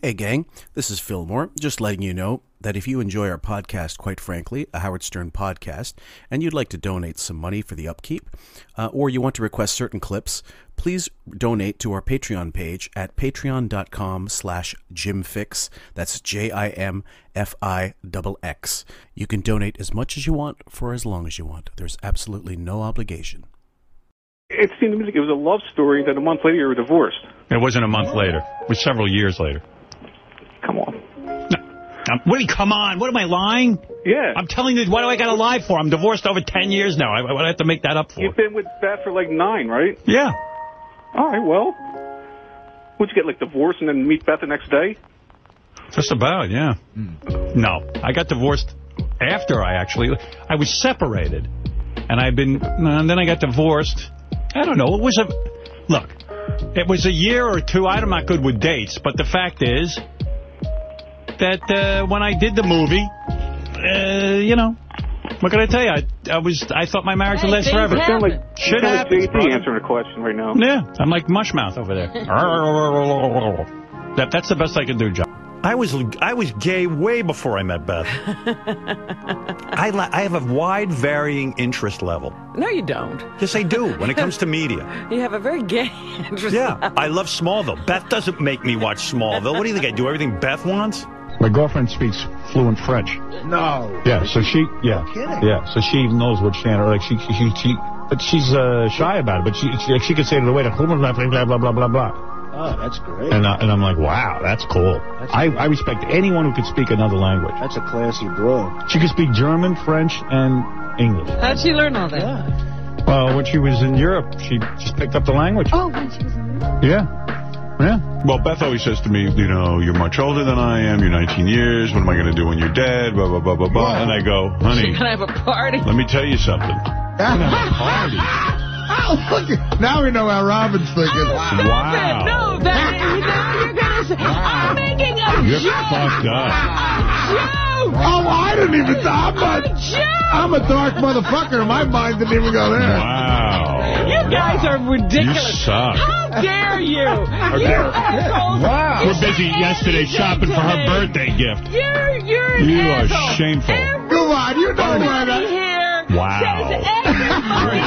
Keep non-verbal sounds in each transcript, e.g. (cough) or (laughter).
Hey, gang, this is Fillmore. Just letting you know that if you enjoy our podcast, quite frankly, a Howard Stern podcast, and you'd like to donate some money for the upkeep, uh, or you want to request certain clips, please donate to our Patreon page at patreon.com slash jimfix. That's J-I-M-F-I-X. You can donate as much as you want for as long as you want. There's absolutely no obligation. It seemed to me like it was a love story that a month later you were divorced. It wasn't a month later. It was several years later. Come on. Um, what? do you- Come on. What am I lying? Yeah. I'm telling you, what do I got to lie for? I'm divorced over 10 years now. I, I have to make that up for. You've been with Beth for like nine, right? Yeah. All right, well. Would you get like divorced and then meet Beth the next day? Just about, yeah. No, I got divorced after I actually, I was separated. And I've been, and then I got divorced. I don't know, it was a, look, it was a year or two, I'm not good with dates, but the fact is that uh, when I did the movie, uh, you know, what can I tell you? I, I was, I thought my marriage would last forever. You sound like, Shit sound like happens, JT answering a question right now. Yeah, I'm like Mushmouth over there. (laughs) that, that's the best I can do, John. I was I was gay way before I met Beth. (laughs) I li- I have a wide varying interest level. No, you don't. Yes, I do. When it comes to media. (laughs) You have a very gay (laughs) interest. Yeah, I love Smallville. Beth doesn't make me watch Smallville. What do you think? I do everything Beth wants? My girlfriend speaks fluent French. No. Yeah, so she, yeah, kidding. yeah, so she knows what standard. Like she, she, she, she but she's uh, shy about it. But she, she, she could say to the waiter, blah blah blah blah blah blah blah. Oh, that's great. And, uh, and I'm like, wow, that's cool. I, I respect anyone who could speak another language. That's a classy broad. She could speak German, French, and English. How'd she learn all that? Yeah. Well, when she was in Europe, she just picked up the language. Oh, when she was in the Yeah, yeah. Well, Beth always says to me, you know, you're much older than I am. You're 19 years. What am I going to do when you're dead? Blah, blah, blah, blah, blah. And I go, honey, You're gonna have a party. let me tell you something. Oh, (laughs) look (laughs) at, now we know how Robin's thinking. Oh, wow. No, that now you're gonna say I'm making a You're joke. fucked up. Joke. Oh, I didn't even I'm A a, joke. I'm a dark motherfucker. My mind didn't even go there. Wow. You guys are ridiculous. You suck. How dare you? (laughs) You assholes. Wow. We're busy yesterday shopping for her birthday gift. You're, you're an You are asshole. shameful. Come on, you know what Everybody I... here Wow. says every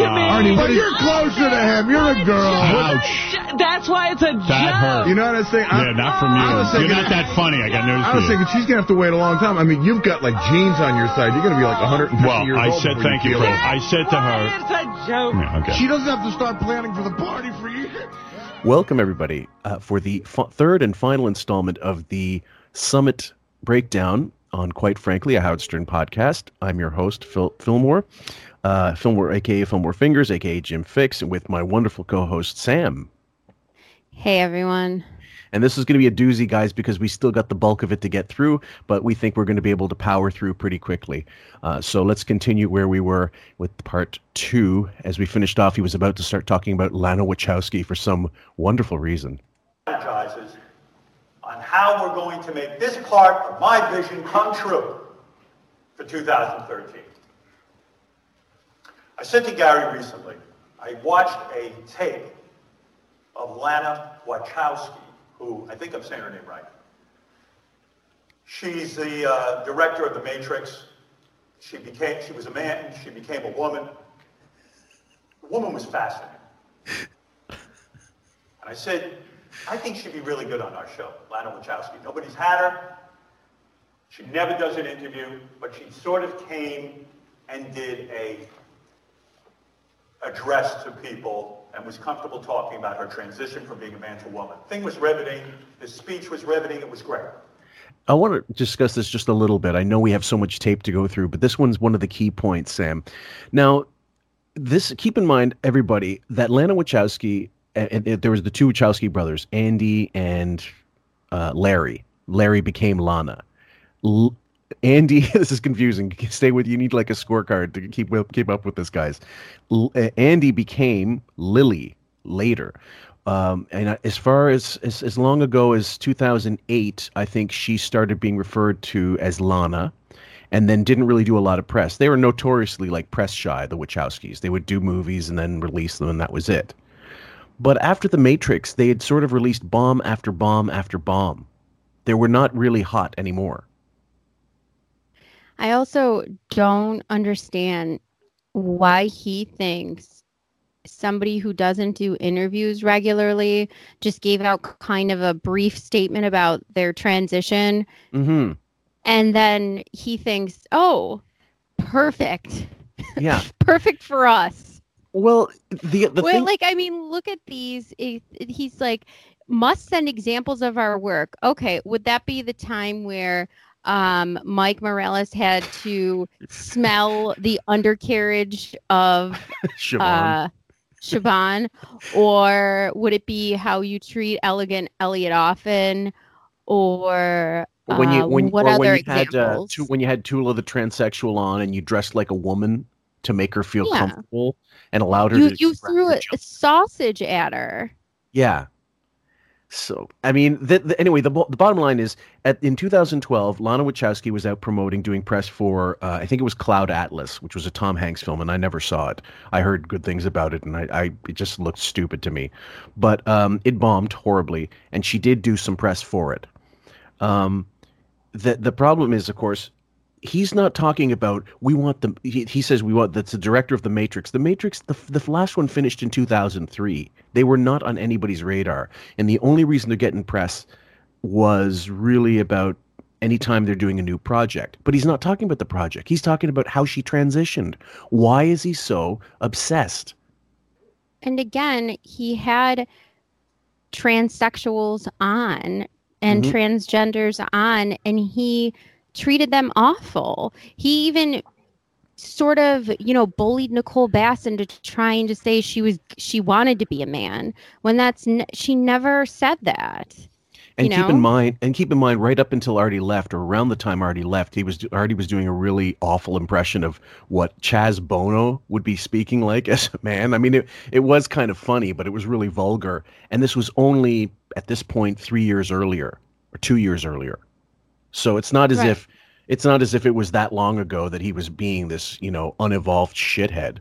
to me. Arnie, but you're closer to him. You're a girl. Ouch. That's why it's a That joke. hurt. You know what I'm saying? I, Yeah, not from you. I was You're not that funny. I got news I for was you. thinking she's going to have to wait a long time. I mean, you've got like genes on your side. You're going to be like 150 Well, years I old. said thank you feel for. I said to her. It's a joke. Yeah, okay. She doesn't have to start planning for the party for you. Welcome, everybody, uh, for the f- third and final installment of the Summit Breakdown on, quite frankly, a Howard Stern podcast. I'm your host, Phil Fillmore, uh, Fillmore, aka Fillmore Fingers, aka Jim Fix, with my wonderful co-host Sam. Hey, everyone. And this is going to be a doozy, guys, because we still got the bulk of it to get through, but we think we're going to be able to power through pretty quickly. Uh, so let's continue where we were with part two. As we finished off, he was about to start talking about Lana Wachowski for some wonderful reason. strategizes on how we're going to make this part of my vision come true for 2013. I said to Gary recently, I watched a tape of Lana Wachowski, who I think I'm saying her name right. She's the uh, director of The Matrix. She became, she was a man, she became a woman. The woman was fascinating. And I said, I think she'd be really good on our show, Lana Wachowski. Nobody's had her. She never does an interview, but she sort of came and did a address to people and was comfortable talking about her transition from being a man to a woman. Thing was riveting. The speech was riveting. It was great. I want to discuss this just a little bit. I know we have so much tape to go through, but this one's one of the key points, Sam. Now, this keep in mind, everybody, that Lana Wachowski, and, and there was the two Wachowski brothers, Andy and uh, Larry. Larry became Lana. L- Andy, (laughs) this is confusing. Stay with you. Need like a scorecard to keep keep up with this, guys. L- uh, Andy became Lily later. Um, and as far as, as as long ago as 2008, I think she started being referred to as Lana, and then didn't really do a lot of press. They were notoriously like press shy, the Wachowskis. They would do movies and then release them, and that was it. But after The Matrix, they had sort of released bomb after bomb after bomb. They were not really hot anymore. I also don't understand why he thinks somebody who doesn't do interviews regularly just gave out kind of a brief statement about their transition Mm-hmm. and then he thinks, "Oh, perfect. Yeah. (laughs) perfect for us." Well, the the well, thing, like I mean, look at these. It- he's like, must send examples of our work. Okay, would that be the time where um, Mike Morales had to smell the undercarriage of (laughs) Siobhan. uh, Siobhan, or would it be how you treat elegant Elliot often, or when you uh, when what other when you had uh, examples? Tu- when you had Tula the transsexual on and you dressed like a woman to make her feel Yeah. comfortable and allowed her you to you threw a, sausage at her. Yeah. So I mean, the, the, anyway, the the bottom line is, at in 2012, Lana Wachowski was out promoting, doing press for, uh, I think it was Cloud Atlas, which was a Tom Hanks film, and I never saw it. I heard good things about it, and I, I it just looked stupid to me, but um, it bombed horribly, and she did do some press for it. Um, the the problem is, of course, he's not talking about we want the he, he says we want that's the director of the matrix. The matrix the, the last one finished in 2003 they were not on anybody's radar. And the only reason they're getting press was really about anytime they're doing a new project. But he's not talking about the project. He's talking about how she transitioned. Why is he so obsessed? And again, he had transsexuals on and Mhm. transgenders on, and he treated them awful. He even sort of, you know, bullied Nicole Bass into trying to say she was she wanted to be a man when that's n- she never said that. And you keep in know? mind, and keep in mind, right up until Artie left, or around the time Artie left, he was Artie was doing a really awful impression of what Chaz Bono would be speaking like (laughs) as a man. I mean, it it was kind of funny, but it was really vulgar. And this was only at this point three years earlier or two years earlier. So it's not as Right. if it's not as if it was that long ago that he was being this, you know, unevolved shithead.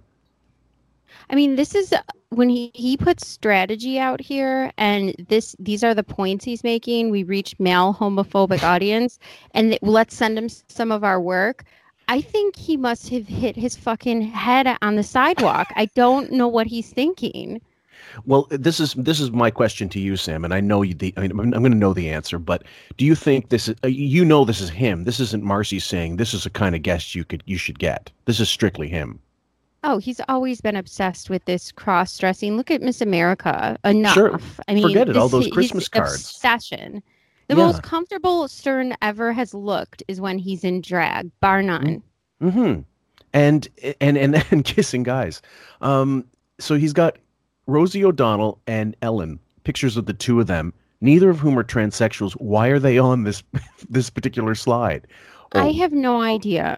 I mean, this is uh, when he he puts strategy out here, and this these are the points he's making. We reach male homophobic (laughs) audience, and th- let's send him some of our work. I think he must have hit his fucking head on the sidewalk. I don't know what he's thinking. Well, this is this is my question to you, Sam, and I know you. The, I mean, I'm, I'm going to know the answer, but do you think this is? Uh, you know, this is him. This isn't Marci saying this is the kind of guest you could you should get. This is strictly him. Oh, he's always been obsessed with this cross dressing. Look at Miss America. Enough. Sure. I mean, Forget it, all those Christmas cards. Obsession. The Yeah. most comfortable Stern ever has looked is when he's in drag, bar none. Mm-hmm. And and and (laughs) and kissing guys. Um. So he's got Rosie O'Donnell and Ellen. Pictures of the two of them. Neither of whom are transsexuals. Why are they on this (laughs) this particular slide? I Oh, have no idea.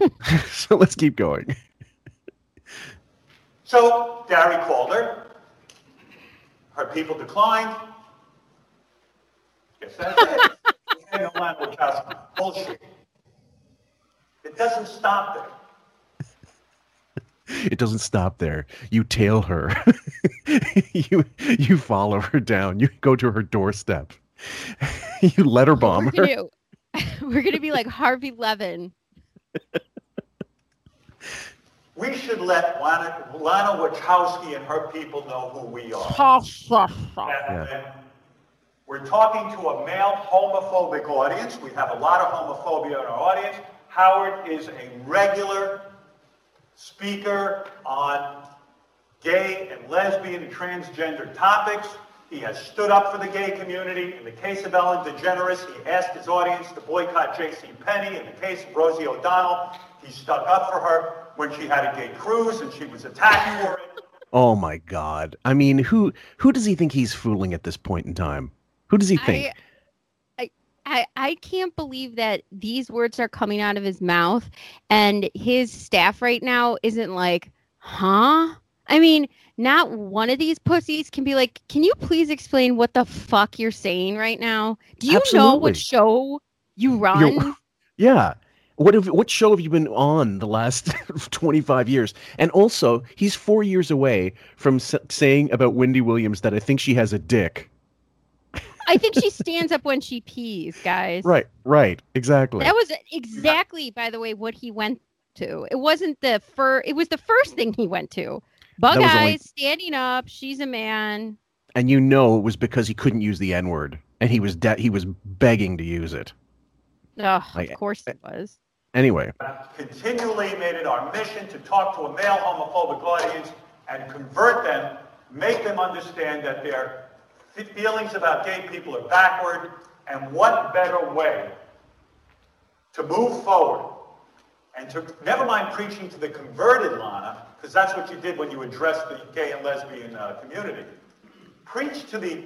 (laughs) so let's keep going. So Gary called her. Her people declined. Guess that's it. (laughs) Okay, no Lana Wachowski. Bullshit. It doesn't stop there. (laughs) It doesn't stop there. You tail her. (laughs) you you follow her down. You go to her doorstep. (laughs) you letter bomb we're her. gonna, we're gonna be like Harvey Levin. We should let Lana, Lana Wachowski and her people know who we are. Yeah. We're talking to a male homophobic audience. We have a lot of homophobia in our audience. Howard is a regular speaker on gay and lesbian and transgender topics. He has stood up for the gay community. In the case of Ellen DeGeneres, he asked his audience to boycott J.C. Penney. In the case of Rosie O'Donnell, he stuck up for her when she had a gay cruise and she was attacked for it. Oh my god. I mean, who who does he think he's fooling at this point in time? Who does he think? I, I, I, can't believe that these words are coming out of his mouth and his staff right now isn't like, huh? I mean, not one of these pussies can be like, can you please explain what the fuck you're saying right now? Do you know Absolutely. what show you run? (laughs) Yeah. What have what show have you been on the last (laughs) 25 years? And also, he's 4 years away from s- saying about Wendy Williams that I think she has a dick. I think she stands up when she pees, guys. Right, right, exactly. That was exactly, by the way, what he went to. It wasn't the fur. It was the first thing he went to. Bug That eyes, only- standing up. She's a man. and you know it was because he couldn't use the N-word and he was de- he was begging to use it. Oh, Like- of course it eh, was. Anyway, continually made it our mission to talk to a male homophobic audience and convert them, make them understand that their f- feelings about gay people are backward, and what better way to move forward and to never mind preaching to the converted Lana, because that's what you did when you addressed the gay and lesbian uh, community. Preach to the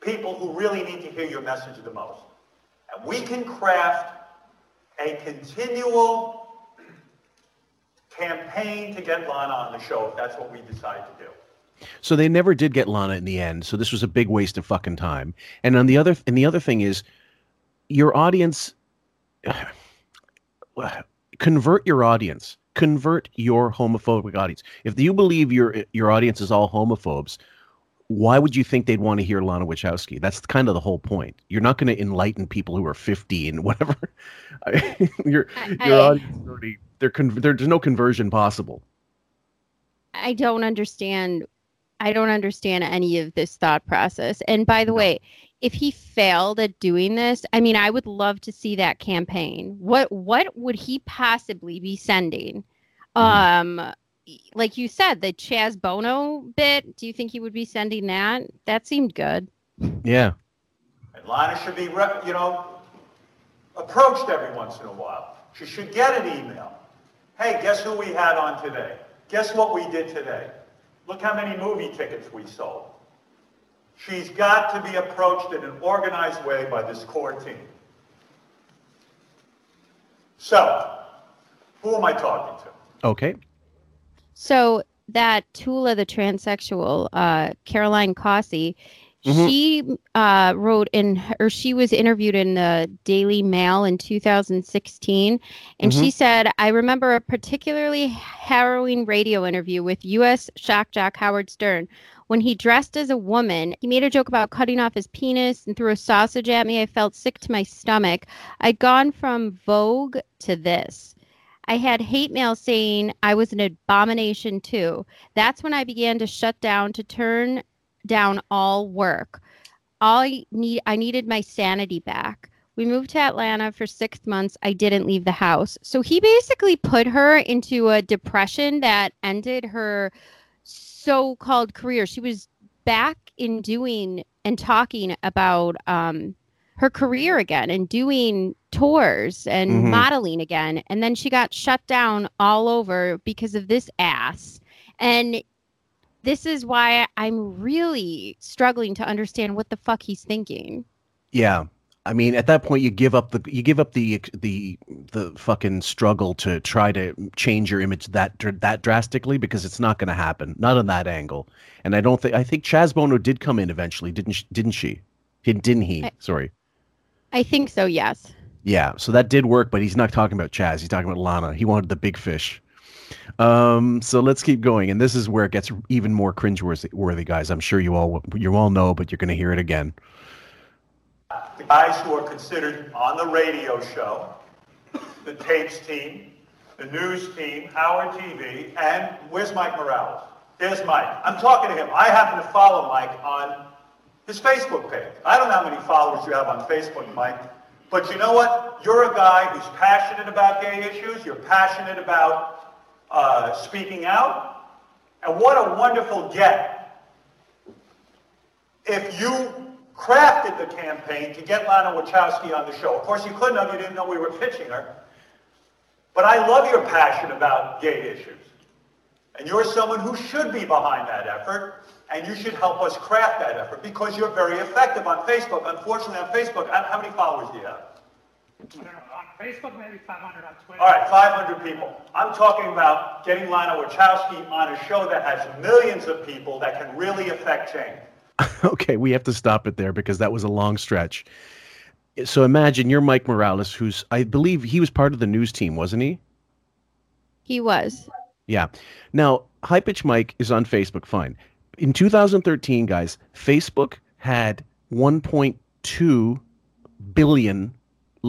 people who really need to hear your message the most. And we can craft a continual campaign to get Lana on the show if that's what we decide to do. So they never did get Lana in the end. So this was a big waste of fucking time. And on the other and the other thing is your audience (sighs) convert your audience. Convert your homophobic audience. If you believe your your audience is all homophobes, why would you think they'd want to hear Lana Wachowski? That's kind of the whole point. You're not going to enlighten people who are 50 and whatever. (laughs) Your I- your audience already they're con- there's no conversion possible. I don't understand. I don't understand any of this thought process. And by the way, if he failed at doing this, I mean, I would love to see that campaign. What what would he possibly be sending? Um, like you said, the Chaz Bono bit. Do you think he would be sending that? That seemed good. Yeah. And Lana should be, re- you know, approached every once in a while. She should get an email. Hey, guess who we had on today? Guess what we did today? Look how many movie tickets we sold. She's got to be approached in an organized way by this core team. So, who am I talking to? Okay. So that Tula, the transsexual, uh, Caroline Cossey, Mhm. she uh, wrote in, or she was interviewed in the Daily Mail in 2016, and she Mhm. said, "I remember a particularly harrowing radio interview with U.S. shock jock Howard Stern." When he dressed as a woman, he made a joke about cutting off his penis and threw a sausage at me. I felt sick to my stomach. I'd gone from Vogue to this. I had hate mail saying I was an abomination too. That's when I began to shut down to turn down all work. All I need I needed my sanity back. We moved to Atlanta for 6 months. I didn't leave the house. So he basically put her into a depression that ended her so-called career. She was back in doing and talking about um her career again and doing tours and Mhm. modeling again. And then she got shut down all over because of this ass. And this is why I'm really struggling to understand what the fuck he's thinking. Yeah. I mean, at that point, you give up the you give up the the the fucking struggle to try to change your image that that drastically because it's not going to happen, not on that angle. And I don't think I think Chaz Bono did come in eventually, didn't she, didn't she? Didn't didn't he? I- Sorry. I think so, yes. Yeah, so that did work, but he's not talking about Chaz. He's talking about Lana. He wanted the big fish. Um, so let's keep going, and this is where it gets even more cringeworthy, worthy, guys. I'm sure you all you all know, but you're going to hear it again. The guys who are considered on the radio show, the tapes team, the news team, Howard TV, and where's Mike Morales? There's Mike. I'm talking to him. I happen to follow Mike on his Facebook page. I don't know how many followers you have on Facebook, Mike, but you know what? You're a guy who's passionate about gay issues. You're passionate about uh, speaking out. And what a wonderful get if you crafted the campaign to get Lana Wachowski on the show. Of course, you couldn't have. You didn't know we were pitching her. But I love your passion about gay issues. And you're someone who should be behind that effort, and you should help us craft that effort because you're very effective on Facebook. Unfortunately, on Facebook, how how many followers do you have? I don't know, on Facebook, maybe 500 on Twitter. All right, 500 people. I'm talking about getting Lana Wachowski on a show that has millions of people that can really affect change. (laughs) okay, we have to stop it there because that was a long stretch. So imagine you're Mike Morales, who's I believe he was part of the news team, wasn't he? He was. Yeah. Now, High Pitch Mike is on Facebook. Fine. In 2013, guys, Facebook had 1.2 billion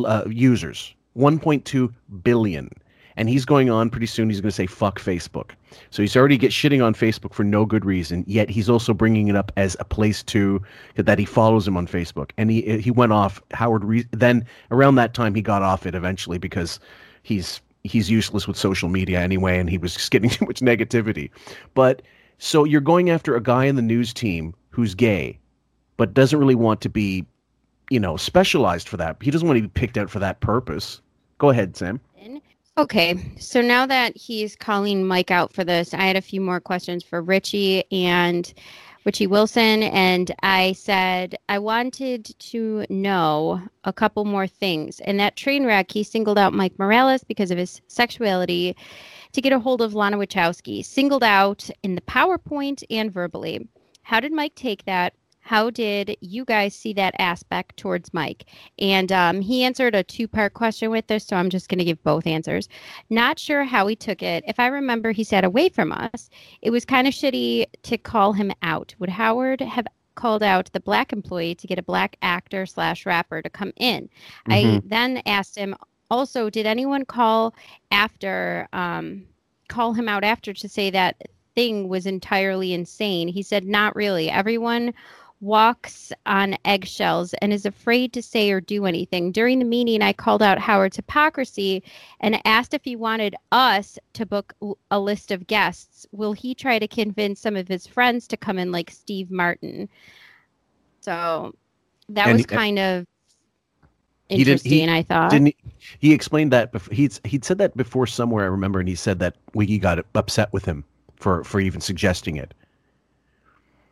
uh, users. 1.2 billion. And he's going on pretty soon. He's going to say fuck Facebook. So he's already get shitting on Facebook for no good reason. Yet he's also bringing it up as a place to that he follows him on Facebook. And he he went off Howard. Re- then around that time he got off it eventually because he's he's useless with social media anyway, and he was just getting (laughs) too much negativity. But so you're going after a guy in the news team who's gay, but doesn't really want to be, you know, specialized for that. He doesn't want to be picked out for that purpose. Go ahead, Sam. Okay, so now that he's calling Mike out for this, I had a few more questions for Richie and Richie Wilson, and I said I wanted to know a couple more things. And that train wreck, he singled out Mike Morales because of his sexuality to get a hold of Lana Wachowski, singled out in the PowerPoint and verbally. How did Mike take that? How did you guys see that aspect towards Mike? And um, he answered a two part question with this, so I'm just going to give both answers. Not sure how he took it. If I remember, he sat away from us. It was kind of shitty to call him out. Would Howard have called out the black employee to get a black actor slash rapper to come in? I Mhm. then asked him also, did anyone call after, um, call him out after to say that thing was entirely insane? He said, not really. Everyone walks on eggshells and is afraid to say or do anything. During the meeting, I called out Howard's hypocrisy and asked if he wanted us to book a list of guests. Will he try to convince some of his friends to come in, like Steve Martin? So that And was he- uh, kind of He didn't- he- interesting, I thought. Didn't he, he explained that before, he'd he'd said that before somewhere I remember, and he said that Wiggy got upset with him for for even suggesting it.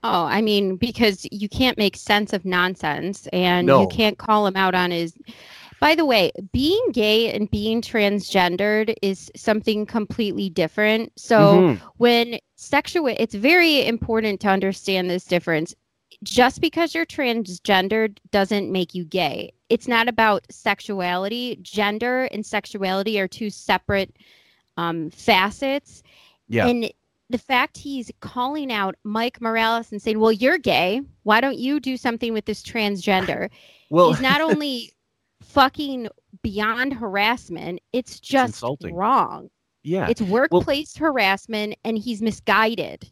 Oh, I mean, because you can't make sense of nonsense and No. you can't call him out on his. By the way, being gay and being transgendered is something completely different. So Mhm. when sexual, it's very important to understand this difference. Just because you're transgendered doesn't make you gay. It's not about sexuality. Gender and sexuality are two separate um, facets. Yeah. And the fact he's calling out Mike Morales and saying, "Well, you're gay. Why don't you do something with this transgender?" Well- he's not (laughs) only fucking beyond harassment; it's just insulting. wrong. Yeah. It's workplace harassment, and he's misguided.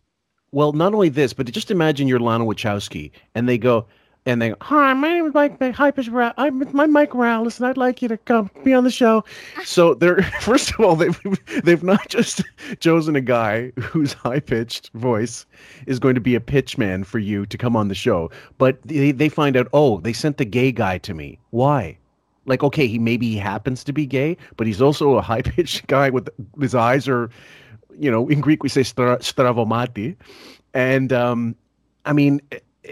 Well, not only this, but just imagine you're Lana Wachowski, and they go, and they go, "Hi, my name is Mike. Morales. I'm my Mike Morales, and I'd like you to come be on the show." (laughs) So they're (laughs) first of all, they've they've not just chosen a guy whose high pitched voice is going to be a pitch man for you to come on the show, but they they find out, oh, they sent the gay guy to me. Why? Like, okay, he maybe he happens to be gay, but he's also a high pitched (laughs) guy with his eyes are you know, in Greek we say stra- stravomati, and um, I mean,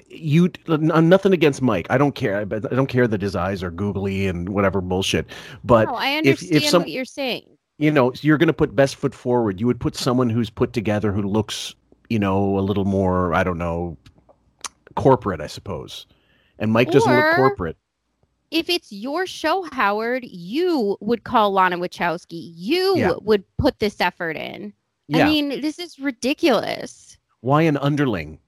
you nothing against Mike. I don't care. I, I don't care that his eyes are googly and whatever bullshit. But no, I understand if some, what you're saying. you know, you're going to put best foot forward. You would put someone who's put together, who looks, you know, a little more, I don't know, corporate, I suppose. And Mike doesn't look corporate. If it's your show, Howard, you would call Lana Wachowski. You Yeah. would put this effort in. Yeah. I mean, this is ridiculous. Why an underling?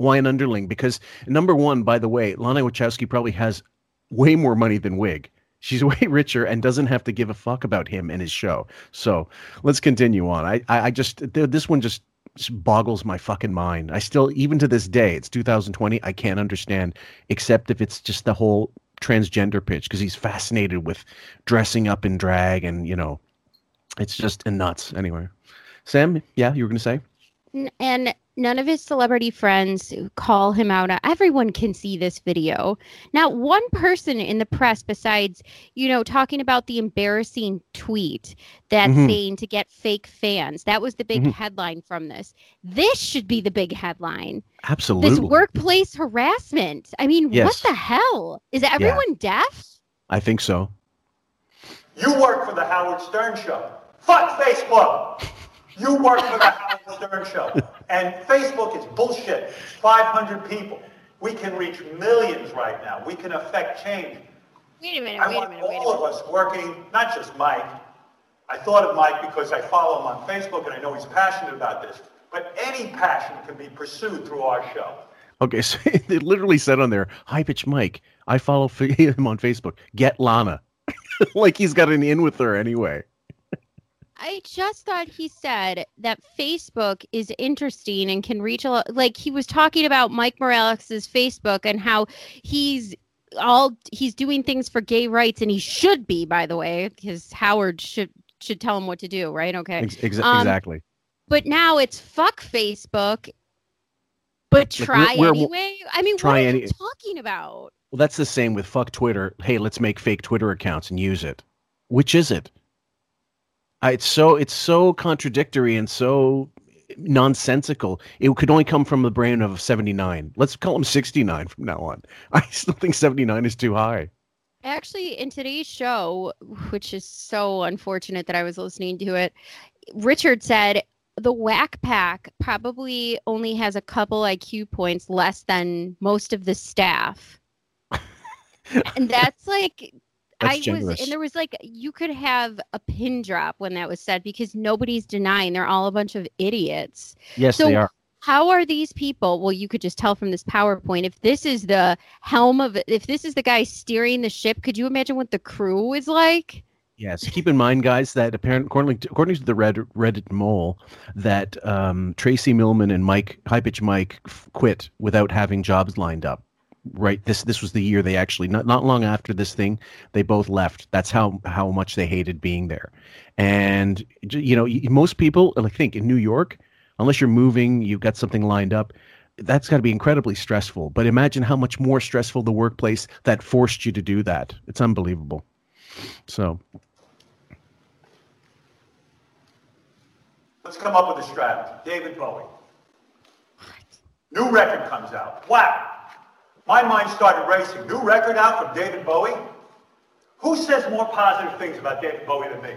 Why an underling? Because number one, by the way, Lana Wachowski probably has way more money than Wig. She's (laughs) way richer and doesn't have to give a fuck about him and his show. So let's continue on. I, I, I just this one just, boggles my fucking mind. I still, even to this day, it's 2020. I can't understand, except if it's just the whole transgender pitch because he's fascinated with dressing up in drag and you know, it's just nuts. Anyway, Sam, yeah, you were gonna say. And none of his celebrity friends call him out. Everyone can see this video. Not one person in the press, besides, you know, talking about the embarrassing tweet that's Mhm. saying to get fake fans. That was the big Mhm. headline from this. This should be the big headline. Absolutely. This workplace harassment. I mean, Yes. what the hell? Is everyone deaf? I think so. You work for the Howard Stern Show. Fuck Facebook. (laughs) You work for the Howard Stern Show. And Facebook is bullshit. 500 people. We can reach millions right now. We can affect change. Wait a minute, I wait a want minute, wait a all minute. of us working, not just Mike. I thought of Mike because I follow him on Facebook and I know he's passionate about this. But any passion can be pursued through our show. Okay, (laughs) so it literally said on there, "High pitch Mike." I follow (laughs) him on Facebook. Get Lana, (laughs) like he's got an in with her anyway. I just thought he said that Facebook is interesting and can reach a lot. Like he was talking about Mike Morales's Facebook and how he's all he's doing things for gay rights and he should be, by the way, because Howard should should tell him what to do, right? Okay. Ex- Um, exactly. But now it's fuck Facebook, but Like, try we're- we're- anyway. I mean, try what are any- you talking about? Well, that's the same with fuck Twitter. Hey, let's make fake Twitter accounts and use it. Which is it? It's so it's so contradictory and so nonsensical. It could only come from the brain of 79. Let's call him 69 from now on. (laughs) I still think 79 is too high. Actually, in today's show, which is so unfortunate that I was listening to it, Richard said the Wack Pack probably only has a couple IQ points less than most of the staff. (laughs) and that's like That's I was and there was like you could have a pin drop when that was said because nobody's denying they're all a bunch of idiots. Yes, So they are. how are these people? Well, you could just tell from this PowerPoint. If this is the helm of, if this is the guy steering the ship, could you imagine what the crew is like? Yes. Keep in mind, guys, that apparently, according to, according to the Red, Reddit mole, that um, Tracy Millman and Mike, High Pitch Mike, f- quit without having jobs lined up. Right. This this was the year they actually not not long after this thing they both left. That's how how much they hated being there. And you know, most people, uh, I think in New York, unless you're moving, you've got something lined up. That's got to be incredibly stressful. But imagine how much more stressful the workplace that forced you to do that. It's unbelievable. So Let's come up with a strategy. David Bowie. New record comes out. Wow. My mind started racing. New record out from David Bowie? Who says more positive things about David Bowie than me?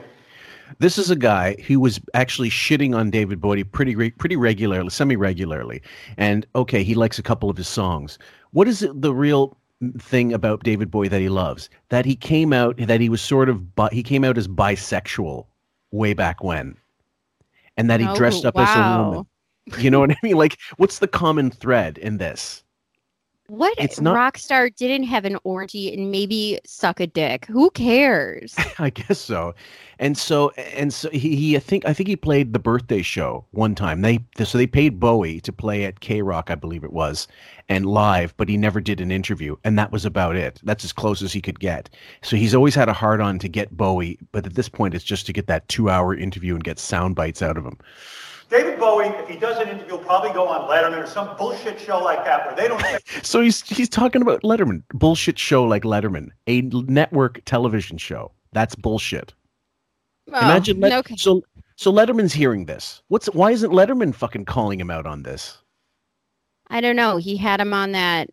This is a guy who was actually shitting on David Bowie pretty re- pretty regularly, semi regularly. And okay, he likes a couple of his songs. What is it, the real thing about David Bowie that he loves? That he came out that he was sort of bi- he came out as bisexual way back when, and that he Oh, dressed up as a woman. You know what I (laughs) mean? Like, what's the common thread in this? What It's not- rock star didn't have an orgy and maybe suck a dick? Who cares? (laughs) I guess so. And so and so he, he I think I think he played the birthday show one time. They so they paid Bowie to play at K Rock, I believe it was, and live, but he never did an interview, and that was about it. That's as close as he could get. So he's always had a hard on to get Bowie, but at this point it's just to get that two hour interview and get sound bites out of him. David Bowie, if he does an interview, will probably go on Letterman or some bullshit show like that where they don't (laughs) So he's he's talking about Letterman, bullshit show like Letterman, a network television show. That's bullshit. Imagine Let- okay. so so Letterman's hearing this. What's why isn't Letterman fucking calling him out on this? I don't know. He had him on that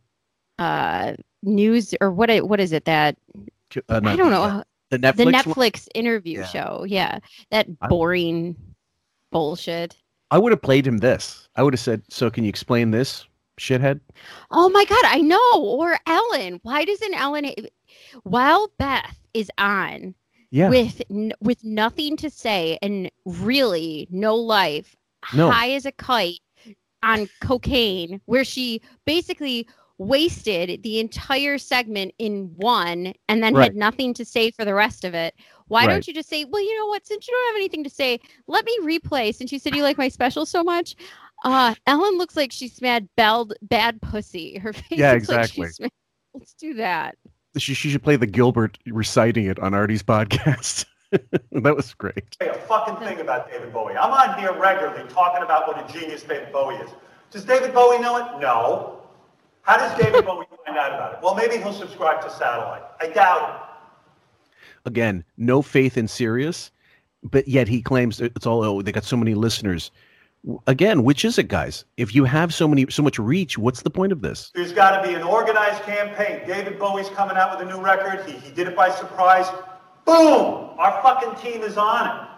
uh news or what what is it that Uh, I don't know The Netflix. the? Netflix interview Yeah. show. Yeah. That I- boring bullshit. I would have played him this. I would have said, "So can you explain this, shithead?" Oh my god, I know. Or Ellen. Why doesn't Ellen while Beth is on Yeah. with n- with nothing to say and really no life, No. high as a kite on cocaine, where she basically wasted the entire segment in one and then Right. had nothing to say for the rest of it. Why Right. don't you just say, well, you know what? Since you don't have anything to say, let me replay. Since you said you like my special so much, uh, Ellen looks like she's mad, bad, bad pussy. Her (laughs) face Yeah, looks like she exactly. Let's do that. She, she should play the Gilbert reciting it on Artie's (laughs) podcast. that was great. a fucking thing about David Bowie. I'm on here regularly talking about what a genius David Bowie is. Does David Bowie know it? No. How does David Bowie find out about it? Well, maybe he'll subscribe to satellite. I doubt Again, no faith in Sirius, but yet he claims it's all. Oh, they got so many listeners. Again, which is it, guys? If you have so many, so much reach, what's the point of this? There's got to be an organized campaign. David Bowie's coming out with a new record. He, he did it by surprise. Boom! Our fucking team is on it.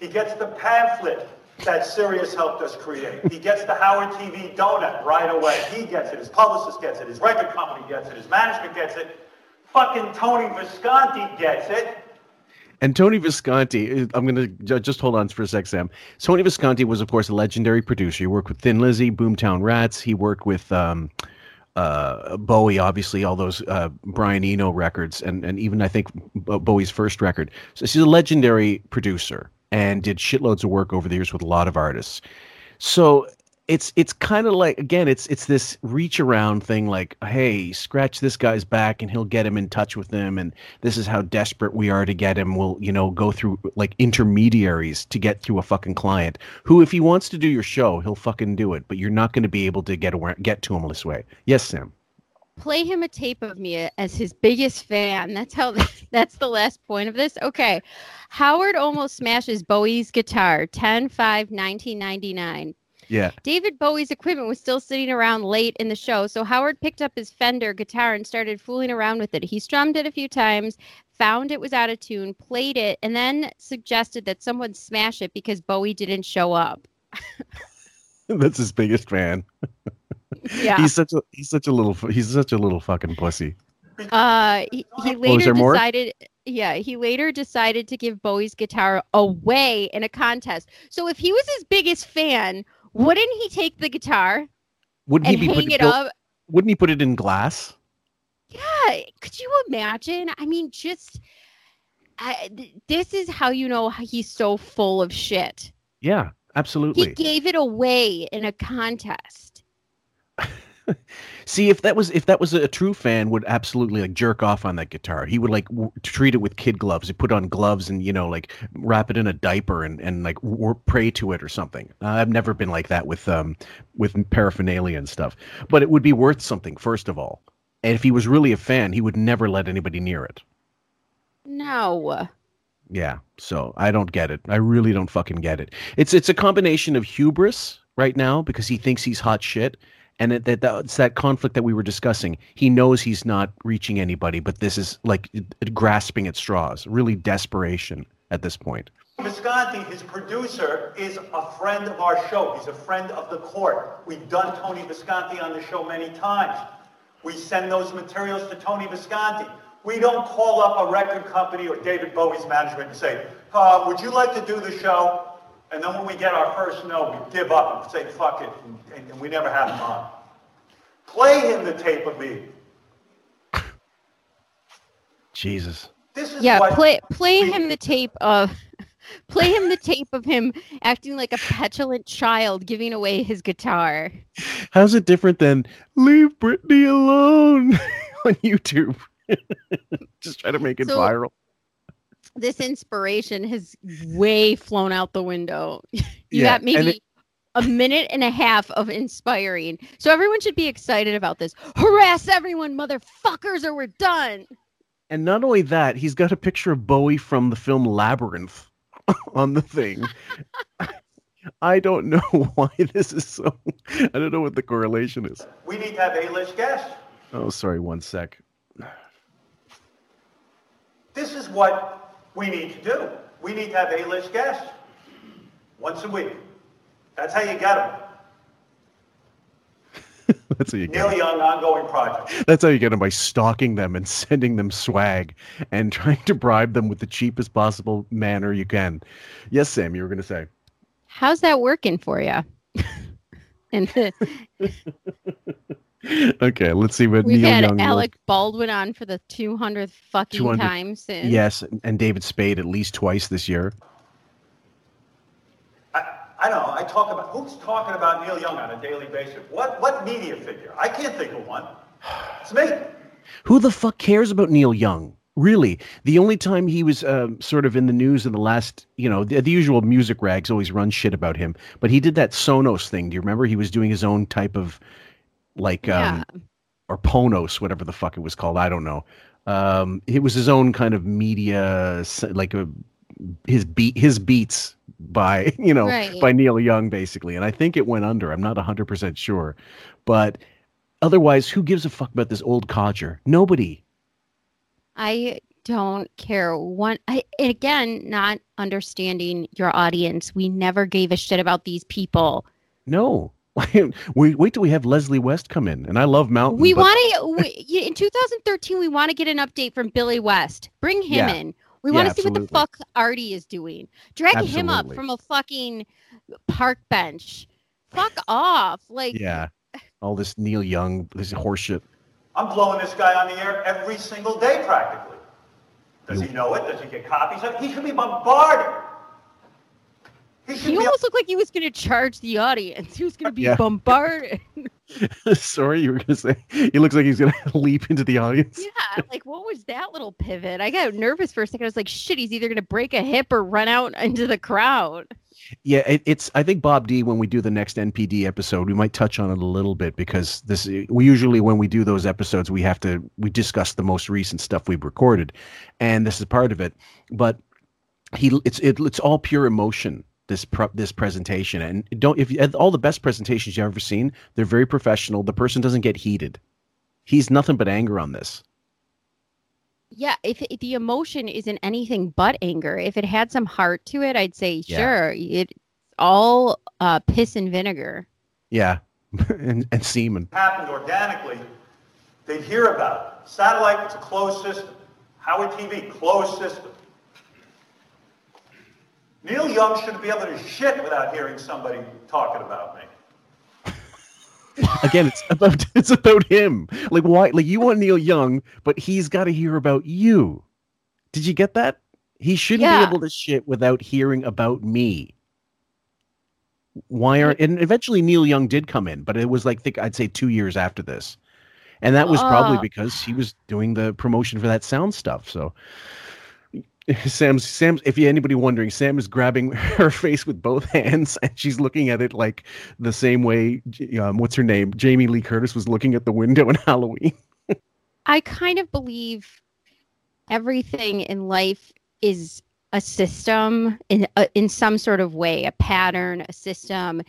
He gets the pamphlet that Sirius helped us create. He gets the Howard TV donut right away. He gets it. His publicist gets it. His record company gets it. His management gets it. Fucking Tony Visconti gets it. And Tony Visconti, uh, I'm going to just hold on for a sec, Sam. Tony Visconti was, of course, a legendary producer. He worked with Thin Lizzy, Boomtown Rats. He worked with um, uh, Bowie, obviously, all those uh, Brian Eno records, and, and even I think Bowie's first record. So she's a legendary producer and did shitloads of work over the years with a lot of artists. So it's it's kind of like again it's it's this reach around thing like hey scratch this guy's back and he'll get him in touch with them and this is how desperate we are to get him we'll you know go through like intermediaries to get through a fucking client who if he wants to do your show he'll fucking do it but you're not going to be able to get aware, get to him this way yes sam play him a tape of me as his biggest fan. That's how (laughs) that's the last point of this. Okay. Howard almost smashes Bowie's guitar 10 5 1999. Yeah David Bowie's equipment was still sitting around late in the show, so Howard picked up his Fender guitar and started fooling around with it. He strummed it a few times, found it was out of tune, played it, and then suggested that someone smash it because Bowie didn't show up. (laughs) that's his biggest fan Yeah. he's such a he's such a little he's such a little fucking pussy Uh, he, he was later more? decided. Yeah, he later decided to give Bowie's guitar away in a contest. So if he was his biggest fan, wouldn't he take the guitar wouldn't and he be hang it up? wouldn't he put it in glass Yeah, could you imagine? I mean, just I, th- this is how you know he's so full of shit. yeah absolutely He gave it away in a contest. (laughs) See, if that was if that was a true fan, would absolutely like jerk off on that guitar. He would like w- treat it with kid gloves. He put on gloves and you know like wrap it in a diaper and and like w- pray to it or something. Uh, I've never been like that with um with paraphernalia and stuff. But it would be worth something first of all. And if he was really a fan, he would never let anybody near it. No. Yeah. So I don't get it. I really don't fucking get it. It's it's a combination of hubris right now because he thinks he's hot shit, and it, that that's that conflict that we were discussing. He knows he's not reaching anybody, but this is like grasping at straws. Really desperation at this point. Visconti, his producer, is a friend of our show. He's a friend of the court. We've done Tony Visconti on the show many times. We send those materials to Tony Visconti. We don't call up a record company or David Bowie's management and say, uh, would you like to do the show? And then when we get our first no, we give up and say, fuck it, and, and we never have him on. Play him the tape of me. Jesus. This is Yeah, what play play him the tape of (laughs) play him the tape of him acting like a petulant child giving away his guitar. How's it different than "Leave Britney Alone" (laughs) on YouTube? (laughs) Just try to make it So- viral. This inspiration has way flown out the window. you Yeah, got maybe it- a minute and a half of inspiring. So everyone should be excited about this. Harass everyone, motherfuckers, or we're done. And not only that, he's got a picture of Bowie from the film Labyrinth (laughs) on the thing. I don't know (laughs) why this is so. I don't know what the correlation is. we need to have A-list guests. Oh, sorry, one sec. This is what we need to do. We need to have A-list guests once a week. That's how you get them. (laughs) That's how you get. Neil 'em. Young ongoing project. That's how you get them by stalking them and (laughs) sending them swag and trying to bribe them with the cheapest possible manner you can. Yes, Sam, you were going to say. How's that working for you? (laughs) and Okay, let's see what we've Neil had Young. Alec Baldwin on for the 200th fucking 200 time since. Yes, and David Spade at least twice this year. I know. I talk about who's talking about Neil Young on a daily basis. What what media figure? I can't think of one. It's me. Who the fuck cares about Neil Young? Really, the only time he was um, sort of in the news in the last, you know, the, the usual music rags always run shit about him, but he did that Sonos thing. Do you remember? He was doing his own type of, like, um, or Ponos, whatever the fuck it was called. I don't know. Um, it was his own kind of media, like a his beat, his beats by (laughs) you know Right. by Neil Young basically, and I think it went under. I'm not 100 percent sure, but otherwise, who gives a fuck about this old codger? Nobody. I don't care one I, again not understanding your audience we never gave a shit about these people No. (laughs) we wait till we have Leslie West come in, and I love Mountain. We but- want to in 2013. We want to get an update from Billy West. Bring him Yeah. in. We Yeah, want to see what the fuck Artie is doing. Drag him up from a fucking park bench. Fuck off. Like Yeah, all this Neil Young, this horseshit. I'm blowing this guy on the air every single day practically. Does he know it? Does he get copies of it? He should be bombarded. He he be almost looked like he was going to charge the audience. He was going to be Yeah. bombarded. (laughs) (laughs) Sorry, you were gonna say. He looks like he's gonna (laughs) leap into the audience. yeah, like what was that little pivot? I got nervous for a second. I was like, shit, he's either going to break a hip or run out into the crowd. Yeah, it, it's. I think Bob D. When we do the next NPD episode, we might touch on it a little bit because this. We usually when we do those episodes, we have to we discuss the most recent stuff we've recorded, and this is part of it. But he, it's it, it's all pure emotion. This pro, this presentation, and don't if you, all the best presentations you've ever seen, they're very professional. The person doesn't get heated. He's nothing but anger on this. Yeah, if, if the emotion isn't anything but anger, if it had some heart to it, I'd say Yeah. sure. It's all uh, piss and vinegar. Yeah, (laughs) and and semen. happened organically, they'd hear about it. Satellite, it's a closed system. Howard TV, closed system. Neil Young shouldn't be able to shit without hearing somebody talking about me. Again, it's about (laughs) it's about him. Like why? Like you want Neil Young, but he's got to hear about you. Did you get that? He shouldn't Yeah. be able to shit without hearing about me. Why aren't? And eventually Neil Young did come in, but it was like think I'd say two years after this, and that was probably Uh. because he was doing the promotion for that sound stuff. So. (laughs) Sam's Sam's if anybody wondering, Sam is grabbing (laughs) her face with both hands and she's looking at it like the same way um, what's her name? Jamie Lee Curtis was looking at the window (laughs) in Halloween. I kind of believe everything in life is a system in a, in some sort of way, a pattern, a system.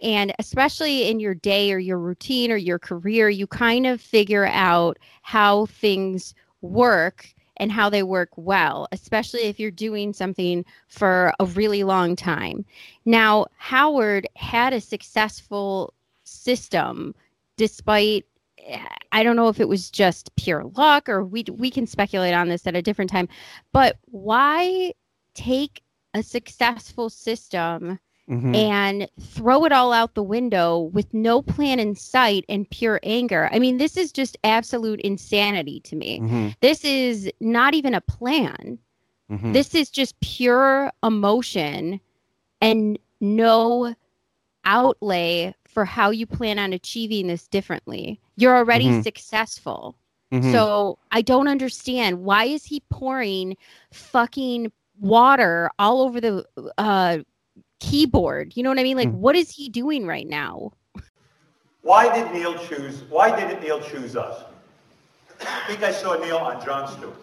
And especially in your day or your routine or your career, you kind of figure out how things work and how they work well, especially if you're doing something for a really long time. Now, Howard had a successful system despite I don't know if it was just pure luck or we we can speculate on this at a different time. But why take a successful system Mhm. and throw it all out the window with no plan in sight and pure anger? I mean, this is just absolute insanity to me. Mhm. This is not even a plan. Mhm. This is just pure emotion and no outlay for how you plan on achieving this differently. You're already Mhm. successful. Mhm. So I don't understand why is he pouring fucking water all over the uh keyboard? You know what I mean? Like Mm. what is he doing right now? Why did Neil choose, why didn't Neil choose us? I think I saw Neil on Jon Stewart.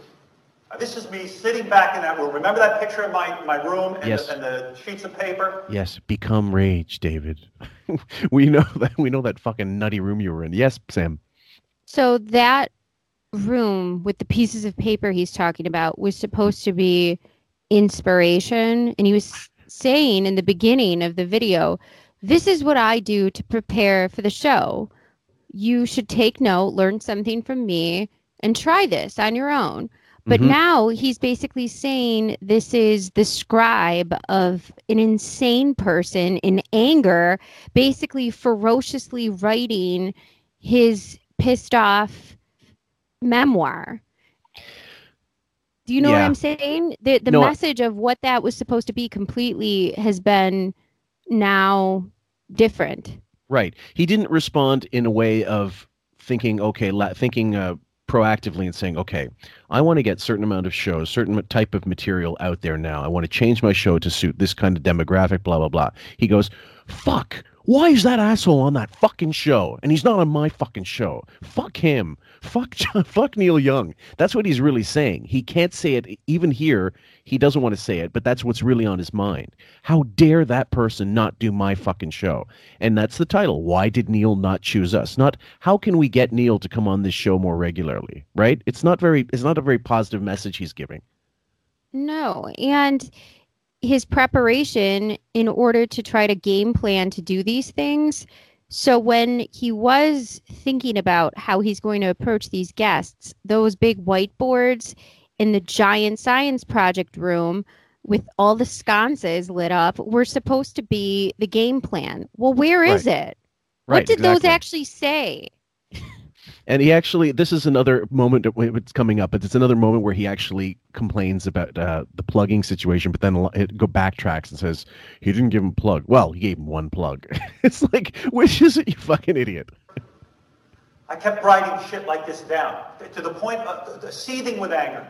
Uh, This is me sitting back in that room. Remember that picture in my, my room and, Yes. the, and the sheets of paper? Yes, become rage, David. (laughs) we know that we know that fucking nutty room you were in. Yes, Sam. So that room with the pieces of paper he's talking about was supposed to be inspiration and he was saying in the beginning of the video this is what I do to prepare for the show. You should take note, learn something from me and try this on your own. But Mhm. now he's basically saying this is the scribe of an insane person in anger, basically ferociously writing his pissed off memoir. Do you know what I'm saying? The the No, message of what that was supposed to be completely has been now different. Right. He didn't respond in a way of thinking, okay, la- thinking uh, proactively and saying, okay, I want to get certain amount of shows, certain type of material out there now. I want to change my show to suit this kind of demographic, blah, blah, blah. He goes, fuck, why is that asshole on that fucking show? And he's not on my fucking show. Fuck him. Fuck, Jon, fuck Neil Young. That's what he's really saying. He can't say it. Even here, he doesn't want to say it, but that's what's really on his mind. How dare that person not do my fucking show? And that's the title. Why did Neil not choose us? Not how can we get Neil to come on this show more regularly, right? It's not very it's not a very positive message he's giving. No, and his preparation in order to try to game plan to do these things So when he was thinking about how he's going to approach these guests, those big whiteboards in the giant science project room with all the sconces lit up were supposed to be the game plan. Well, where is it? Right, what did those actually say? And he actually, this is another moment it's coming up, but it's another moment where he actually complains about uh, the plugging situation, but then it go backtracks and says he didn't give him a plug. Well, he gave him one plug. (laughs) it's like, which is it, you fucking idiot? I kept writing shit like this down to the point of seething with anger.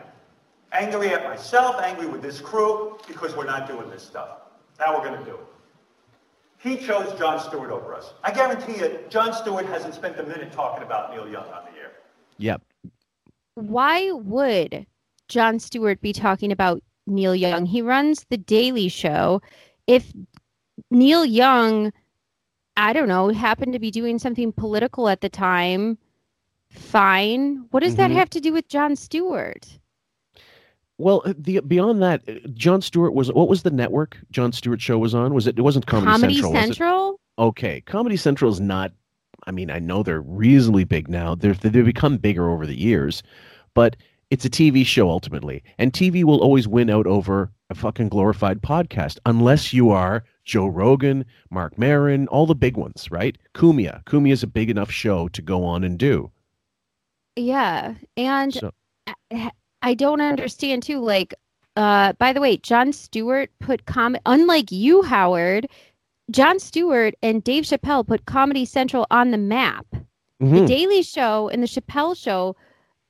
Angry at myself, angry with this crew, because we're not doing this stuff. Now we're going to do it. He chose Jon Stewart over us. I guarantee you, Jon Stewart hasn't spent a minute talking about Neil Young on the air. Yep. Why would Jon Stewart be talking about Neil Young? He runs The Daily Show. If Neil Young, I don't know, happened to be doing something political at the time, fine. What does that Mhm. have to do with Jon Stewart? Well, uh, the beyond that, uh, Jon Stewart was what was the network Jon Stewart show was on? Was it? It wasn't Comedy, Comedy Central. Central? Okay, Comedy Central is not. I mean, I know they're reasonably big now. They're, they've become bigger over the years, but it's a TV show ultimately, and TV will always win out over a fucking glorified podcast, unless you are Joe Rogan, Marc Maron, all the big ones, right? Cumia, Cumia is a big enough show to go on and do. Yeah. And So- I- I don't understand too. Like, uh, by the way, Jon Stewart put com unlike you, Howard, Jon Stewart and Dave Chappelle put Comedy Central on the map. The Mhm. Daily Show and the Chappelle Show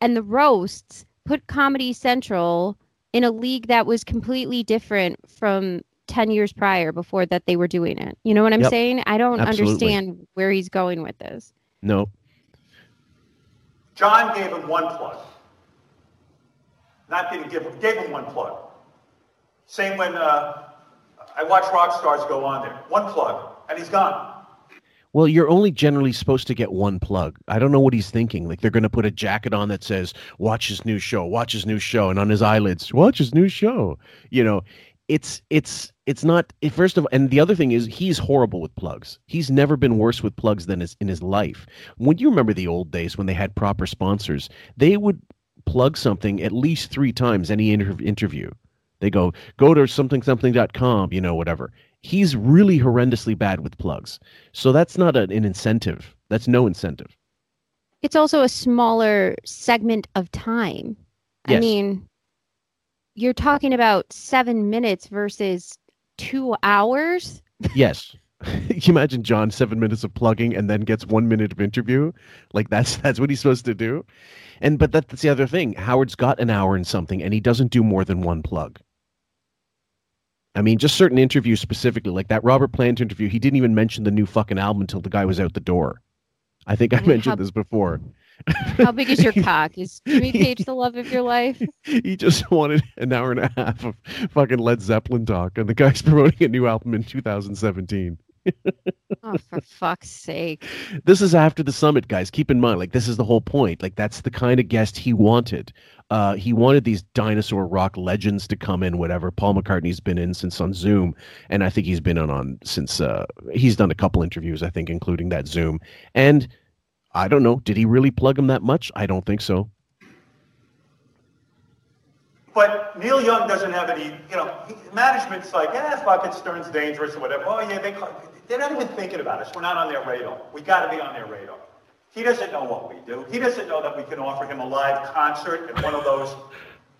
and the roasts put Comedy Central in a league that was completely different from 10 years prior before that they were doing it. You know what I'm Yep. saying? I don't Absolutely. understand where he's going with this. No, Jon gave him one plug. Not didn't give gave him one plug. Same when uh, I watch rock stars go on there. One plug, and he's gone. Well, you're only generally supposed to get one plug. I don't know what he's thinking. Like they're going to put a jacket on that says "Watch his new show," "Watch his new show," and on his eyelids, "Watch his new show." You know, it's it's it's not. First of all, and the other thing is he's horrible with plugs. He's never been worse with plugs than his in his life. When you remember the old days when they had proper sponsors, they would plug something at least three times any inter- interview. They go go to something something.com, you know, whatever. He's really horrendously bad with plugs. So that's not an, an incentive. That's no incentive. It's also a smaller segment of time. I mean, you're talking about seven minutes versus two hours. Yes. (laughs) you imagine Jon seven minutes of plugging and then gets one minute of interview. Like that's (laughs) that's what he's supposed to do. And but that's the other thing. Howard's got an hour and something, and he doesn't do more than one plug. I mean, just certain interviews specifically, like that Robert Plant interview, he didn't even mention the new fucking album until the guy was out the door. I think I mean, mentioned how- this before. How big is your (laughs) cock? Is Jimmy Page the love of your life? he just wanted an hour and a half of fucking Led Zeppelin talk, and the guy's promoting a new album in 2017. Oh, for fuck's sake. This is after the summit, guys. Keep in mind, like this is the whole point. Like that's the kind of guest he wanted. Uh, he wanted these dinosaur rock legends to come in. Whatever. Paul McCartney's been in since on Zoom, and I think he's been on on since uh, he's done a couple interviews. I think, including that Zoom. And I don't know, did he really plug him that much? I don't think so. But Neil Young doesn't have any, you know, management's like, yeah, fuck it, Stern's dangerous or whatever. Oh, yeah, they, call- they're not even thinking about us. We're not on their radar. We got to be on their radar. He doesn't know what we do. He doesn't know that we can offer him a live concert at one of those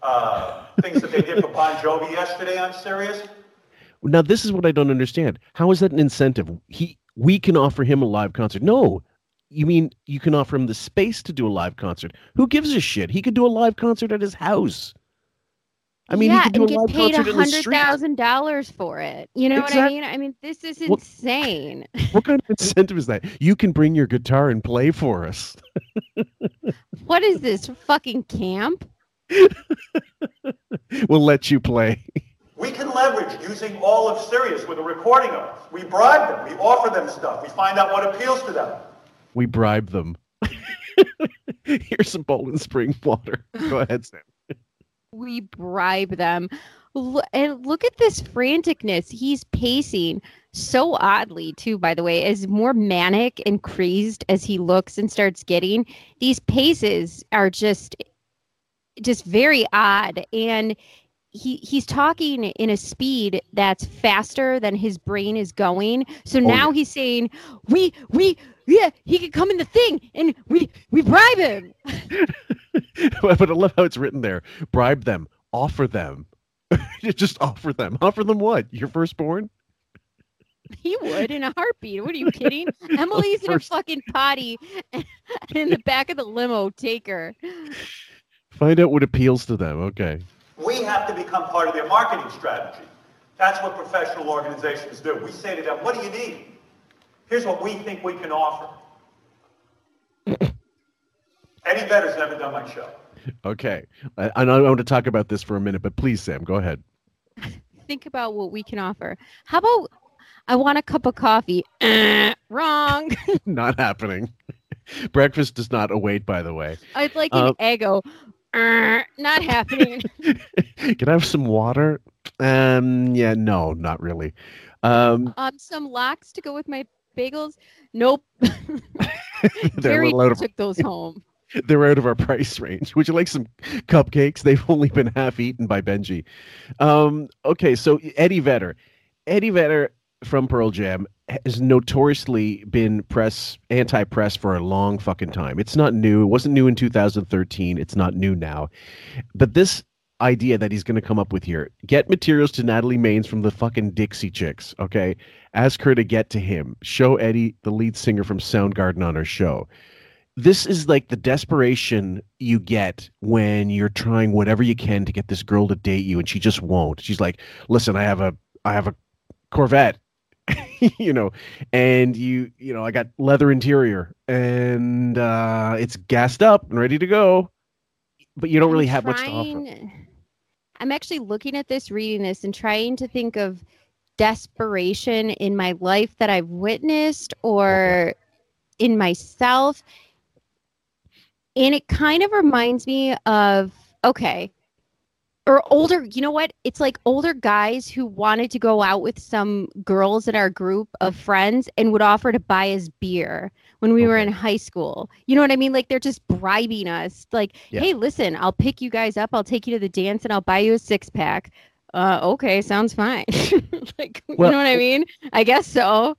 uh, things that they did for Bon Jovi yesterday on Sirius. Now this is what I don't understand. How is that an incentive? He we can offer him a live concert. No. You mean you can offer him the space to do a live concert? Who gives a shit? He could do a live concert at his house. I mean, yeah, he could do and a get live paid a concert in the hundred street. thousand dollars for it. You know what I mean? I mean, this is What- insane. (laughs) What kind of incentive is that? You can bring your guitar and play for us. (laughs) what is this fucking camp? (laughs) we'll let you play. We can leverage using all of Sirius with a recording of us. We bribe them. We offer them stuff. We find out what appeals to them. We bribe them. Here's some Poland Spring water. Go ahead, Sam. We bribe them. Lo- and look at this franticness. He's pacing so oddly, too, by the way, as more manic and crazed as he looks and starts getting. These paces are just just very odd. And he he's talking in a speed that's faster than his brain is going. So oh, now he's saying, We we yeah, he could come in the thing and we we bribe him. (laughs) but I love how it's written there. Bribe them. Offer them. (laughs) Just offer them. Offer them what? Your firstborn? He would in a heartbeat. What are you kidding? (laughs) Emily's in a fucking potty in the back of the limo. Take her. Find out what appeals to them. Okay. We have to become part of their marketing strategy. That's what professional organizations do. We say to them, what do you need? Here's what we think we can offer. Eddie Vedder's never done my show. Okay. I, I know want to talk about this for a minute, but please, Sam, go ahead. Think about what we can offer. How about I want a cup of coffee? Eh, wrong. (laughs) not happening. Breakfast does not await, by the way. I'd like an Um, Eggo. Eh, not happening. (laughs) Can I have some water? Um, yeah, no, not really. Um, um, some lox to go with my bagels. Nope. (laughs) (laughs) out of took those home. (laughs) they're out of our price range. Would you like some cupcakes? They've only been half eaten by Benji. Um, okay, so Eddie Vedder, Eddie Vedder from Pearl Jam has notoriously been press anti-press for a long fucking time. It's not new. It wasn't new in 2013. It's not new now. But this idea that he's going to come up with here, get materials to Natalie Maines from the fucking Dixie Chicks, okay? Ask her to get to him. Show Eddie, the lead singer from Soundgarden, on her show. This is like the desperation you get when you're trying whatever you can to get this girl to date you and she just won't. She's like listen i have a i have a corvette (laughs) you know? And you you know i got leather interior and uh it's gassed up and ready to go. But you don't really have much to offer. Trying- I'm actually looking at this, reading this, and trying to think of desperation in my life that I've witnessed or in myself. And it kind of reminds me of, okay, or older, you know what? It's like older guys who wanted to go out with some girls in our group of mm. friends and would offer to buy us beer when we were in high school. You know what I mean? Like they're just bribing us. Like, Yeah. hey, listen, I'll pick you guys up. I'll take you to the dance and I'll buy you a six pack. Uh, okay, sounds fine. (laughs) like, Well, you know what I mean? I guess so.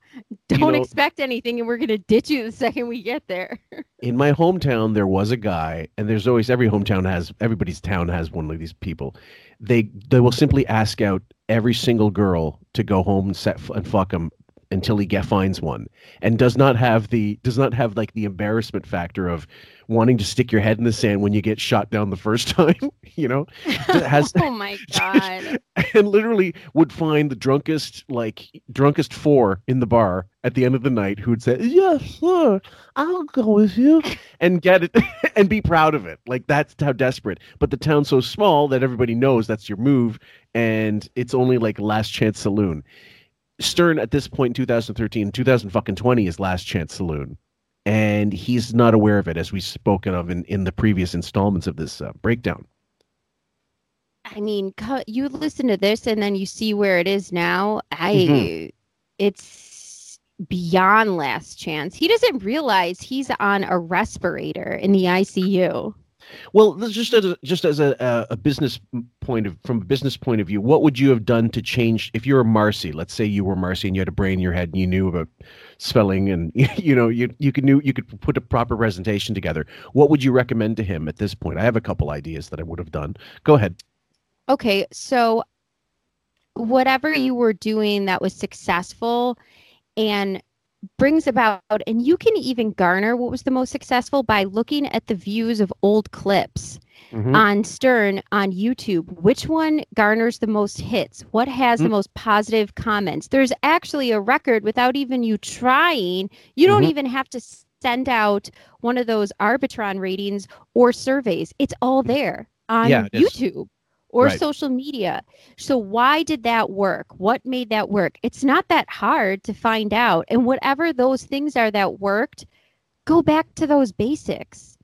Don't know- expect anything, and we're gonna ditch you the second we get there. (laughs) in my hometown there was a guy and there's always every hometown has everybody's town has one of these people they they will simply ask out every single girl to go home and set and fuck him until he get finds one and does not have the does not have like the embarrassment factor of wanting to stick your head in the sand when you get shot down the first (laughs) time you know? It has (laughs) oh my (laughs) god! and literally would find the drunkest like drunkest four in the bar at the end of the night who would say yes sir i'll go with you and get it and be proud of it. Like that's how desperate. But the town's so small that everybody knows that's your move and it's only like last chance saloon stern at this point in 2013 2020 is last chance saloon and he's not aware of it as we've spoken of in, in the previous installments of this uh, breakdown I mean, you listen to this and then you see where it is now. I, Mhm. it's beyond last chance. He doesn't realize he's on a respirator in the ICU. Well, just as a, just as a, a, a business point of from a business point of view, what would you have done to change if you were Marci? Let's say you were Marci and you had a brain in your head and you knew about spelling and (laughs) you know you you could knew you could put a proper presentation together. What would you recommend to him at this point? I have a couple ideas that I would have done. Go ahead. Okay, so whatever you were doing that was successful and brings about, and you can even garner what was the most successful by looking at the views of old clips Mhm. on Stern on YouTube. Which one garners the most hits? What has the Mm. most positive comments? There's actually a record without even you trying. You don't Mhm. even have to send out one of those Arbitron ratings or surveys. It's all there on Yeah. YouTube or Right. social media. So why did that work? What made that work? It's not that hard to find out. And whatever those things are that worked, go back to those basics.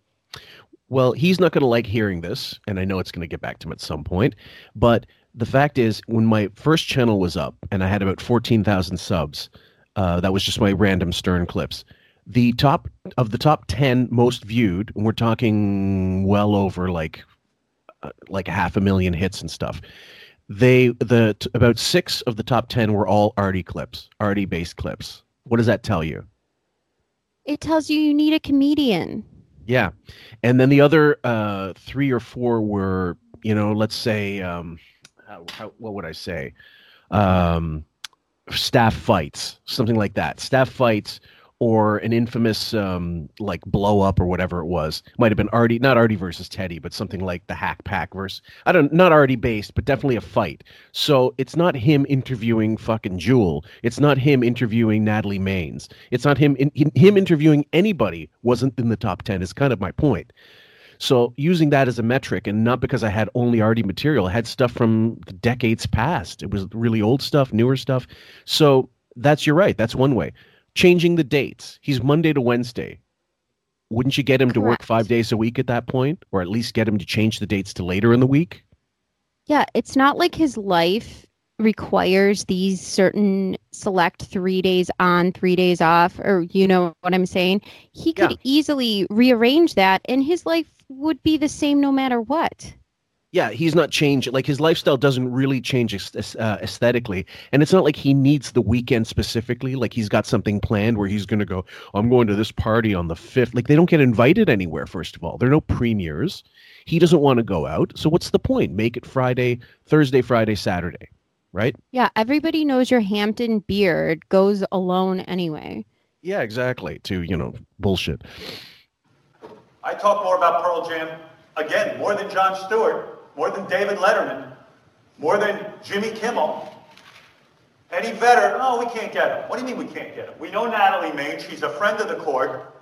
Well, he's not going to like hearing this, and I know it's going to get back to him at some point. But the fact is, when my first channel was up and I had about 14,000 subs, uh, that was just my random Stern clips. The top of the top 10 most viewed, and we're talking well over like like half a million hits and stuff. They the t- about six of the top 10 were all Artie clips, Artie based clips. What does that tell you? It tells you you need a comedian. Yeah, and then the other uh, three or four were, you know, let's say, um, how, how, what would I say, um, staff fights, something like that. Staff fights or an infamous um, like blow up or whatever it was. Might have been Artie, not Artie versus Teddy, but something like the Wack Pack versus I don't not Artie based, but definitely a fight. So it's not him interviewing fucking Jewel. It's not him interviewing Natalie Maines. It's not him in, him interviewing anybody wasn't in the top ten. Is kind of my point. So using that as a metric, and not because I had only Artie material, I had stuff from decades past. It was really old stuff, newer stuff. So that's you're right. That's one way changing the dates. He's Monday to Wednesday. Wouldn't you get him to work five days a week at that point, or at least get him to change the dates to later in the week? Yeah, it's not like his life requires these certain select three days on, three days off, or you know what I'm saying? He could Yeah. easily rearrange that and his life would be the same no matter what. Yeah, he's not changed. Like his lifestyle doesn't really change uh, aesthetically, and it's not like he needs the weekend specifically. Like he's got something planned where he's going to go. I'm going to this party on the fifth. Like they don't get invited anywhere. First of all, there are no premieres. He doesn't want to go out. So what's the point? Make it Friday, Thursday, Friday, Saturday, right? Yeah, everybody knows your Hampton beard goes alone anyway. Yeah, exactly. To you know bullshit. I talk more about Pearl Jam, again, more than Jon Stewart, more than David Letterman, more than Jimmy Kimmel. Eddie Vedder, oh, we can't get him. What do you mean we can't get him? We know Natalie Maine. She's a friend of the court.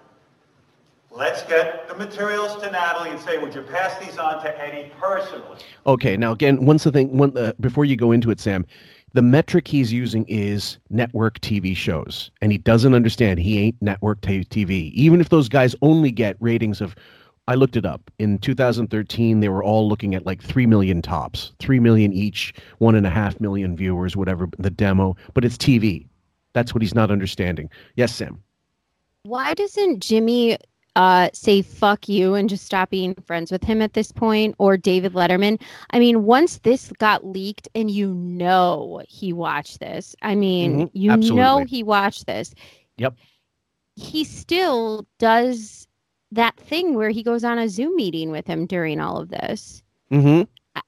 Let's get the materials to Natalie and say, would you pass these on to Eddie personally? Okay, now again, once the thing, one uh, before you go into it, Sam, the metric he's using is network TV shows, and he doesn't understand he ain't network t- TV. Even if those guys only get ratings of, I looked it up in 2013, they were all looking at like three million tops, three million each, one and a half million viewers, whatever the demo, but it's TV. That's what he's not understanding. Yes, Sam. Why doesn't Jimmy uh, say fuck you and just stop being friends with him at this point or David Letterman? I mean, once this got leaked and you know he watched this, I mean, Mhm, you know he watched this. Yep. He still does that thing where he goes on a Zoom meeting with him during all of this. Mm-hmm.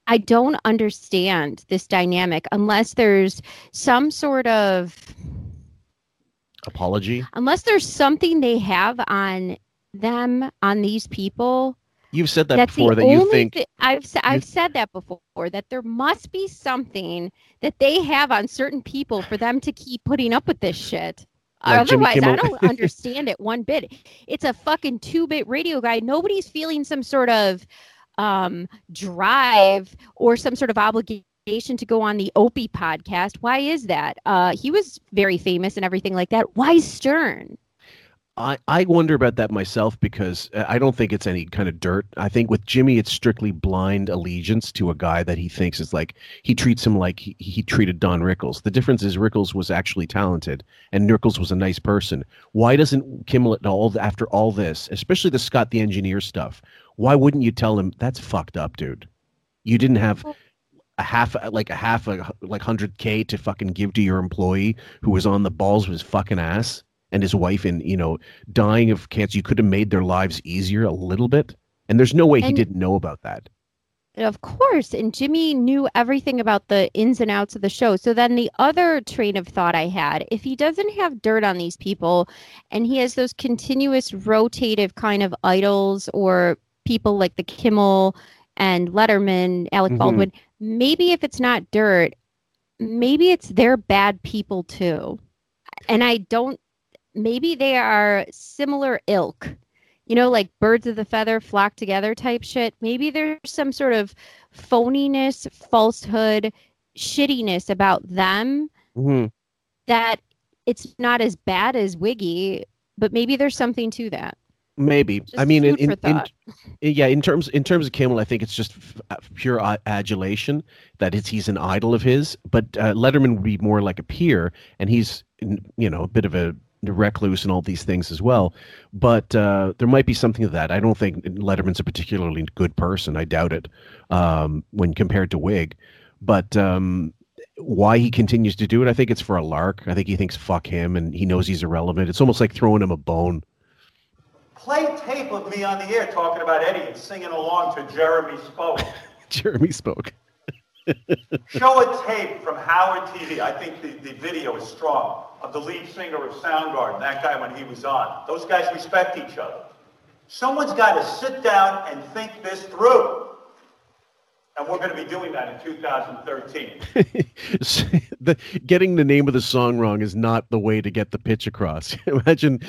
I- don't understand this dynamic unless there's some sort of Apology. unless there's something they have on them on these people You've said that that's before that you think thi- I've I've said that before that there must be something that they have on certain people for them to keep putting up with this shit. Like Otherwise, I don't understand it one bit. It's a fucking two-bit radio guy. Nobody's feeling some sort of um, drive or some sort of obligation to go on the Opie podcast. Why is that? Uh, he was very famous and everything like that. Why Stern? I, I wonder about that myself because uh, I don't think it's any kind of dirt. I think with Jimmy, it's strictly blind allegiance to a guy that he thinks is like he treats him like he, he treated Don Rickles. The difference is Rickles was actually talented and Rickles was a nice person. Why doesn't Kimmel at all after all this, especially the Scott the engineer stuff? Why wouldn't you tell him that's fucked up, dude? You didn't have a half like a half a like hundred k to fucking give to your employee who was on the balls of his fucking ass and his wife and you know dying of cancer you could have made their lives easier a little bit and there's no way he didn't know about that Of course. And Jimmy knew everything about the ins and outs of the show. So then the other train of thought I had if he doesn't have dirt on these people and he has those continuous rotative kind of idols or people like the Kimmel and Letterman, Alec Mhm. Baldwin, maybe if it's not dirt, maybe it's they're bad people too. And I don't, maybe they are similar ilk you know, like birds of the feather flock together type shit. Maybe there's some sort of phoniness, falsehood, shittiness about them Mhm. that it's not as bad as Wiggy, but maybe there's something to that. Maybe. I mean, in, in, in yeah, in terms in terms of Kimmel, I think it's just f- uh, pure a- adulation that it's, he's an idol of his. But uh, Letterman would be more like a peer, and he's you know a bit of a recluse and all these things as well. But uh, there might be something to that. I don't think Letterman's a particularly good person. I doubt it um, when compared to Wig. But um, why he continues to do it, I think it's for a lark. I think he thinks fuck him, and he knows he's irrelevant. It's almost like throwing him a bone. Play tape of me on the air talking about Eddie and singing along to Jeremy Spoke. (laughs) Jeremy spoke. Show a tape from Howard TV. I think the, the video is strong of the lead singer of Soundgarden, that guy when he was on. Those guys respect each other. Someone's got to sit down and think this through. And we're going to be doing that in 2013. (laughs) the, getting the name of the song wrong is not the way to get the pitch across. (laughs) imagine,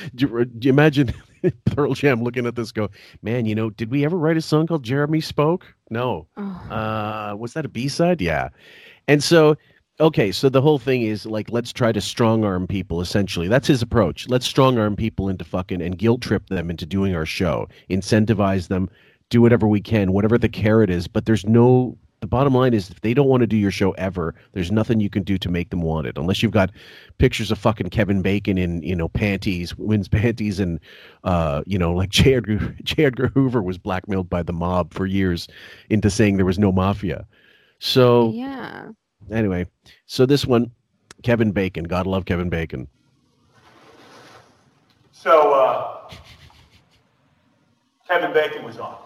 imagine (laughs) Pearl Jam looking at this, go, man, you know, did we ever write a song called Jeremy Spoke? No. Uh, was that a B side? Yeah. And so, okay, so the whole thing is like, let's try to strong arm people. Essentially, that's his approach. Let's strong arm people into fucking and guilt trip them into doing our show, incentivize them, do whatever we can, whatever the carrot is. But there's no. The bottom line is, if they don't want to do your show ever, there's nothing you can do to make them want it, unless you've got pictures of fucking Kevin Bacon in you know panties, women's (laughs) panties, and uh, you know like J. Edgar, (laughs) J. Edgar Hoover was blackmailed by the mob for years into saying there was no mafia. So Yeah. anyway, so this one, Kevin Bacon, God love Kevin Bacon. So, uh, Kevin Bacon was on.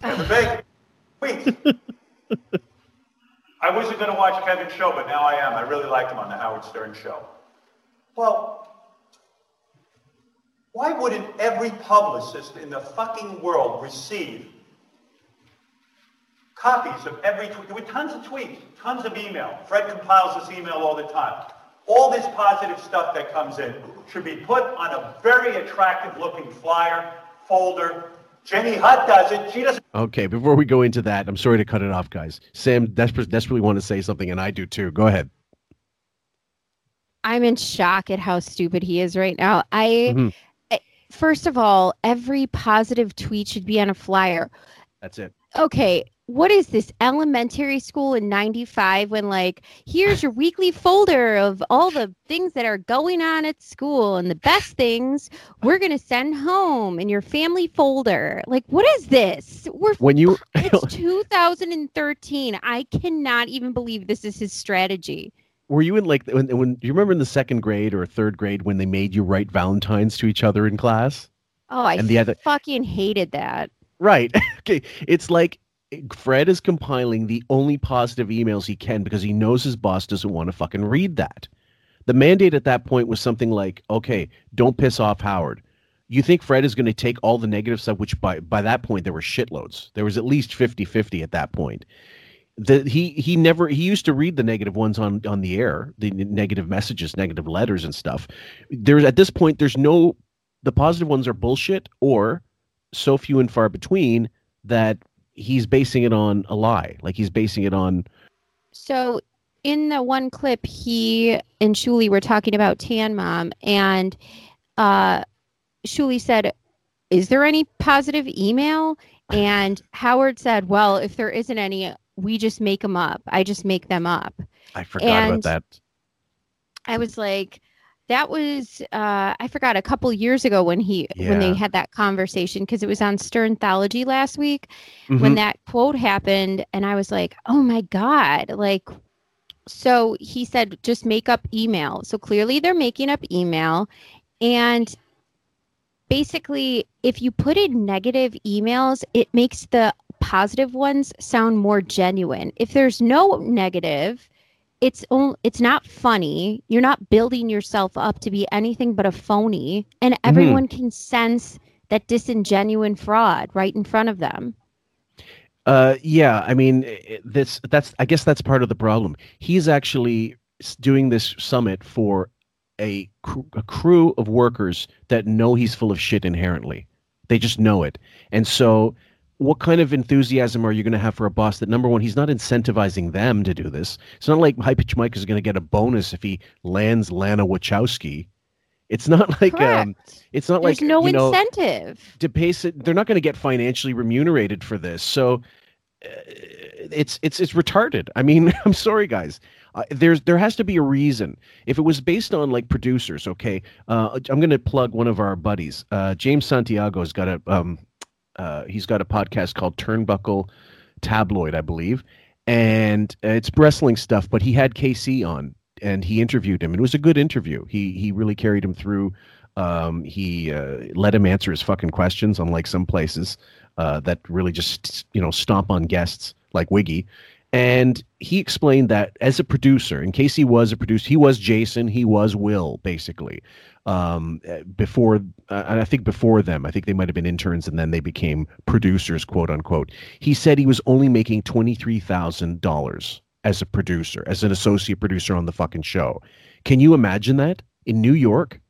Kevin Bacon. Wait. (laughs) I wasn't going to watch Kevin's show, but now I am. I really liked him on the Howard Stern show. Well, why wouldn't every publicist in the fucking world receive copies of every tweet? There were tons of tweets, tons of email. Fred compiles this email all the time. All this positive stuff that comes in should be put on a very attractive looking flyer, folder. Jenny Hutt does it. She doesn't. Okay, before we go into that, I'm sorry to cut it off, guys. Sam desper- desperately want to say something, and I do too. Go ahead. I'm in shock at how stupid he is right now. I, Mhm. I first of all, every positive tweet should be on a flyer. That's it. Okay, what is this elementary school in 95 when like here's your weekly folder of all the things that are going on at school and the best things we're going to send home in your family folder. Like what is this? We're When you (laughs) it's 2013. I cannot even believe this is his strategy. were you in like when when do you remember in the second grade or third grade when they made you write Valentines to each other in class? Oh, I And the other- fucking hated that. Right. (laughs) okay. It's like Fred is compiling the only positive emails he can because he knows his boss doesn't want to fucking read that. The mandate at that point was something like, okay, don't piss off Howard. You think Fred is going to take all the negative stuff, which by, by that point there were shitloads. There was at least 50 50 at that point. The, he he never he used to read the negative ones on on the air, the negative messages, negative letters and stuff. There's at this point there's no the positive ones are bullshit or so few and far between that he's basing it on a lie. Like he's basing it on So in the one clip, he and Shuli were talking about Tan Mom, and uh, Shuli said, "Is there any positive email?" And (laughs) Howard said, "Well, if there isn't any, we just make them up. I just make them up." I forgot about And- that. I was like, that was uh, I forgot a couple years ago when he when they had that conversation because it was on Sternthology last week when Mhm. that quote happened, and I was like, oh my god, like. So he said, just make up email. So clearly they're making up email, and basically, if you put in negative emails, it makes the positive ones sound more genuine. If there's no negative, it's only it's not funny. You're not building yourself up to be anything but a phony, and everyone can sense that disingenuine fraud right in front of them. Uh, yeah, I mean, this that's I guess that's part of the problem. He's actually doing this summit for a, cr- a crew of workers that know he's full of shit inherently. They just know it, and so what kind of enthusiasm are you going to have for a boss that number one he's not incentivizing them to do this it's not like high pitch mike is going to get a bonus if he lands lana wachowski It's not (laughs) like um, it's not There's like no you know, incentive. to pay. it- They're not going to get financially remunerated for this. So uh, it's it's it's retarded. I mean, (laughs) I'm sorry, guys. Uh, there's there has to be a reason. If it was based on like producers, okay. Uh, I'm going to plug one of our buddies. Uh, James Santiago's got a um, uh, he's got a podcast called Turnbuckle Tabloid, I believe, and uh, it's wrestling stuff. But he had KC on, and he interviewed him. It was a good interview. He he really carried him through. Um, he uh, let him answer his fucking questions, unlike some places uh, that really just you know stomp on guests like Wiggy. And he explained that as a producer, in case he was a producer, he was Jason, he was Will, basically. Um, before, uh, and I think before them, I think they might have been interns, and then they became producers, quote unquote. He said he was only making twenty three thousand dollars as a producer, as an associate producer on the fucking show. Can you imagine that in New York?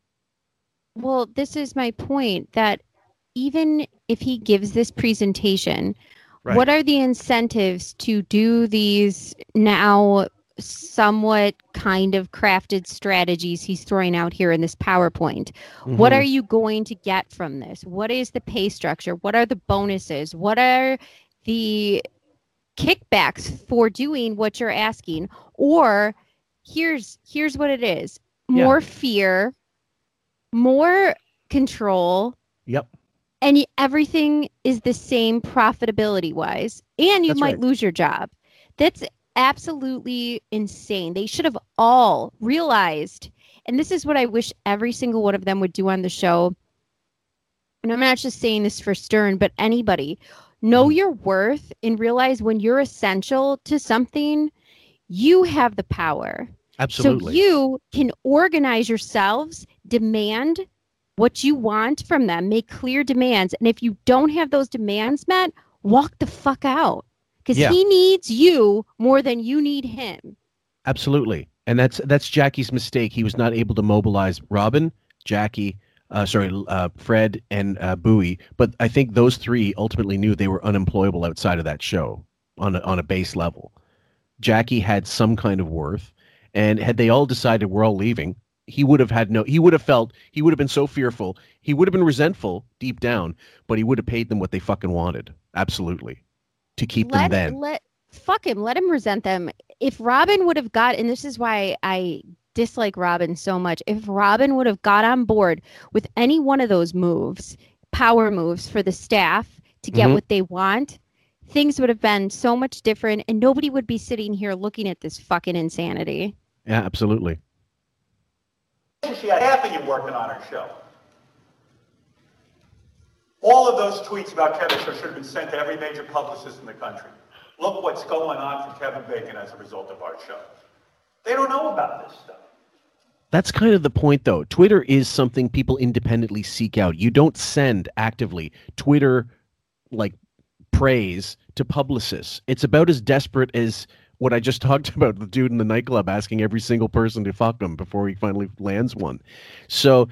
Well, this is my point that even if he gives this presentation, Right. what are the incentives to do these now somewhat kind of crafted strategies he's throwing out here in this PowerPoint? What Mhm. are you going to get from this? What is the pay structure? What are the bonuses? What are the kickbacks for doing what you're asking? Or here's here's what it is. Yeah. More fear, more control, Yep. And everything is the same profitability wise and you That's might right. lose your job. That's absolutely insane. They should have all realized and this is what i wish every single one of them would do on the show. And i'm not just saying this for stern but anybody. Know mm-hmm. your worth and realize when you're essential to something you have the power. Absolutely. so you can organize yourselves, demand what you want from them, make clear demands. And if you don't have those demands met, walk the fuck out. Because Yeah. he needs you more than you need him. Absolutely, and that's that's Jackie's mistake. He was not able to mobilize Robin, Jackie, uh, sorry, uh, Fred, and uh, Bowie. But I think those three ultimately knew they were unemployable outside of that show on a, on a base level. Jackie had some kind of worth, and had they all decided we're all leaving, he would have had no. He would have felt. He would have been so fearful. He would have been resentful deep down, but he would have paid them what they fucking wanted. Absolutely, to keep them let, then. let fuck him. Let him resent them. If Robin would have got, and this is why I dislike Robin so much. If Robin would have got on board with any one of those moves, power moves for the staff to get Mhm. what they want, things would have been so much different, and nobody would be sitting here looking at this fucking insanity. Yeah, absolutely. She had half of you working on her show. All of those tweets about Kevin Show should have been sent to every major publicist in the country. Look what's going on for Kevin Bacon as a result of our show. They don't know about this stuff. That's kind of the point, though. Twitter is something people independently seek out. You don't send actively Twitter like praise to publicists. It's about as desperate as what I just (laughs) talked about the dude in the nightclub asking every single person to fuck him before he finally lands one. So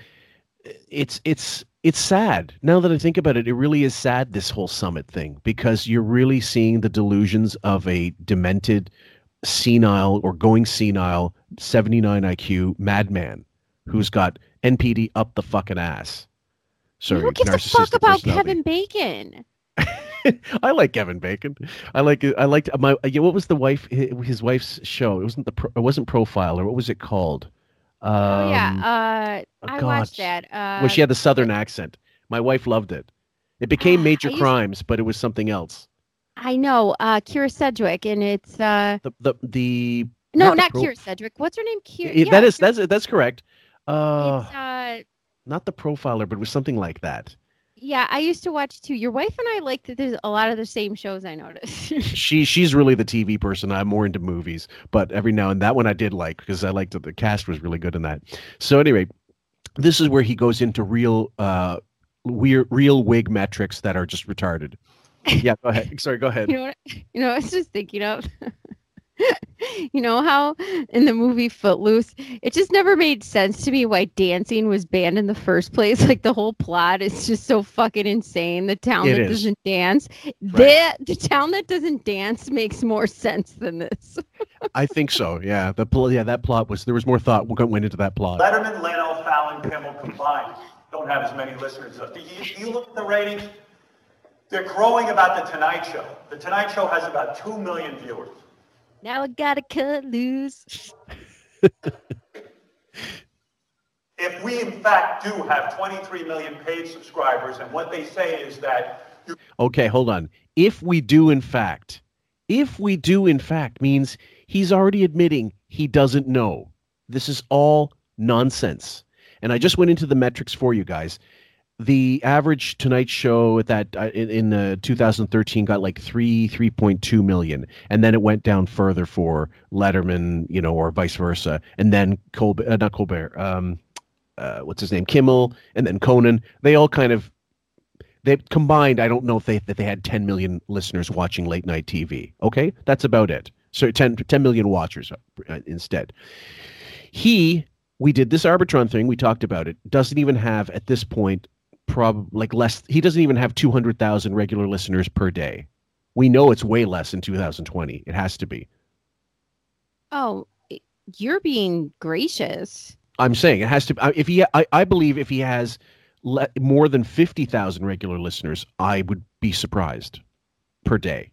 it's it's it's sad. Now that I think about it, it really is sad this whole summit thing because you're really seeing the delusions of a demented, senile or going senile 79 IQ madman who's got NPD up the fucking ass. Sorry, Who gives a fuck about. Kevin Bacon? (laughs) (laughs) I like Kevin Bacon. I like I liked my what was the wife his wife's show? It wasn't the pro, it wasn't Profile or what was it called? Um, oh yeah, uh, I God. watched that. Uh, well, she had the southern accent. My wife loved it. It became (gasps) Major used- Crimes, but it was something else. I know, uh, Kyra Sedgwick, and it's uh, The the the no, not pro- Kyra Sedgwick. What's her name? Kyra. Yeah, that is Kyra- that's that's correct. Uh, It's, uh, not the profiler, but it was something like that. Yeah, I used to watch too. Your wife and I like that. There's a lot of the same shows. I noticed. (laughs) she she's really the TV person. I'm more into movies, but every now and that one I did like because I liked that the cast was really good in that. So anyway, this is where he goes into real uh weird real wig metrics that are just retarded. (laughs) Yeah, go ahead. Sorry, go ahead. you know what? You know, I was just thinking of. (laughs) (laughs) You know how in the movie Footloose, it just never made sense to me why dancing was banned in the first place. (laughs) Like the whole plot is just so fucking insane. The town It that is. doesn't dance, the the town that doesn't dance makes more (laughs) sense than this. I think so. Yeah, the pl- yeah that plot was there was more thought went into that plot. Letterman, Leno, Fallon, Kimmel combined don't have as many listeners. Do you, do you look at the ratings? They're growing about The Tonight Show. The Tonight Show has about 2 million viewers. Now I gotta cut loose. If we, in fact, do have 23 million paid subscribers, and what they say is that you Okay, hold on. If we do, in fact, if we do, in fact, means he's already admitting he doesn't know. This is all nonsense. And I just went into the metrics for you guys. The average Tonight Show at that uh, in, in uh, 2013 got like three, 3.2 million, and then it went down further for Letterman, you know, or vice versa, and then Colbert, uh, not Colbert, um, uh, what's his name, Kimmel, and then Conan. They all kind of they combined i don't know if they that they had 10 million listeners watching late night tv okay? That's about it. So 10, 10 million watchers uh, instead. He we did this arbitron thing we talked about it doesn't even have at this point prob like less he doesn't even have 200000 regular listeners per day we know it's way less in 2020 it has to be Oh, you're being gracious. i'm saying it has to I- if he i, I believe if he has le- more than 50000 regular listeners i would be surprised per day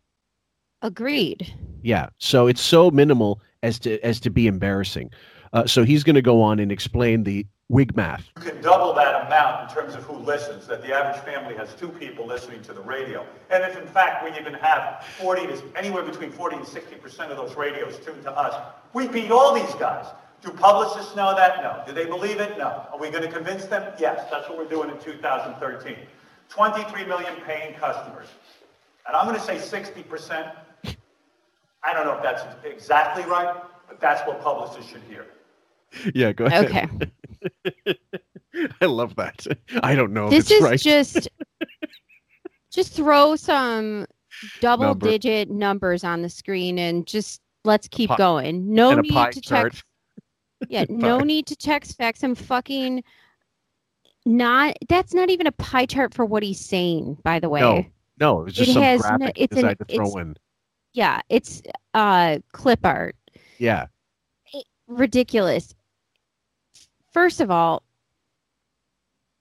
Agreed. Yeah. So it's so minimal as to as to be embarrassing. Uh, so he's going to go on and explain the wig math. You can double that amount in terms of who listens, that the average family has two people listening to the radio. And if in fact we even have 40 to anywhere between 40 and 60% of those radios tuned to us, we beat all these guys. Do publicists know that? No. Do they believe it? No. Are we going to convince them? Yes. That's what we're doing in 2013. 23 million paying customers. And I'm going to say 60%. I don't know if that's exactly right, but that's what publicists should hear. Yeah, go ahead. Okay. (laughs) I love that. I don't know this if it's is right. just (laughs) just throw some double Number. digit numbers on the screen and just let's keep Pi- going. No and need to chart. check (laughs) Yeah, no need to check. I'm fucking not that's not even a pie chart for what he's saying, by the way. No, no, it was just It some has graphic it's an- to throw it's- in. Yeah, it's uh clip art. Yeah. ridiculous. First of all,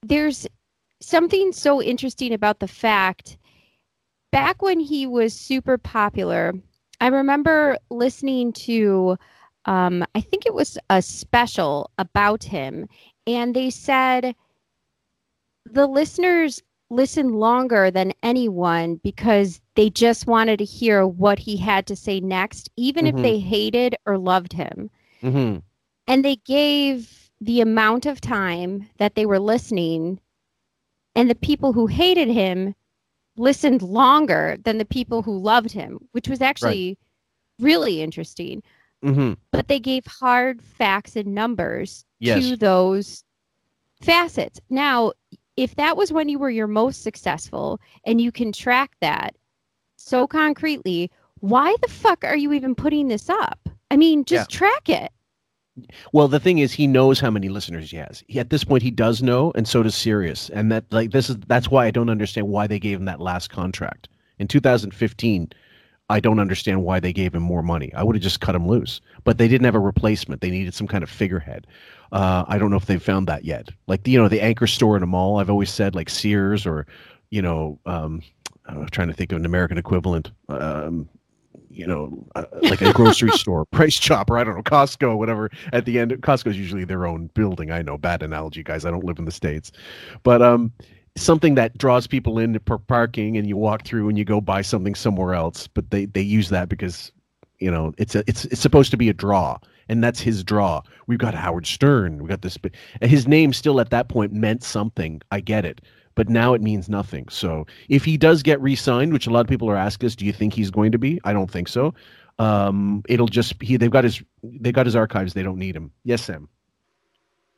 there's something so interesting about the fact back when he was super popular, I remember listening to um, I think it was a special about him, and they said the listeners listened longer than anyone because they just wanted to hear what he had to say next, even Mhm. if they hated or loved him. hmm And they gave the amount of time that they were listening, and the people who hated him listened longer than the people who loved him, which was actually really interesting. hmm But they gave hard facts and numbers Yes. to those facets. Now, if that was when you were your most successful and you can track that so concretely, why the fuck are you even putting this up? I mean, just track it. Well, the thing is, he knows how many listeners he has. He, at this point, he does know, and so does Sirius. And that, like, this is that's why I don't understand why they gave him that last contract in 2015. I don't understand why they gave him more money. I would have just cut him loose. But they didn't have a replacement. They needed some kind of figurehead. Uh, I don't know if they've found that yet. Like you know, the anchor store in a mall. I've always said like Sears or, you know, um, I'm trying to think of an American equivalent. Um, you know, uh, like a grocery (laughs) store, Price Chopper, I don't know, Costco, whatever. At the end, Costco's usually their own building. I know, bad analogy, guys. I don't live in the states, but um, something that draws people in for parking, and you walk through and you go buy something somewhere else. But they they use that because you know it's a it's it's supposed to be a draw, and that's his draw. We've got Howard Stern. We got this. His name still at that point meant something. I get it. But now it means nothing. So if he does get re-signed, which a lot of people are asking us, do you think he's going to be? I don't think so. Um, it'll just he they've got his they got his archives. They don't need him. Yes, Sam.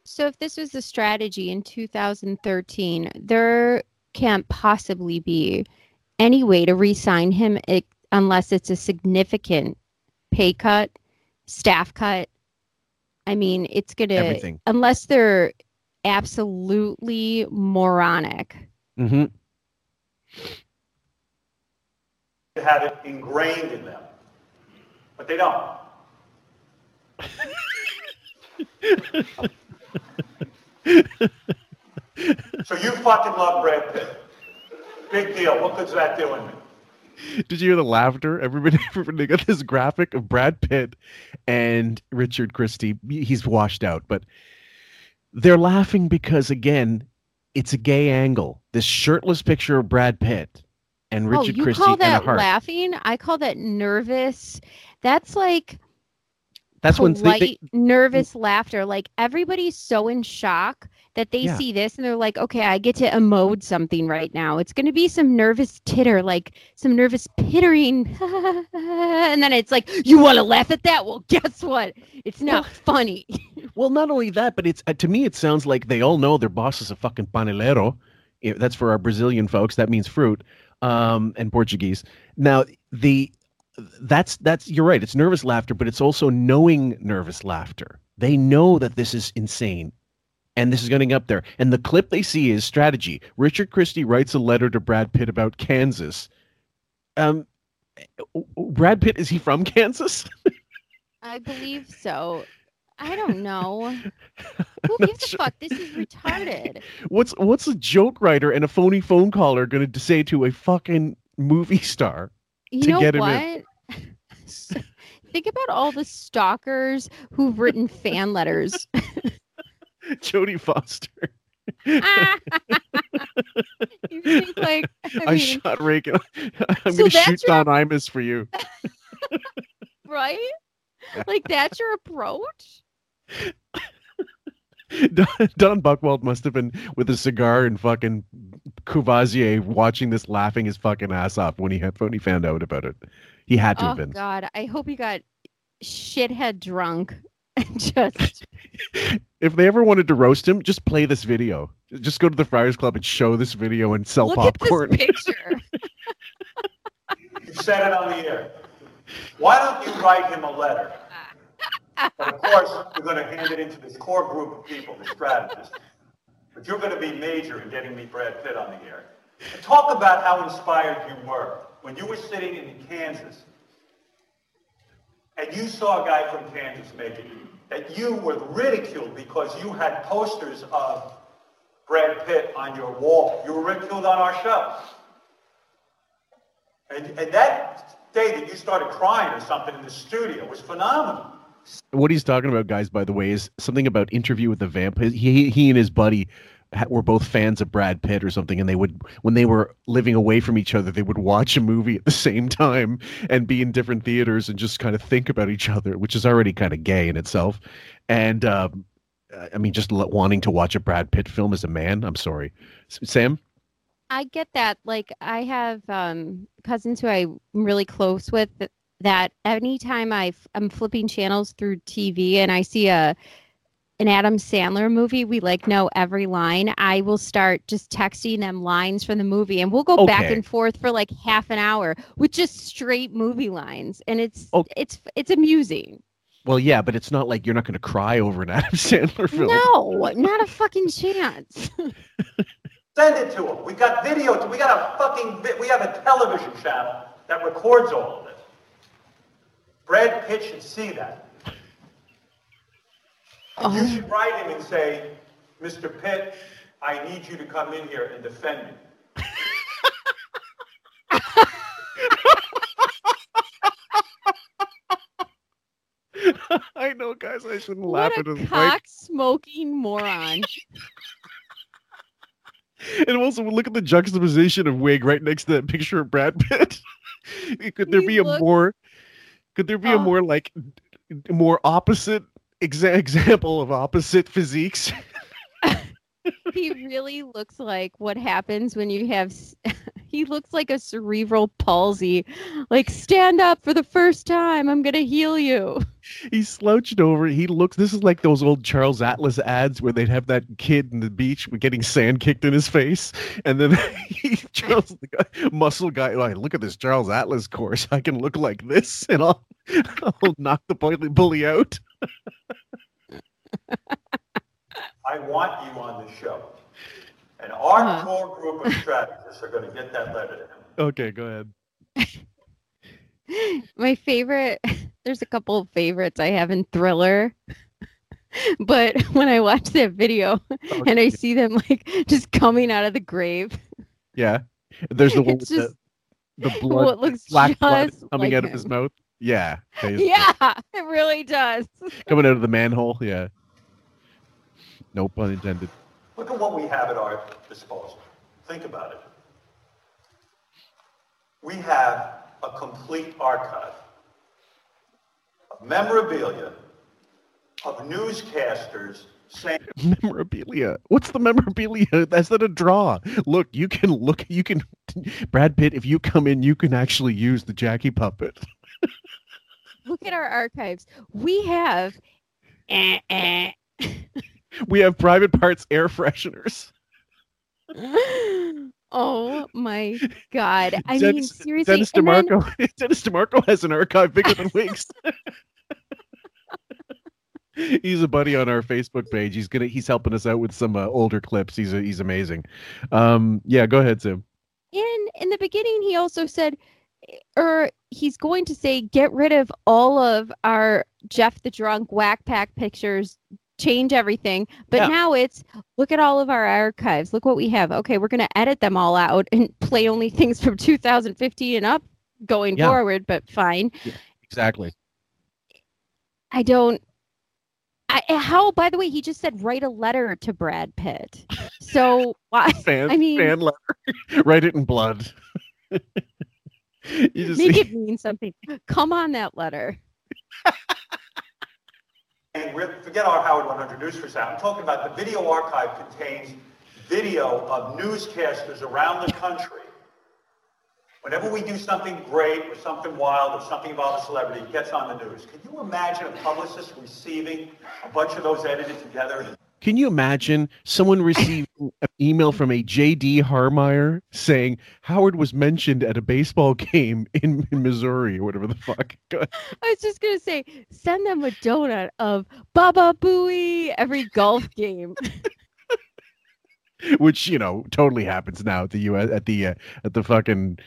So if this was the strategy in 2013, there can't possibly be any way to re-sign him it, unless it's a significant pay cut, staff cut. I mean, it's gonna Everything. unless they're absolutely moronic. Mm-hmm. to have it ingrained in them. But they don't. so you fucking love Brad Pitt. Big deal. What good's that doing me? Did you hear the laughter? Everybody, (laughs) everybody got this graphic of Brad Pitt and Richard Christie. He's washed out, but they're laughing because again, it's a gay angle. This shirtless picture of Brad Pitt and oh, Richard oh, you Christie call that laughing? I call that nervous. That's like That's when they, polite, they, nervous laughter. Like everybody's so in shock that they Yeah. see this and they're like, okay, I get to emote something right now. It's going to be some nervous titter, like some nervous pittering. (laughs) and then it's like, you want to laugh at that? Well, (laughs) guess what? It's not funny. (laughs) well, not only that, but it's uh, to me it sounds like they all know their boss is a fucking panelero. That's for our Brazilian folks. That means fruit, um, and Portuguese. Now the that's that's you're right. It's nervous laughter, but it's also knowing nervous laughter. They know that this is insane. And this is getting up there. And the clip they see is strategy. Richard Christie writes a letter to Brad Pitt about Kansas. Um, Brad Pitt is he from (laughs) Kansas? I believe so. I don't know. (laughs) Who gives a fuck? This is retarded. What's what's a joke writer and a phony phone caller going to say to a fucking movie star You to know get him what? (laughs) in? Think about all the stalkers who've written fan letters. (laughs) Jodie Foster. (laughs) you think like (laughs) I, I, shot Reagan. I'm So going to shoot your- Don Imus for you. right? Like that's your approach? Don, Don Buchwald must have been with a cigar and fucking Courvoisier watching this, laughing his fucking ass off when he had when he found out about it. He had to Oh have been. God, I hope he got shithead drunk (laughs) and just If they ever wanted to roast him, just play this video. Just go to the Friars Club and show this video and sell look popcorn. at this (laughs) picture. You said it on the air. Why don't you write him a letter? But of course, you're going to hand it into this core group of people, the strategists. But you're going to be major in getting me Brad Pitt on the air. And talk about how inspired you were when you were sitting in Kansas and you saw a guy from Kansas make it, that you were ridiculed because you had posters of Brad Pitt on your wall. You were ridiculed on our show. And, and that day that you started crying or something in the studio was phenomenal. what he's talking about, guys, by the way, is something about Interview with the Vamp. He he and his buddy were both fans of Brad Pitt or something, and they would when they were living away from each other, they would watch a movie at the same time and be in different theaters and just kind of think about each other, which is already kind of gay in itself. And um, I mean, just wanting to watch a Brad Pitt film as a man. I'm sorry, Sam. I get that. Like I have um cousins who I'm really close with that, anytime I f- I'm flipping channels through TV and I see a an Adam Sandler movie, we like know every line. I will start just texting them lines from the movie and we'll go back and forth for like half an hour with just straight movie lines and it's Oh. it's it's amusing. Well, yeah, but it's not like you're not going to cry over an Adam (laughs) Sandler film. No, not a fucking chance. (laughs) Send it to him. We got video. We got a fucking. vi- We have a television channel that records all of this. Brad Pitt should see that. And you should write him and say, Mr. Pitt, I need you to come in here and defend me. (laughs) I know, guys. I shouldn't what laugh at his mic. cock smoking moron. (laughs) And also look at the juxtaposition of Wig right next to that picture of Brad Pitt. (laughs) could there He be a looks- more could there be a Oh. more like more opposite exa- example of opposite physiques? (laughs) he really looks like what happens when you have (laughs) he looks like a cerebral palsy. Like, stand up for the first time. I'm gonna heal you. He slouched over. He looks. This is like those old Charles Atlas ads where they'd have that kid in the beach getting sand kicked in his face, and then (laughs) he, Charles, the guy, muscle guy, like, look at this Charles Atlas course. I can look like this, and I'll, I'll knock the bully, bully out. (laughs) I want you on the show. And our Uh-huh. core group of strategists are going to get that letter to him. Okay, go ahead. (laughs) My favorite, (laughs) there's a couple of favorites I have in Thriller. (laughs) But when I watch that video and I see them like just coming out of the grave, Yeah, there's the one with It's the, the blood, what looks black blood coming like out of his mouth. Yeah, there's- yeah, it really does. coming out of the manhole. Yeah, no pun intended. Look at what we have at our disposal. Think about it. We have a complete archive of memorabilia, of newscasters saying, (laughs) memorabilia. What's the memorabilia? (laughs) That's not a draw. Look, you can look. You can, Brad Pitt. If you come in, you can actually use the Jackie puppet. (laughs) Look at our archives. We have eh, eh. We have private parts air fresheners. (laughs) Oh my god. I mean seriously. Dennis and then- DeMarco. (laughs) Dennis DeMarco has an archive bigger than Wigs. (laughs) he's a buddy on our Facebook page. He's gonna. He's helping us out with some uh, older clips. He's a, he's amazing. Um, yeah, go ahead, Sim. in in the beginning he also said or he's going to say get rid of all of our jeff the drunk Wack Pack pictures change everything but Yeah. now it's look at all of our archives look what we have okay we're going to edit them all out and (laughs) play only things from 2015 and up going Yeah. forward but fine Exactly. i don't I, eh, how by the way he just said write a letter to brad pitt so (laughs) why Fan, i mean fan letter. (laughs) Write it in blood. you just make it mean something come on that letter and forget our Howard 100 News for a second. I'm talking about the video archive contains video of newscasters around the country. Whenever we do something great or something wild or something about a celebrity, it gets on the news. Can you imagine a publicist receiving a bunch of those edited together? Can you imagine someone (laughs) receiving an email from a J.D. Harmeyer saying Howard was mentioned at a baseball (laughs) game in, in Missouri or whatever the fuck? I was just gonna say, send them a donut of Baba Booey every golf game. (laughs) Which you know totally happens now at the U.S. at the uh, at the fucking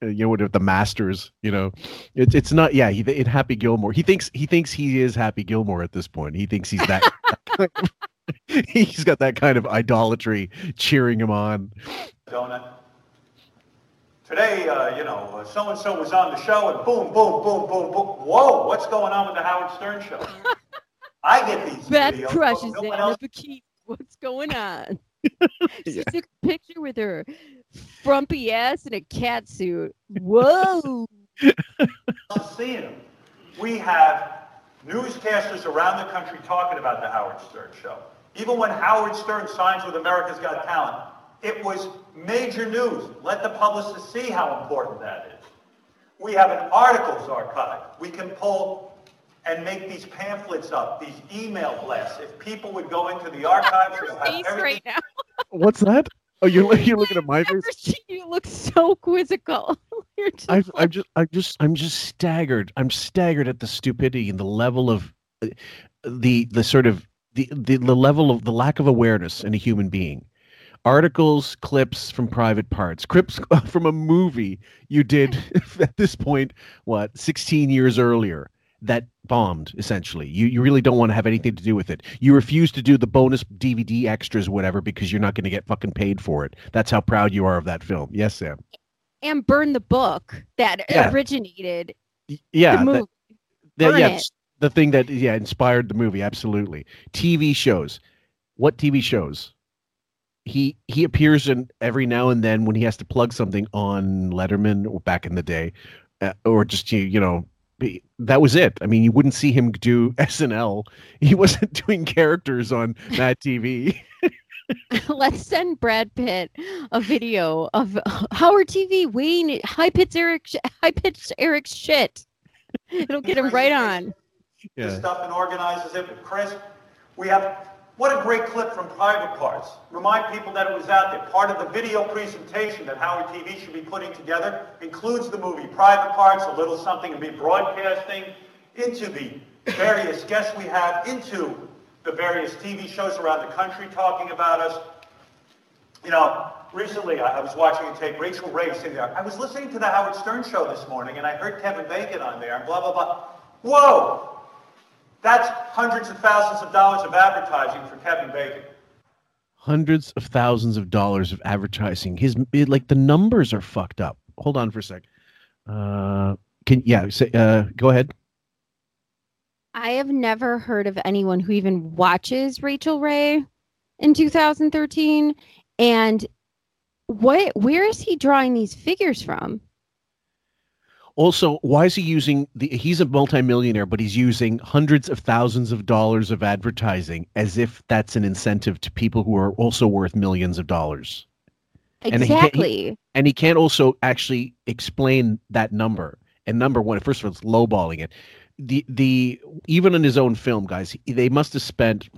uh, you know what at the Masters. You know, it's it's not yeah. He in Happy Gilmore. He thinks he thinks he is Happy Gilmore at this point. He thinks he's that. (laughs) he's got that kind of idolatry cheering him on. Donut. Today, uh, you know, so and so was on the show, and boom, boom, boom, boom, boom. Whoa, what's going on with the Howard Stern show? (laughs) I get these Beth videos. crushes no in one a else bikini. What's going on? (laughs) she Yeah. took a picture with her frumpy ass in a cat suit. Whoa! is seeing them. We have newscasters around the country talking about the Howard Stern show. Even when Howard Stern signs with America's Got Talent, it was major news. Let the publicists see how important that is. We have an articles archive. We can pull and make these pamphlets up, these email blasts. If people would go into the archives, Your they'll have everything. right now. (laughs) What's that? Oh, you're (laughs) you're looking at my (laughs) face. Seen you look so quizzical. You're just I've, like, I'm just, I'm just, I'm just staggered. I'm staggered at the stupidity and the level of uh, the, the sort of the, the, the level of the lack of awareness in a human being. Articles, clips from private parts, clips (laughs) from a movie you did (laughs) at this point, what, 16 years earlier that bombed essentially. You, you really don't want to have anything to do with it. You refuse to do the bonus DVD extras, whatever, because you're not going to get fucking paid for it. That's how proud you are of that film. Yes, Sam. and burn the book that Yeah. originated Yeah. the that- movie. Yeah, Burn yeah, it. The thing that yeah inspired the movie absolutely. TV shows. What TV shows? He he appears in every now and then when he has to plug something on Letterman or back in the day, uh, or just you you know that was it. I mean, you wouldn't see him do (laughs) SNL. He wasn't (laughs) doing characters on Mad TV. (laughs) Let's send Brad Pitt a video of Howard TV Wayne high pitched Eric high pitched Eric's shit. It'll get him right on. This stuff and organizes it with Chris. We have what a great clip from Private Parts. Remind people that it was out there. Part of the video presentation that Howard TV should be putting together includes the movie Private Parts, a little something to be broadcasting into the various guests we have, into the various TV shows around the country talking about us. You know, recently I I was watching a tape, Rachael Ray sitting there. I was listening to the Howard Stern show this morning and I heard Kevin Bacon on there and blah, blah, blah. Whoa! That's hundreds of thousands of dollars of advertising for Kevin Bacon. Hundreds of thousands of dollars of advertising. His it, like the numbers are fucked up. Hold on for a sec. Uh, can yeah, say, uh, go ahead. I have never heard of anyone who even watches Rachael Ray in 2013. And what where is he drawing these figures from? Also, why is he using the? He's a multimillionaire, but he's using hundreds of thousands of dollars of advertising as if that's an incentive to people who are also worth millions of dollars. And he Exactly. and he can't also actually explain that number. And number one, first of all, it's lowballing it. The the even in his own film, guys, they must have spent.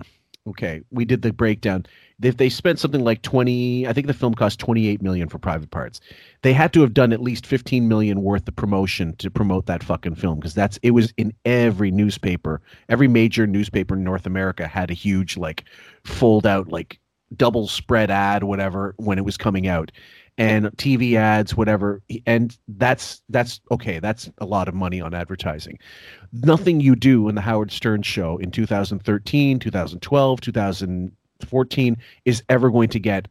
Okay, we did the breakdown. If they spent something like twenty, I think the film cost twenty eight million for Private Parts. They had to have done at least fifteen million worth of promotion to promote that fucking film because that's it was in every newspaper. Every major newspaper in North America had a huge like fold out like double spread ad whatever when it was coming out and TV ads whatever and that's that's okay that's a lot of money on advertising nothing you do in the Howard Stern show in 2013 2012 2014 is ever going to get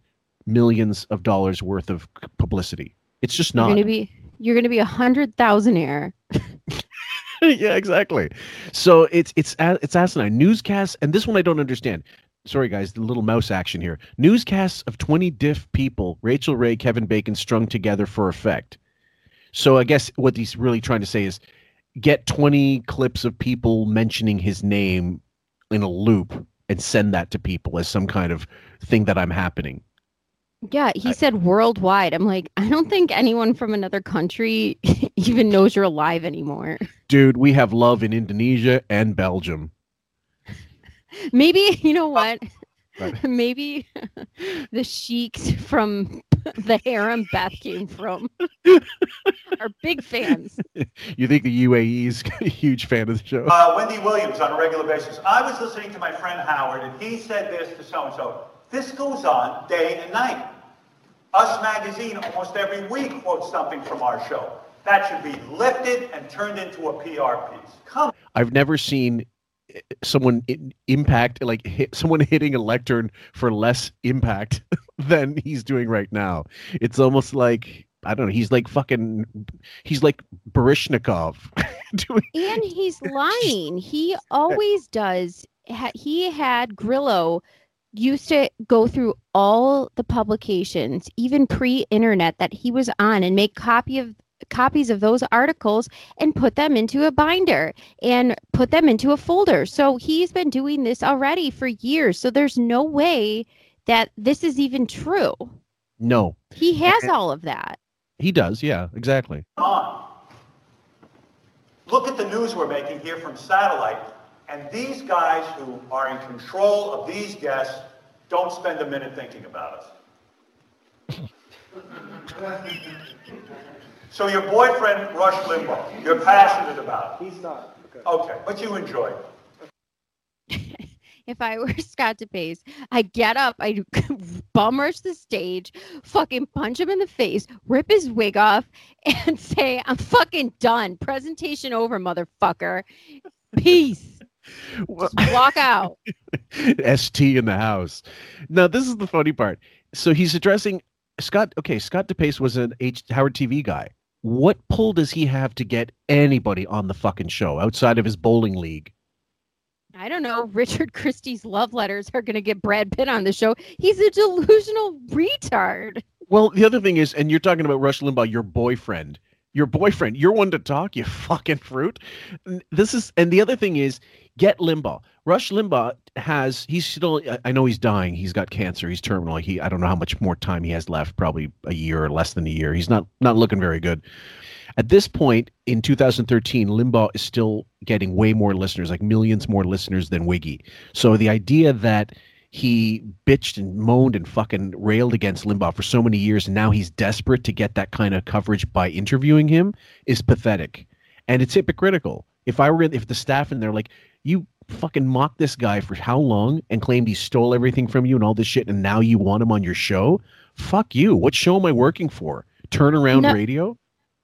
millions of dollars worth of publicity it's just You're not gonna be you're gonna be a hundred thousandaire. (laughs) yeah, exactly. So it's it's it's asinine newscasts, and this one I don't understand. Sorry, guys, the little mouse action here. Newscasts of twenty diff people, Rachael Ray, Kevin Bacon, strung together for effect. So I guess what he's really trying to say is get twenty clips of people mentioning his name in a loop and send that to people as some kind of thing that I'm happening. Yeah, he said worldwide. I'm like, I don't think anyone from another country (laughs) even knows you're alive anymore. Dude, we have love in Indonesia and Belgium. (laughs) Maybe you know what? Right. (laughs) Maybe the sheiks from (laughs) the harem Beth came from are big fans. You think the UAE's (laughs) a huge fan of the show? Uh, Wendy Williams on a regular basis. I was listening to my friend Howard, and he said this to so and so. This goes on day and night. Us Magazine almost every week quotes something from our show. That should be lifted and turned into a PR piece. Come I've never seen someone impact like hit, someone hitting a lectern for less impact (laughs) than he's doing right now. It's almost like I don't know. He's like fucking. He's like Baryshnikov. (laughs) doing, And he's (laughs) lying. He always does. He had Grillo used to go through all the publications, even pre-internet that he was on, and make copy of copies of those articles and put them into a binder and put them into a folder. So he's been doing this already for years. So there's no way that this is even true. no, He has all of that. he does. Yeah, exactly. on. Look at the news we're making here from satellite, and these guys who are in control of these guests don't spend a minute thinking about us. (laughs) So your boyfriend, Rush Limbaugh, you're passionate about. He's not. Okay, but you enjoy it. (laughs) if I were Scott DePace, I'd get up, I'd (laughs) bum rush the stage, fucking punch him in the face, rip his wig off, (laughs) and say, I'm fucking done. Presentation over, motherfucker. Peace. Just walk out. ST in the house. Now, this is the funny part. So he's addressing Scott. Okay, Scott DePace was an H Howard TV guy. What pull does he have to get anybody on the fucking show outside of his bowling league? I don't know. (laughs) Richard Christie's love letters are going to get Brad Pitt on the show. He's a delusional retard. Well, the other thing is, and you're talking about Rush Limbaugh, your boyfriend. Your boyfriend, you're one to talk, you (laughs) fucking fruit. This is, and the other thing is, Get Limbaugh. Rush Limbaugh has he's still I- know he's dying. He's got cancer. He's terminal. He I don't know how much more time he has left. Probably a year or less than a year. He's not not looking very good. At this point in 2013, Limbaugh is still getting way more listeners, like millions more listeners than Wiggy. So the idea that he bitched and moaned and fucking railed against Limbaugh for so many years, and now he's desperate to get that kind of coverage by interviewing him is pathetic, and it's hypocritical. If I were if the staff in there like you fucking mocked this guy for how long and claimed he stole everything from you and all this shit, and now you want him on your show? Fuck you. What show am I working for? Turnaround No. radio?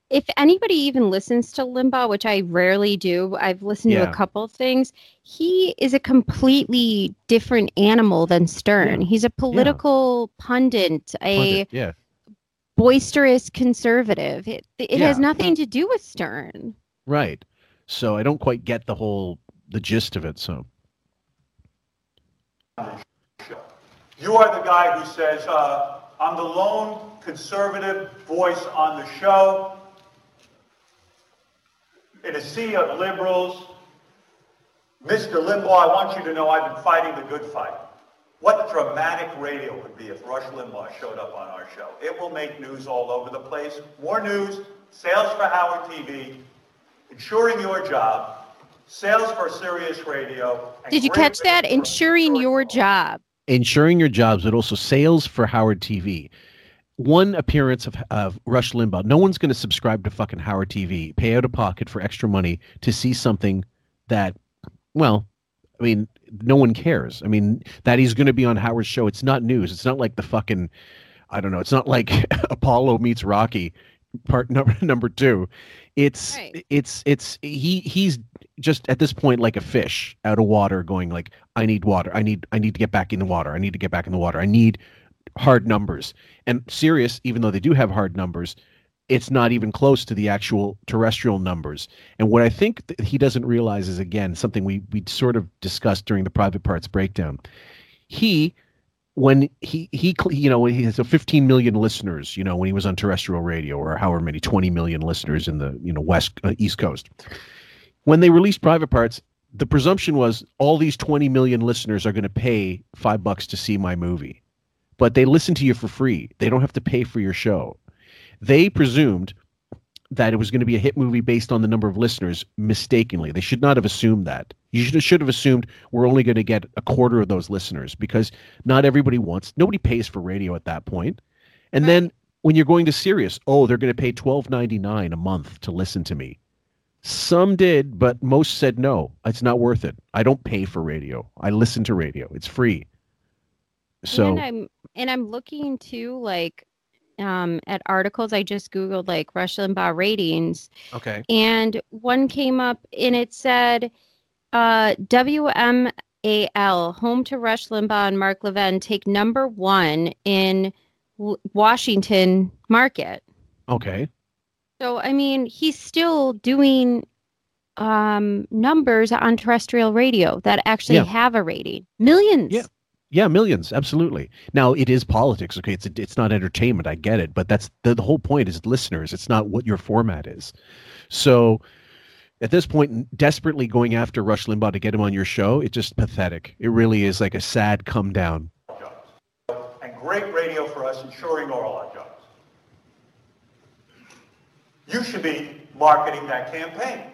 if anybody even listens to Limbaugh, which I rarely do, I've listened to a couple of things. He is a completely different animal than Stern. He's a political pundit, a Pundit, yeah. boisterous conservative. It, it has nothing to do with Stern. Right. So I don't quite get the whole the gist of it. So You are the guy who says, uh, I'm the lone conservative voice on the show. In a sea of liberals, Mr. Limbaugh, I want you to know I've been fighting the good fight. What dramatic radio would be if Rush Limbaugh showed up on our show? It will make news all over the place. More news, sales for Howard TV, ensuring your job, sales for Sirius Radio. Did you catch that? radio Ensuring your job. ensuring your jobs, but also sales for Howard TV. One appearance of, of Rush Limbaugh. No one's going to subscribe to fucking Howard TV, pay out of pocket for extra money to see something that, well, I mean, no one cares. I mean, that he's going to be on Howard's show. It's not news. It's not like the fucking, I don't know. It's not like (laughs) Apollo meets Rocky, part (laughs) number number two. It's it's it's he he's just at this point like a fish out of water, going like, I need water. I need I need to get back in the water. I need to get back in the water. I need hard numbers. And Sirius, even though they do have hard numbers, it's not even close to the actual terrestrial numbers. And what I think that he doesn't realize is again something we we sort of discussed during the private parts breakdown. He when he he you know he has a 15 million listeners, you know, when he was on terrestrial radio or however many 20 million listeners in the, you know, west uh, east coast. When they released private parts, the presumption was all these 20 million listeners are going to pay 5 bucks to see my movie. But they listen to you for free. They don't have to pay for your show they presumed that it was going to be a hit movie based on the number of listeners mistakenly. They should not have assumed that. You should, should have assumed we're only going to get a quarter of those listeners because not everybody wants, nobody pays for radio at that point. And then when you're going to Sirius, oh, they're going to pay twelve ninety nine a month to listen to me. Some did, but most said no. It's not worth it. I don't pay for radio. I listen to radio. It's free. So and I'm and I'm looking to like um at articles I just googled like Rush Limbaugh ratings okay. and one came up and it said uh WMAL home to Rush Limbaugh and Mark Levin take number 1 in W- Washington market. Okay. So I mean he's still doing um numbers on terrestrial radio that actually Yeah. have a rating. Millions. Yeah. Yeah, millions, absolutely. Now it is politics, okay? It's it's not entertainment. I get it, but that's the, the whole point is listeners. It's not what your format is. So at this point, desperately going after Rush Limbaugh to get him on your show, it's just pathetic. It really is like a sad come down. and great radio for us ensuring all our jobs. You should be marketing that campaign.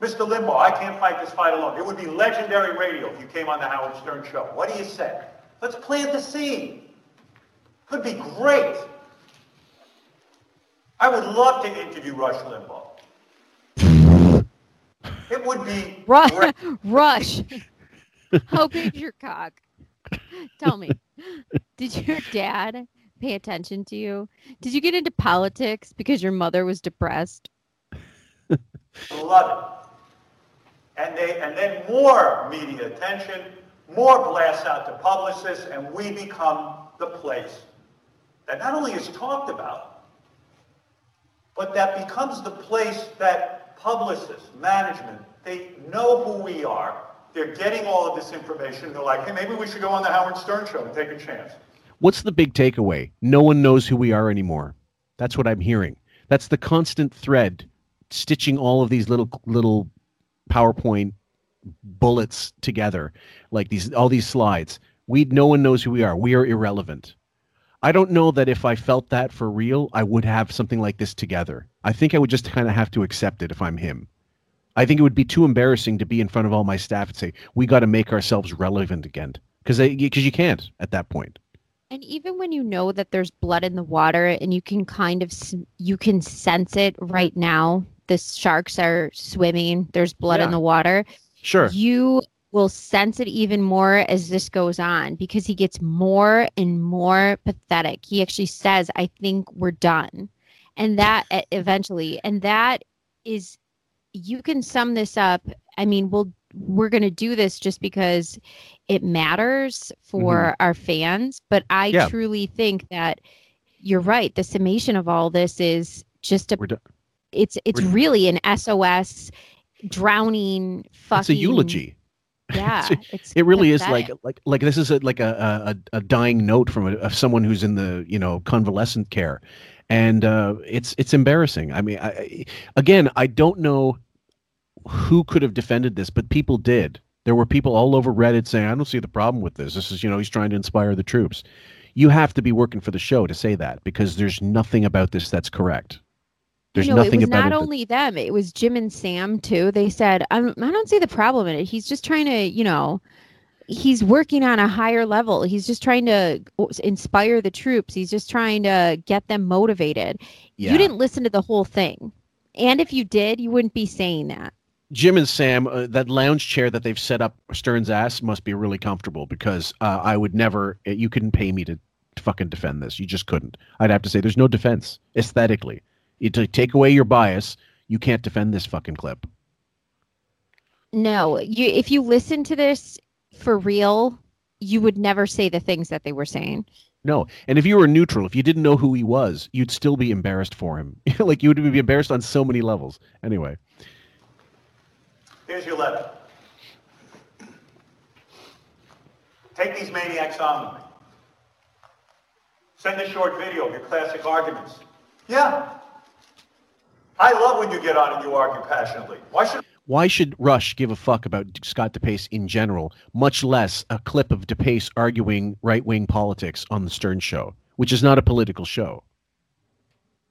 Mr. Limbaugh, I can't fight this fight alone. It would be legendary radio if you came on the Howard Stern show. What do you say? Let's plant the seed. Could be great. I would love to interview Rush Limbaugh. It would be Rush. great. (laughs) Rush. How big's your cock? Tell me. Did your dad pay attention to you? Did you get into politics because your mother was depressed? Love it. And they and then more media attention, more blasts out to publicists, and we become the place that not only is talked about, but that becomes the place that publicists, management, they know who we are. They're getting all of this information. They're like, hey, maybe we should go on the Howard Stern show and take a chance. What's the big takeaway? No one knows who we are anymore. That's what I'm hearing. That's the constant thread stitching all of these little little PowerPoint bullets together, like these all these slides. We no one knows who we are. We are irrelevant. I don't know that if I felt that for real, I would have something like this together. I think I would just kind of have to accept it if I'm him. I think it would be too embarrassing to be in front of all my staff and say, "We got to make ourselves relevant again," because because you can't at that point. And even when you know that there's blood in the water and you can kind of you can sense it right now, the sharks are swimming, there's blood in the water. Sure. You will sense it even more as this goes on because he gets more and more pathetic. He actually says, "I think we're done." And that eventually and that is you can sum this up. I mean, we'll we're going to do this just because it matters for mm-hmm. our fans, but I Yeah. truly think that you're right. The summation of all this is just a We're done. It's it's really an SOS drowning fucking It's a eulogy. (laughs) Yeah, it's it really is like like like this is a, like a, a a dying note from a, of someone who's in the you know convalescent care, and uh, it's it's embarrassing. I mean, I- again, I don't know who could have defended this, but people did. There were people all over Reddit saying, "I don't see the problem with this. This is you know he's trying to inspire the troops." You have to be working for the show to say that because there's nothing about this that's correct. There's you know, nothing it was about not it. that- only them; it was Jim and Sam too. They said, I don't, "I don't see the problem in it. He's just trying to, you know, he's working on a higher level. He's just trying to inspire the troops. He's just trying to get them motivated." Yeah. You didn't listen to the whole thing, and if you did, you wouldn't be saying that. Jim and Sam, uh, that lounge chair that they've set up Stern's ass must be really comfortable because uh, I would never. uh, You couldn't pay me to fucking defend this. You just couldn't. I'd have to say there's no defense aesthetically. You to take away your bias, you can't defend this fucking clip. No, you if you listen to this for real, you would never say the things that they were saying. No, and if you were neutral, if you didn't know who he was, you'd still be embarrassed for him. (laughs) like you would be embarrassed on so many levels. Anyway, Here's your letter. Take these maniacs on with me. Send a short video of your classic arguments. Yeah. I love when you get on and you argue passionately. Why should why should Rush give a fuck about Scott DePace in general, much less a clip of DePace arguing right-wing politics on the Stern Show, which is not a political show?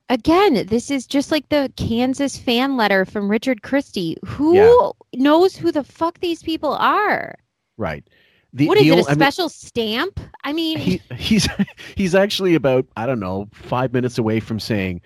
Again, this is just like the Kansas fan letter from Richard Christie. Who Yeah. knows who the fuck these people are? Right. The, what is the it, a ol- I mean, special stamp? I mean, he, he's (laughs) he's actually about I don't know five minutes away from saying,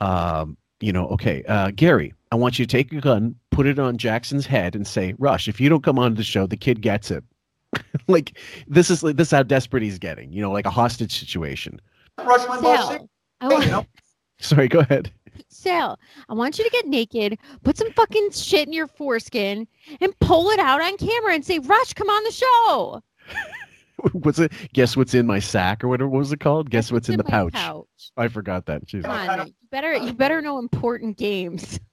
um, you know, okay, uh, Gary, I want you to take a gun, put it on Jackson's head, and say, Rush, if you don't come on the show, the kid gets it. (laughs) like this is like this is how desperate he's getting. You know, like a hostage situation. Rush Limbaugh Sal, sing? I want, You know, (laughs) Sorry, go ahead. Sal, I want you to get naked, put some fucking shit in your foreskin, and pull it out on camera and say, Rush, come on the show. (laughs) (laughs) what's it? Guess what's in my sack or whatever. What was it called? Guess what's in the pouch. pouch. I forgot that. Jesus. Come on, you better you better know important games. (laughs)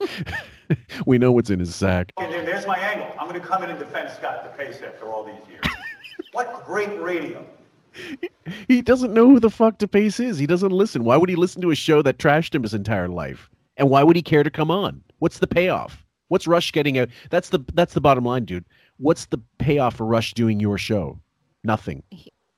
(laughs) We know what's in his sack. and then there's my angle. I'm going to come in and defend Scott DePace after all these years. what great radio. He doesn't know who the fuck DePace is. He doesn't listen. Why would he listen to a show that trashed him his entire life? And why would he care to come on? What's the payoff? What's Rush getting out? That's the that's the bottom line, dude. What's the payoff for Rush doing your show? Nothing.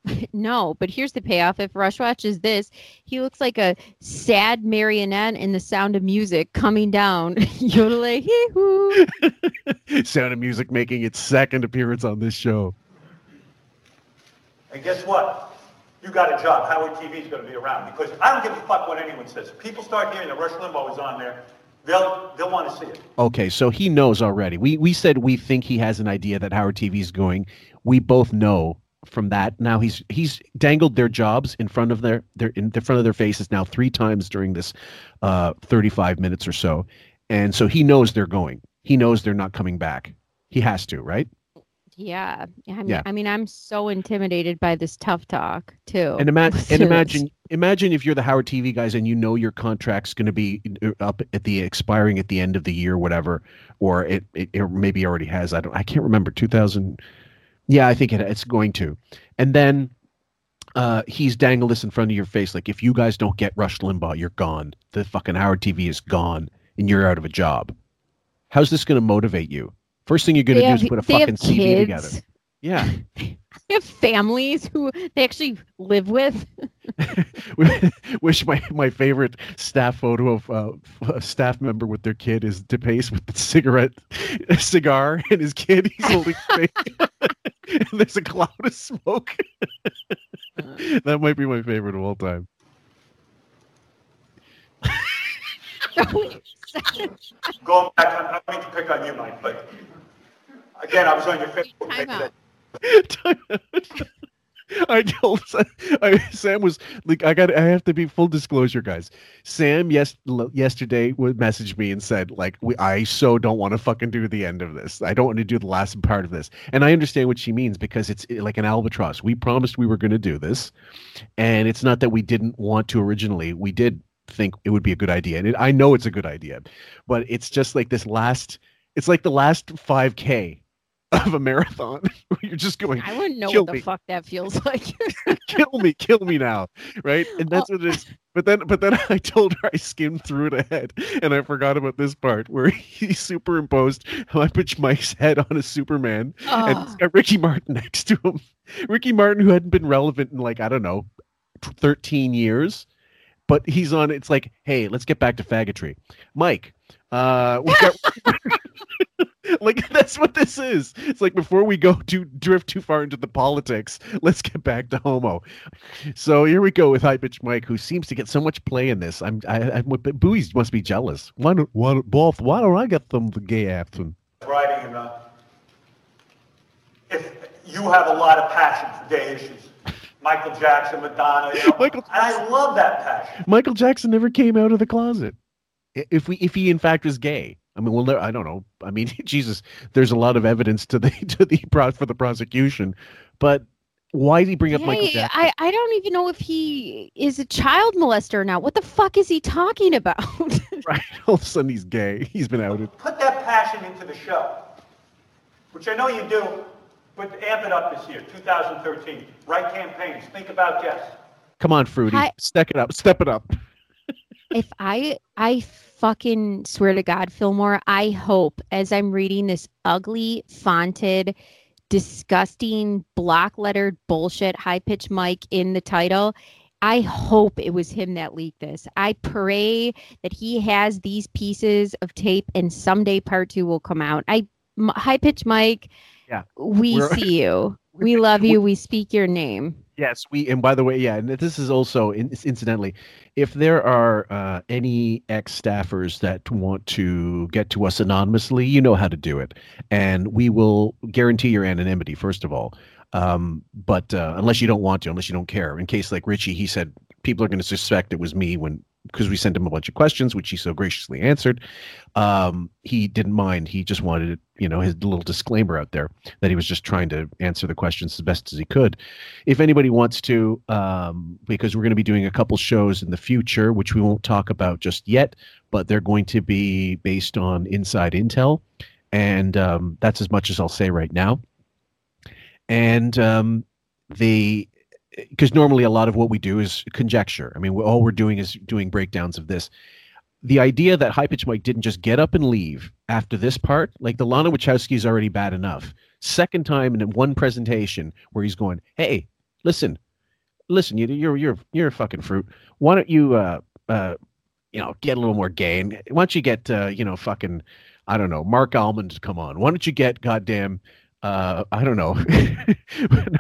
(laughs) no, but here's the payoff. If Rush watches this, he looks like a sad marionette in the sound of music coming down. (laughs) Yodeling, hee hoo. (laughs) Sound of Music making its second appearance on this show. And guess what? You got a job. Howard TV is going to be around because I don't give a fuck what anyone says. If people start hearing that Rush Limbaugh is on there, they'll they'll want to see it. Okay, so he knows already. We we said we think he has an idea that Howard TV is going. We both know from that. Now he's he's dangled their jobs in front of their their in the front of their faces now three times during this uh 35 minutes or so. And so he knows they're going. He knows they're not coming back. He has to, right? Yeah. I mean, Yeah. I mean, I'm so intimidated by this tough talk too. And imagine (laughs) and imagine imagine if you're the Howard TV guys and you know your contract's going to be uh, up at the expiring at the end of the year, whatever, or it, it, it maybe already has. I don't. I can't remember. 2000. Yeah, I think it, it's going to. And then uh, he's dangled this in front of your face, like if you guys don't get Rush Limbaugh, you're gone. The fucking Howard TV is gone, and you're out of a job. How's this going to motivate you? First thing you're gonna do have- is put a fucking CV kids. together. Yeah. (laughs) They have families who they actually live with. (laughs) Wish my my favorite staff photo of uh, a staff member with their kid is DePace with the cigarette (laughs) cigar and his kid. He's holding fake. and there's a cloud of smoke. that might be my favorite of all time. Going back, I don't mean to pick on you, Mike, but again, I was on your Facebook page. (laughs) I told I, Sam was like, I got, I have to be full disclosure, guys. Sam, yes, yesterday would message me and said, like, we, I so don't want to fucking do the end of this. I don't want to do the last part of this. And I understand what she means because it's like an albatross. We promised we were going to do this, and it's not that we didn't want to originally. We did think it would be a good idea, and it, I know it's a good idea, but it's just like this last. It's like the last 5K of a marathon. where (laughs) You're just going. I wouldn't know what the me fuck that feels (laughs) like. (laughs) kill me, kill me now, right? And that's what it is. But then, but then I told her I skimmed through it ahead, and I forgot about this part where he superimposed Pitch Mike's head on a Superman, and Oh. it's got Ricky Martin next to him. Ricky Martin, who hadn't been relevant in like I don't know, thirteen years, but he's on. It's like, hey, let's get back to faggotry, Mike. Uh, we got. (laughs) like that's what this is. It's like before we go to drift too far into the politics, let's get back to homo. So here we go with high pitch Mike, who seems to get so much play in this. I'm, I, I'm, but Booey must be jealous. Why don't, why both? Why don't I get them the gay action? writing uh, if you have a lot of passion for gay issues, Michael Jackson, Madonna, you know, Michael and I love that passion. Michael Jackson never came out of the closet. If we, if he in fact was gay, I mean, well, there- I don't know. I mean, (laughs) Jesus, there's a lot of evidence to the (laughs) to the for the prosecution, but why did he bring up Michael Jackson? I, I don't even know if he is a child molester or not. What the fuck is he talking about? (laughs) right, all of a sudden he's gay. He's been outed. Put that passion into the show, which I know you do, but amp it up this year, 2013. Write campaigns. Think about Jess. Come on, Fruity, Hi- step it up, step it up. if I I fucking swear to God, Fillmore, I hope as I'm reading this ugly, fonted, disgusting, block lettered bullshit, high pitched mic in the title. I hope it was him that leaked this. I pray that he has these pieces of tape and someday part two will come out. I m- high pitched Mike, Yeah, we We're- see you. (laughs) We love you. We speak your name. Yes, we and by the way, yeah, and this is also in, incidentally, if there are uh, any ex staffers that want to get to us anonymously, you know how to do it, and we will guarantee your anonymity first of all. Um, but uh, unless you don't want to, unless you don't care, in case like Richie, he said people are going to suspect it was me when because we sent him a bunch of questions, which he so graciously answered. Um, he didn't mind. He just wanted, you know, his little disclaimer out there that he was just trying to answer the questions as best as he could. If anybody wants to, um, because we're going to be doing a couple shows in the future, which we won't talk about just yet, but they're going to be based on inside intel, and um, that's as much as I'll say right now. And um, the because normally a lot of what we do is conjecture. I mean, all we're doing is doing breakdowns of this. The idea that High Pitch Mike didn't just get up and leave after this part, like the Lana Wachowski is already bad enough. Second time in one presentation where he's going, "Hey, listen, listen, you, you're you're you're a fucking fruit. Why don't you uh uh you know get a little more gay? And why don't you get uh you know fucking I don't know Marc Almond to come on? Why don't you get goddamn uh I don't know (laughs) I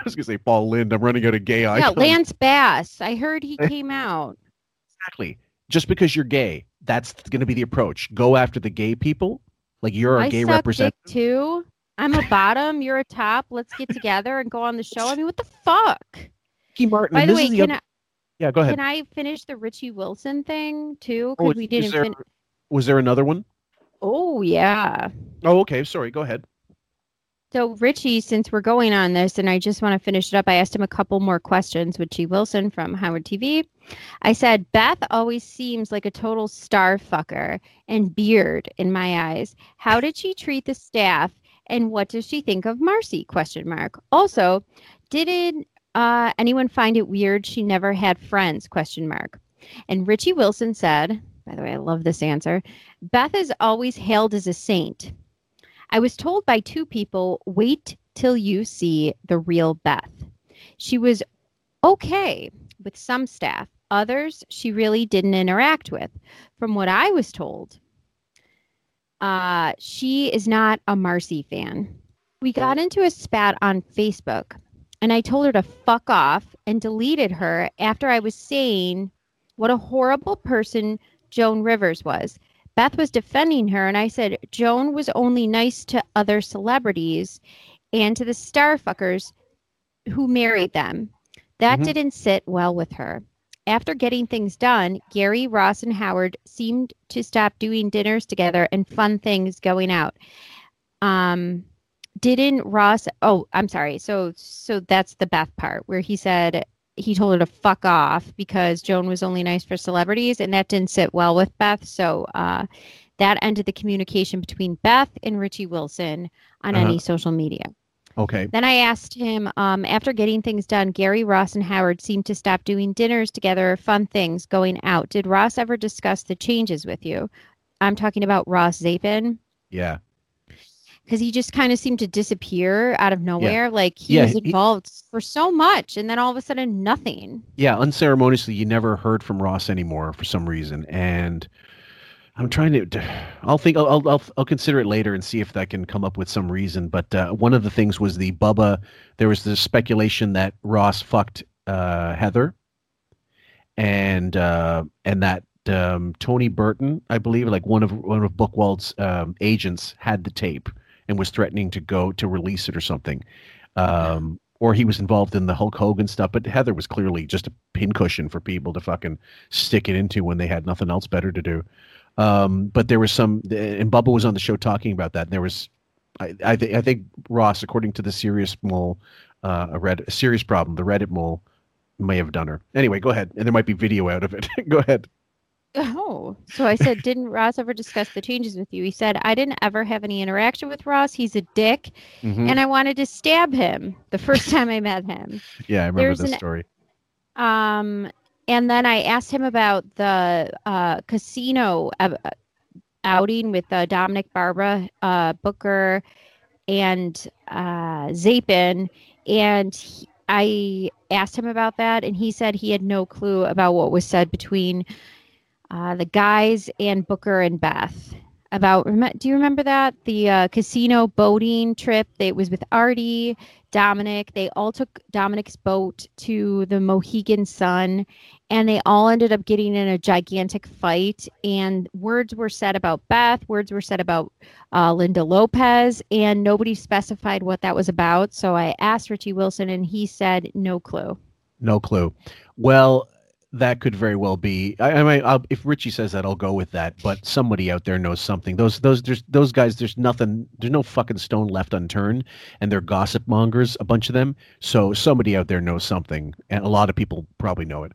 was gonna say Paul Lynde. I'm running out of gay Yeah, icons. Lance Bass. I heard he came out. exactly. Just because you're gay, that's going to be the approach. Go after the gay people. Like you're a I gay representative. too. I'm a bottom. You're a top. Let's get together and go on the show. I mean, what the fuck? Ricky Martin. By the way, the other- I yeah, go ahead. can I finish the Richie Wilson thing too? Oh, Because we didn't. there- fin- was there another one? oh yeah. Oh, okay. Sorry. Go ahead. So Richie, since we're going on this, and I just want to finish it up, I asked him a couple more questions. Richie Wilson from Howard TV. I said Beth always seems like a total star fucker and beard in my eyes. How did she treat the staff, and what does she think of Marci? Question mark. Also, did uh, anyone find it weird she never had friends? Question mark. And Richie Wilson said, by the way, I love this answer. Beth is always hailed as a saint. I was told by two people, wait till you see the real Beth. She was okay with some staff, others she really didn't interact with. From what I was told, uh, she is not a Marci fan. We got into a spat on Facebook, and I told her to fuck off and deleted her after I was saying what a horrible person Joan Rivers was. Beth was defending her, and I said Joan was only nice to other celebrities and to the starfuckers who married them. That Mhm. didn't sit well with her. After getting things done, Gary, Ross, and Howard seemed to stop doing dinners together and fun things going out. Um, didn't Ross? Oh, I'm sorry. So, so that's the Beth part where he said he told her to fuck off because Joan was only nice for celebrities, and that didn't sit well with Beth. So, uh, that ended the communication between Beth and Richie Wilson on Uh-huh. any social media. Okay. Then I asked him, um, after getting things done, Gary, Ross, and Howard seemed to stop doing dinners together, fun things, going out. Did Ross ever discuss the changes with you? I'm talking about Ross Zapin Yeah. Because he just kind of seemed to disappear out of nowhere. Like he Yeah, was he- involved for so much, and then all of a sudden, nothing. Yeah, unceremoniously, you never heard from Ross anymore for some reason, and I'm trying to. I'll think. I'll. I'll. I'll, consider it later and see if that can come up with some reason. But uh, one of the things was the Bubba. There was the speculation that Ross fucked uh, Heather, and uh, and that um, Tony Burton, I believe, like one of one of Buchwald's um, agents, had the tape and was threatening to go to release it or something. Um, or he was involved in the Hulk Hogan stuff, but Heather was clearly just a pincushion for people to fucking stick it into when they had nothing else better to do. Um, but there was some, and Bubba was on the show talking about that. And there was, I, I, th- I think Ross, according to the serious mole, uh, a red a serious problem, the Reddit mole may have done her. Anyway, go ahead, and there might be video out of it. (laughs) go ahead. Oh, so I said, didn't Ross ever discuss the changes with you? He said, I didn't ever have any interaction with Ross. He's a dick, Mhm. and I wanted to stab him the first time I met him. (laughs) Yeah, I remember There's this an- story. Um, and then I asked him about the uh, casino uh, outing with uh, Dominic Barbara, uh, Booker, and uh, Zapin, and he, I asked him about that, and he said he had no clue about what was said between uh, the guys and Booker and Beth. About do you remember that the uh, casino boating trip? It was with Artie, Dominic. They all took Dominic's boat to the Mohegan Sun, and they all ended up getting in a gigantic fight. And words were said about Beth. Words were said about uh, Linda Lopez, and nobody specified what that was about. So I asked Richie Wilson, and he said no clue. No clue. Well, that could very well be. I, I mean, I'll, if Richie says that, I'll go with that. But somebody out there knows something. Those, those, there's those guys. There's nothing. There's no fucking stone left unturned, and they're gossip mongers, a bunch of them. So somebody out there knows something, and a lot of people probably know it.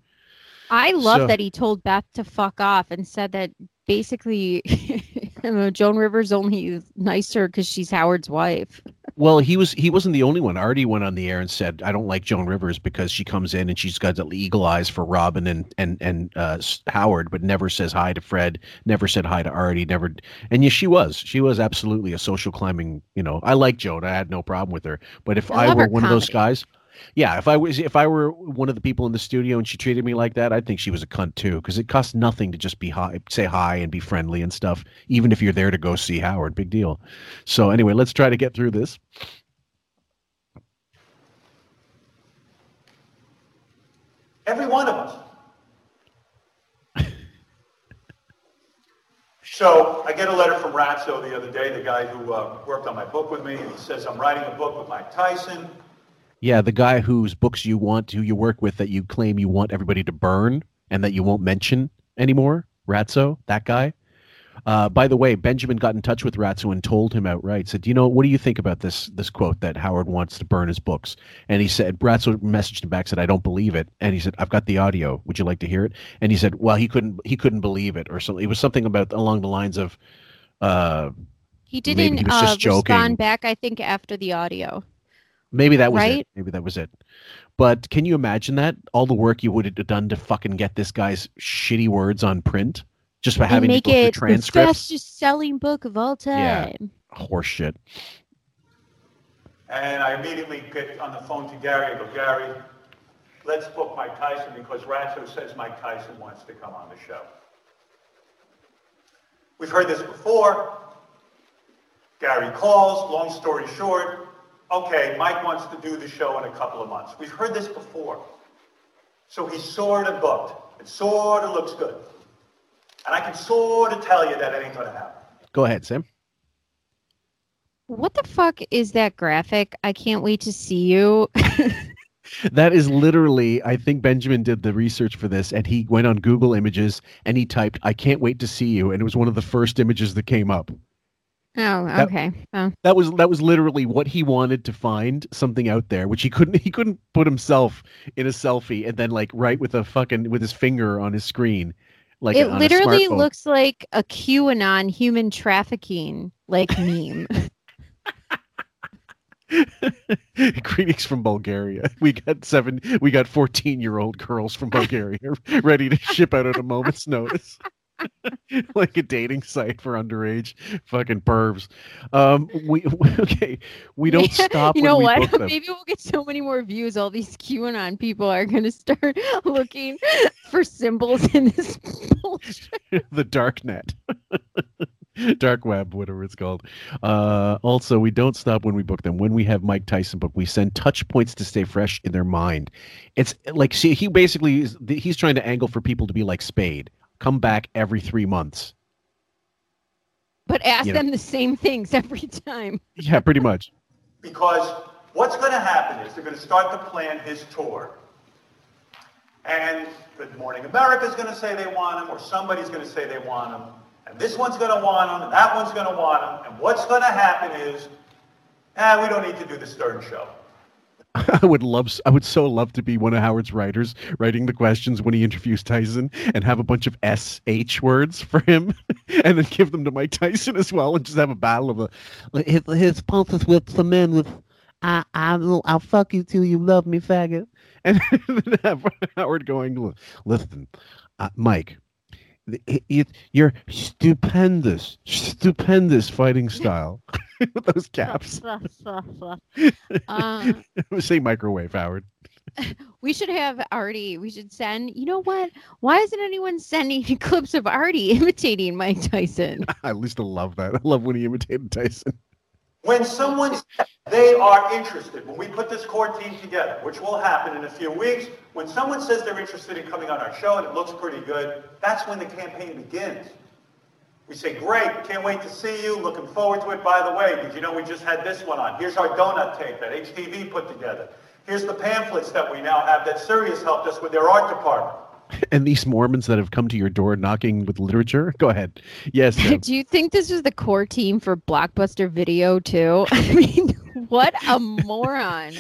I love So- that he told Beth to fuck off and said that basically (laughs) Joan Rivers only nice to because she's Howard's wife. Well, he was he wasn't the only one. Artie went on the air and said, "I don't like Joan Rivers because she comes in and she's got the eagle eyes for Robin and and and uh, Howard, but never says hi to Fred, never said hi to Artie, never." And yes, she was she was absolutely a social climbing. You know, I like Joan. I had no problem with her. But if I I, were one of those guys, yeah, if I was if I were one of the people in the studio and she treated me like that, I'd think she was a cunt too. Because it costs nothing to just be hi, say hi and be friendly and stuff. Even if you're there to go see Howard, big deal. So anyway, let's try to get through this. Every one of us. (laughs) so I get a letter from Ratso the other day, the guy who uh, worked on my book with me, and he says, I'm writing a book with Mike Tyson. Yeah, the guy whose books you want, who you work with, that you claim you want everybody to burn and that you won't mention anymore, Ratso, that guy. Uh, by the way, Benjamin got in touch with Ratso and told him outright, said, "You know, what do you think about this this quote that Howard wants to burn his books?" And he said, Ratso messaged him back, said, "I don't believe it." And he said, "I've got the audio. Would you like to hear it?" And he said, "Well, he couldn't he couldn't believe it, or something. It was something about along the lines of." Uh, He didn't he uh, respond back, I think, after the audio. Maybe that was Right? it. Maybe that was it. But can you imagine that? All the work you would have done to fucking get this guy's shitty words on print just by having make to go it through the transcripts. fastest selling book of all time. Yeah. time. Horseshit. And I immediately get on the phone to Gary. I go, Gary, let's book Mike Tyson because Ratso says Mike Tyson wants to come on the show. We've heard this before. Gary calls, long story short, okay, Mike wants to do the show in a couple of months. We've heard this before. So he's sort of booked. It sort of looks good. And I can sort of tell you that it ain't going to happen. Go ahead, Sam. What the fuck is that graphic? I can't wait to see you. (laughs) That is literally, I think Benjamin did the research for this, and he went on Google Images and he typed, "I can't wait to see you," and it was one of the first images that came up. Oh, That- okay. Oh. That was that was literally what he wanted to find something out there, which he couldn't he couldn't put himself in a selfie and then like right with a fucking with his finger on his screen, like it a literally looks like a QAnon human trafficking like meme. (laughs) (laughs) Greetings from Bulgaria. We got seven. We got fourteen-year-old girls from Bulgaria (laughs) ready to ship out at a moment's notice, (laughs) like a dating site for underage fucking pervs. Um, we (laughs) okay. We don't (laughs) stop. you know what? Maybe we'll get so many more views. All these QAnon people are going to start looking for symbols in this bullshit. the dark net. dark web, whatever it's called. Uh, also, we don't stop when we book them. When we have Mike Tyson book, we send touch points to stay fresh in their mind. It's like, see, he basically is, he's trying to angle for people to be like Spade, come back every three months. But ask You know. them the same things (laughs) every time. Yeah, pretty much. Because what's going to happen is they're going to start to plan his tour. And Good Morning America is going to say they want him, or somebody's going to say they want him, and this one's going to want him, and that one's going to want him, and what's going to happen is, ah, we don't need to do the Stern Show. (laughs) I would love, I would so love to be one of Howard's writers, writing the questions when he interviews Tyson, and have a bunch of S H words for him, (laughs) and then give them to Mike Tyson as well, and just have a battle of a. His, his pulses with some men with, I, I, I'll fuck you till you love me, faggot, (laughs) and then have Howard going, listen, uh, Mike. It- it- you're stupendous, stupendous fighting style with (laughs) those caps. (laughs) Uh, (laughs) Say microwave, Howard. we should have Artie. We should send. You know what? Why isn't anyone sending clips of Artie imitating Mike Tyson? I used to love that. I love when he imitated Tyson. When someone they are interested, when we put this core team together, which will happen in a few weeks, when someone says they're interested in coming on our show and it looks pretty good, that's when the campaign begins. We say, great, can't wait to see you, looking forward to it. By the way, did you know we just had this one on? Here's our donut tape that HTV put together. Here's the pamphlets that we now have that Sirius helped us with their art department. (laughs) And these Mormons that have come to your door knocking with literature. Go ahead. Yes. (laughs) Sam. Do you think this is the core team for Blockbuster Video too? (laughs) I mean, what a moron!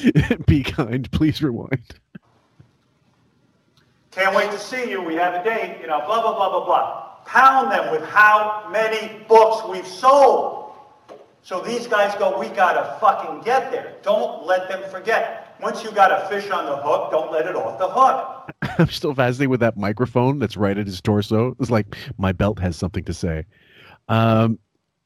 Be kind. Please rewind. Can't wait to see you. We have a date, you know, blah, blah, blah, blah, blah. Pound them with how many books we've sold. So these guys go, we gotta fucking get there. Don't let them forget. Once you got a fish on the hook, don't let it off the hook. (laughs) I'm still fascinated with that microphone that's right at his torso. It's like my belt has something to say. Um,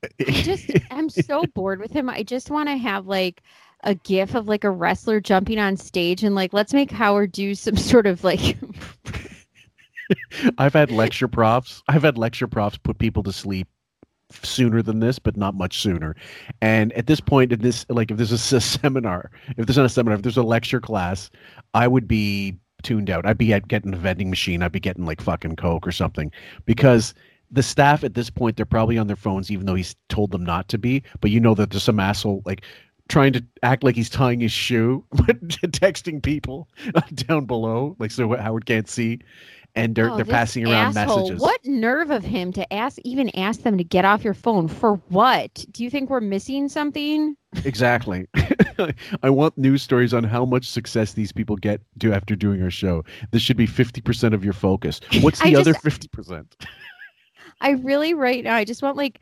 I (laughs) just I'm so bored with him. I just want to have like a gif of like a wrestler jumping on stage and like let's make Howard do some (laughs) sort of like I've had lecture profs. I've had lecture profs put people to sleep sooner than this, but not much sooner. And at this point in this, like if this is a seminar, if there's not a seminar, if there's a lecture class, I would be tuned out. I'd be at getting a vending machine. I'd be getting like fucking Coke or something because the staff at this point, they're probably on their phones, even though he's told them not to be. But you know that there's some asshole like trying to act like he's tying his shoe, (laughs) but texting people (laughs) down below, like so Howard can't see. And they're Oh, they're passing around asshole. messages. What nerve of him to ask even ask them to get off your phone for what? Do you think we're missing something? Exactly. (laughs) I want news stories on how much success these people get do after doing our show. This should be 50% of your focus. What's the other 50%? I really right now I just want like,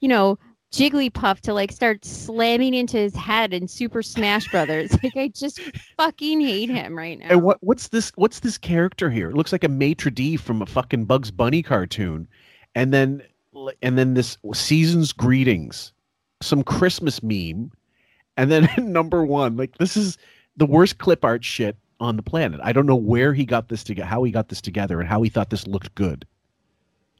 you know, Jigglypuff to like start slamming into his head in Super Smash Brothers. Like I just fucking hate him right now. And what what's this what's this character here? It looks like a maitre d from a fucking Bugs Bunny cartoon. And then and then this season's greetings. Some Christmas meme, and then (laughs) number one, like this is the worst clip art shit on the planet. I don't know where he got this together, how he got this together, and how he thought this looked good.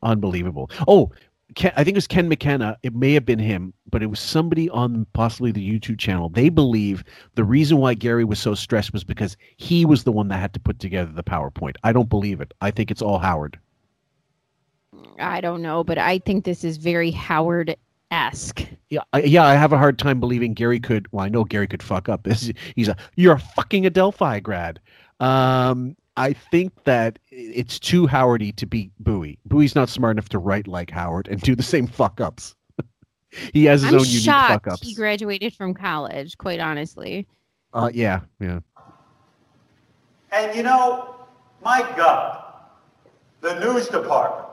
Unbelievable. Oh, Ken, I think it was Ken McKenna. It may have been him, but it was somebody on possibly the YouTube channel. They believe the reason why Gary was so stressed was because he was the one that had to put together the PowerPoint. I don't believe it. I think it's all Howard. I don't know, but I think this is very Howard esque. Yeah, I, yeah. I have a hard time believing Gary could. Well, I know Gary could fuck up. This He's a you're a fucking Adelphi grad. Um, I think that it's too Howardy to beat Booey. Booey's not smart enough to write like Howard and do the same fuck ups. (laughs) he has his I'm own unique fuck ups. he graduated from college. Quite honestly, Uh, yeah, yeah. And you know, my God, the news department,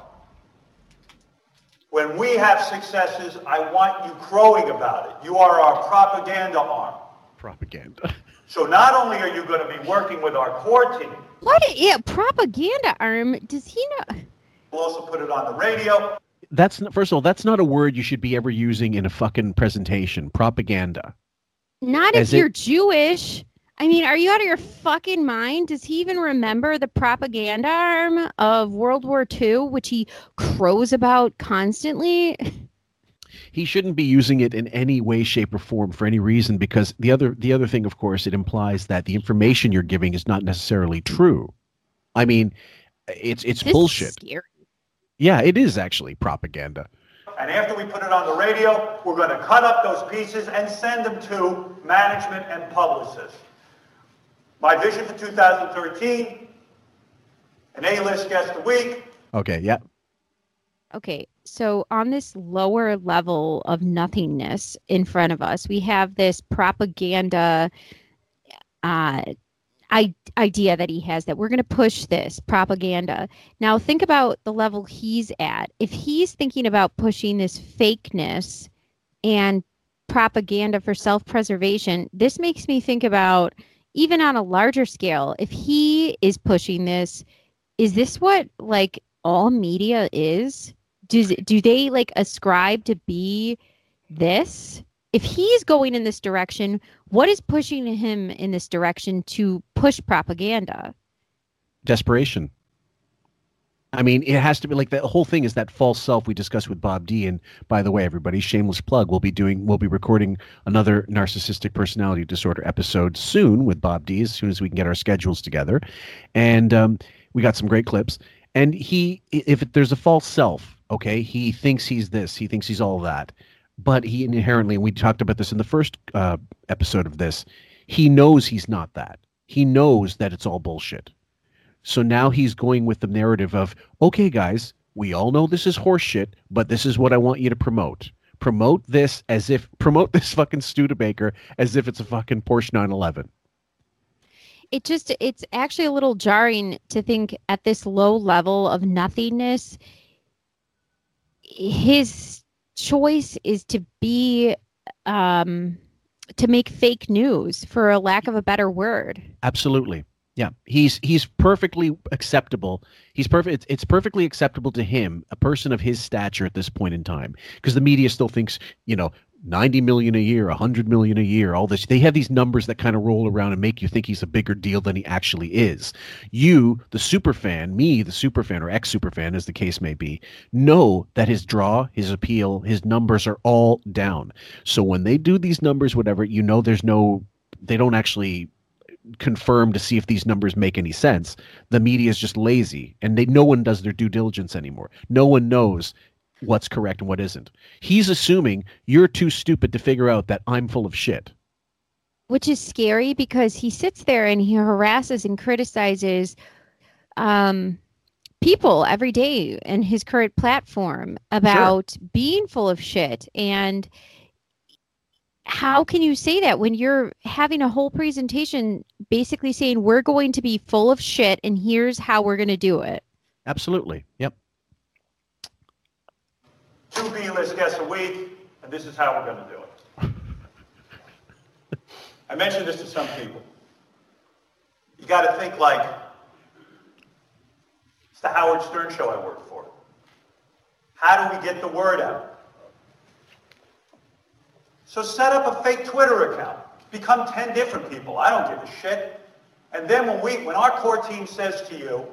when we have successes, I want you crowing about it. You are our propaganda arm. Propaganda. (laughs) So not only are you going to be working with our core team, what? Yeah, propaganda arm. Does he know? we'll also put it on the radio. That's not, first of all, that's not a word you should be ever using in a fucking presentation. Propaganda. Not As if it- you're Jewish. I mean, are you out of your fucking mind? Does he even remember the propaganda arm of World War II, which he crows about constantly? He shouldn't be using it in any way, shape, or form for any reason because the other the other thing, of course, it implies that the information you're giving is not necessarily true. I mean, it's it's This is bullshit. scary. Yeah, it is actually propaganda. And after we put it on the radio, we're going to cut up those pieces and send them to management and publicists. My vision for 2013, an A-list guest a week, Okay, yeah. Okay, so on this lower level of nothingness in front of us, we have this propaganda uh, I- idea that he has that we're going to push this propaganda. Now, think about the level he's at. If he's thinking about pushing this fakeness and propaganda for self preservation, this makes me think about even on a larger scale, if he is pushing this, is this what like all media is? Does do they like ascribe to be this? If he's going in this direction, what is pushing him in this direction to push propaganda? Desperation. I mean, it has to be like the whole thing is that false self we discussed with Bob D. And by the way, everybody, shameless plug, we'll be doing, we'll be recording another narcissistic personality disorder episode soon with Bob D. As soon as we can get our schedules together, and um, we got some great clips. And he, if there's a false self, okay, he thinks he's this, he thinks he's all that, but he inherently, and we talked about this in the first uh, episode of this, he knows he's not that. He knows that it's all bullshit. So now he's going with the narrative of, okay, guys, we all know this is horseshit, but this is what I want you to promote. Promote this as if (laughs) promote this fucking Studebaker as if it's a fucking Porsche 911. It just it's actually a little jarring to think at this low level of nothingness his choice is to be um to make fake news for a lack of a better word. Absolutely. Yeah, he's he's perfectly acceptable. He's perfect. It's, it's perfectly acceptable to him, a person of his stature at this point in time, because the media still thinks, you know, ninety million a year, hundred million a year, all this. They have these numbers that kind of roll around and make you think he's a bigger deal than he actually is. You, the super fan, me, the super fan or ex super fan, as the case may be, know that his draw, his appeal, his numbers are all down. So when they do these numbers, whatever, you know, there's no, they don't actually confirm to see if these numbers make any sense. The media is just lazy, and they no one does their due diligence anymore. No one knows what's correct and what isn't. He's assuming you're too stupid to figure out that I'm full of shit. which is scary because he sits there and he harasses and criticizes um, people every day in his current platform about being full of shit and how can you say that when you're having a whole presentation basically saying we're going to be full of shit and here's how we're going to do it Absolutely. Yep. two B-list guests a week, and this is how we're going to do it. I mentioned this to some people. You got to think like it's the Howard Stern show I work for. How do we get the word out? So set up a fake Twitter account. Become 10 different people. I don't give a shit. And then when we, when our core team says to you,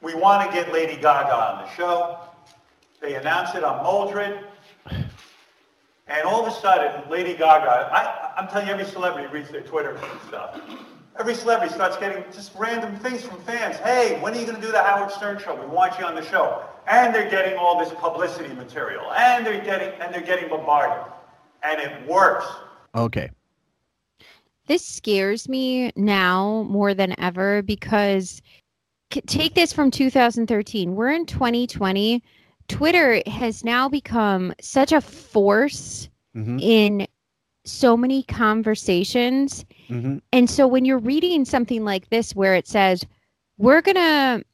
we want to get Lady Gaga on the show, they announce it on Moldred, and all of a sudden, Lady Gaga, I, I'm telling you, every celebrity reads their Twitter and stuff. Every celebrity starts getting just random things from fans. Hey, when are you going to do the Howard Stern show? We want you on the show. And they're getting all this publicity material, and they're getting and they're getting bombarded, and it works. Okay. This scares me now more than ever because take this from 2013. We're in 2020. Twitter has now become such a force Mhm. in so many conversations. Mhm. And so when you're reading something like this where it says, we're going to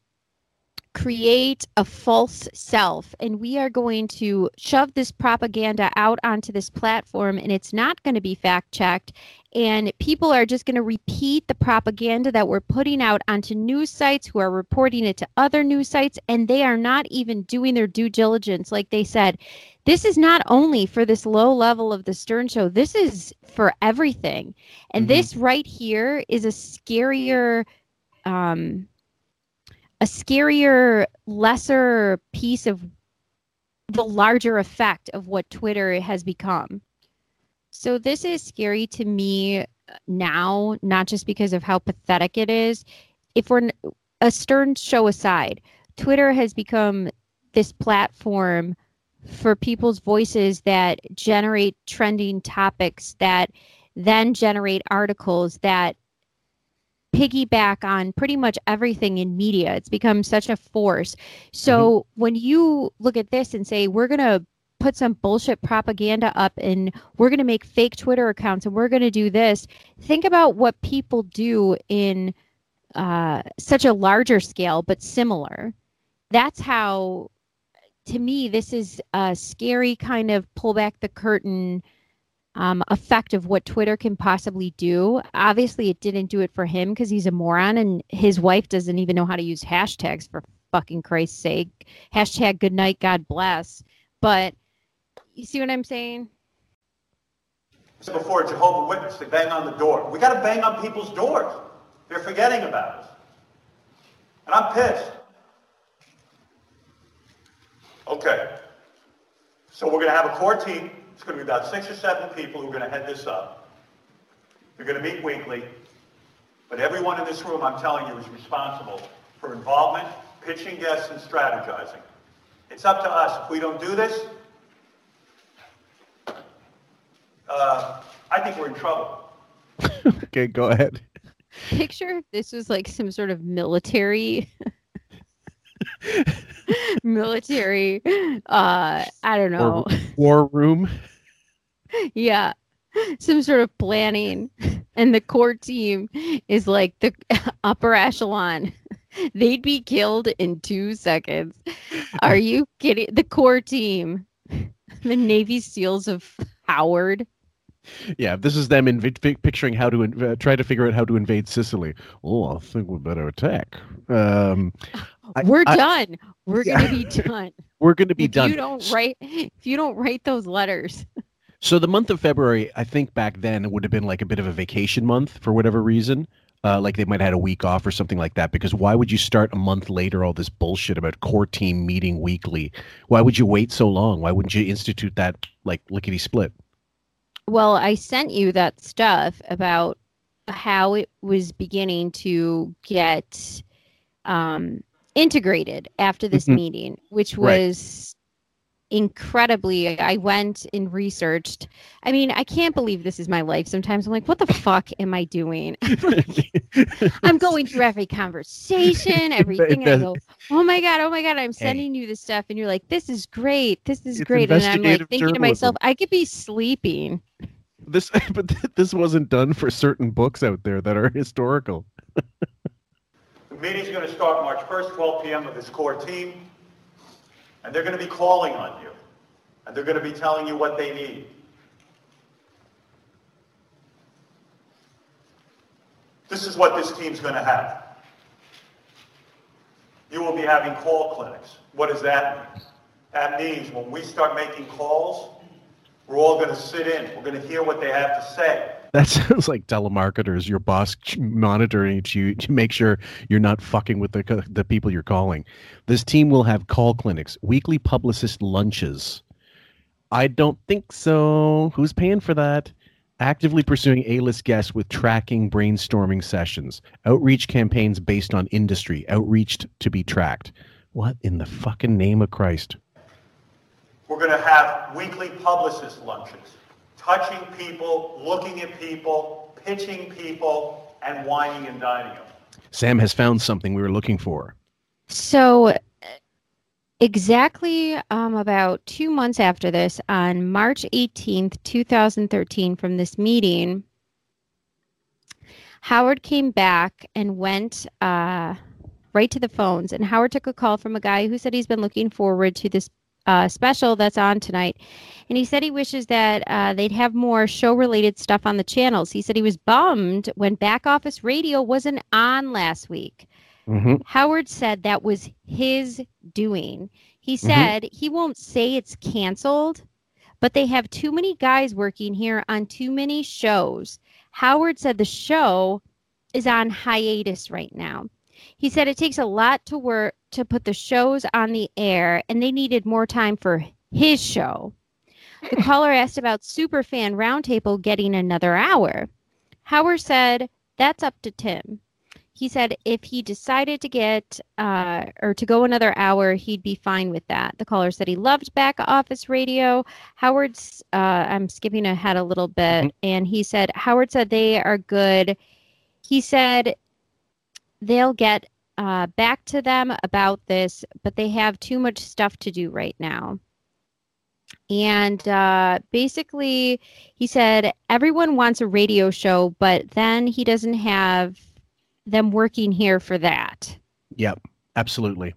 create a false self. And we are going to shove this propaganda out onto this platform and it's not going to be fact checked and people are just going to repeat the propaganda that we're putting out onto news sites who are reporting it to other news sites and they are not even doing their due diligence. Like they said this is not only for this low level of the stern show this is for everything. And this right here is a scarier um a scarier lesser piece of the larger effect of what twitter has become. So this is scary to me now not just because of how pathetic it is. If we're a stern show aside twitter has become this platform for people's voices that generate trending topics that then generate articles that piggyback on pretty much everything in media. It's become such a force. So when you look at this and say, we're going to put some bullshit propaganda up and we're going to make fake Twitter accounts and we're going to do this, think about what people do in uh, such a larger scale, but similar. That's how, to me, this is a scary kind of pull back the curtain um, effect of what Twitter can possibly do. Obviously, it didn't do it for him because he's a moron and his wife doesn't even know how to use hashtags for fucking Christ's sake. Hashtag good night, God bless. But you see what I'm saying? said before, Jehovah Witness, they bang on the door. We got to bang on people's doors. They're forgetting about us. And I'm pissed. Okay. So we're going to have a core team. It's going to be about six or seven people who are going to head this up. They're going to meet weekly. But everyone in this room, I'm telling you, is responsible for involvement, pitching guests, and strategizing. It's up to us. If we don't do this, uh, I think we're in trouble. (laughs) okay, go ahead. Picture if this was like some sort of military (laughs) (laughs) military uh I don't know. War, (laughs) war room. yeah some sort of planning and the core team is like the (laughs) upper echelon they'd be killed in two seconds are you kidding the core team the navy seals of howard Yeah, this is them inv- picturing how to in- uh, try to figure out how to invade Sicily. Oh, I think we better attack. Um, I- we're I- done we're gonna be (laughs) done We're going to be if done. you don't write if you don't write those letters So the month of February, I think back then it would have been like a bit of a vacation month for whatever reason. Uh, like they might have had a week off or something like that. Because why would you start a month later all this bullshit about core team meeting weekly? Why would you wait so long? Why wouldn't you institute that like lickety split? Well, I sent you that stuff about how it was beginning to get um, integrated after this Mhm. meeting, which Right. was incredibly. I went and researched. I mean, I can't believe this is my life. Sometimes I'm like, what the fuck am I doing? (laughs) I'm going through every conversation, (laughs) everything. I go, (laughs) oh my God, oh my God, I'm sending you this stuff. And you're like, this is great. This is It's great. And I'm like thinking to myself. I could be sleeping. This, but this wasn't done for certain books out there that are historical. Meeting's going to start March 1st, 12 p.m. with this core team, and they're going to be calling on you, and they're going to be telling you what they need. This is what this team's going to have. You will be having call clinics. What does that mean? That means when we start making calls, We're all going to sit in. We're going to hear what they have to say. (laughs) That sounds like telemarketers. Your boss monitoring you to make sure you're not fucking with the the people you're calling. This team will have call clinics, weekly publicist lunches. I don't think so. Who's paying for that? Actively pursuing A-list guests with tracking brainstorming sessions, outreach campaigns based on industry, outreach to be tracked. What in the fucking name of Christ? We're going to have weekly publicist lunches, touching people, looking at people, pitching people, and whining and dining them. Sam has found something we were looking for. So, exactly um, about two months after this, on March 18th, 2013, from this meeting, Howard came back and went uh, right to the phones. And Howard took a call from a guy who said he's been looking forward to this uh, special that's on tonight. And he said he wishes that uh, they'd have more show related stuff on the channels. He said he was bummed when Back Office Radio wasn't on last week. Mm-hmm. Howard said that was his doing. He Mhm. said he won't say it's canceled, but they have too many guys working here on too many shows. Howard said the show is on hiatus right now. He said it takes a lot to work to put the shows on the air, and they needed more time for his show. The (laughs) caller asked about Superfan Roundtable getting another hour. Howard said that's up to Tim. He said if he decided to get uh, or to go another hour, he'd be fine with that. The caller said he loved back office radio. Howard's, uh, I'm skipping ahead a little bit, and he said Howard said they are good. He said they'll get uh, back to them about this, but they have too much stuff to do right now. And uh, basically, he said everyone wants a radio show, but then he doesn't have them working here for that. Yep, absolutely.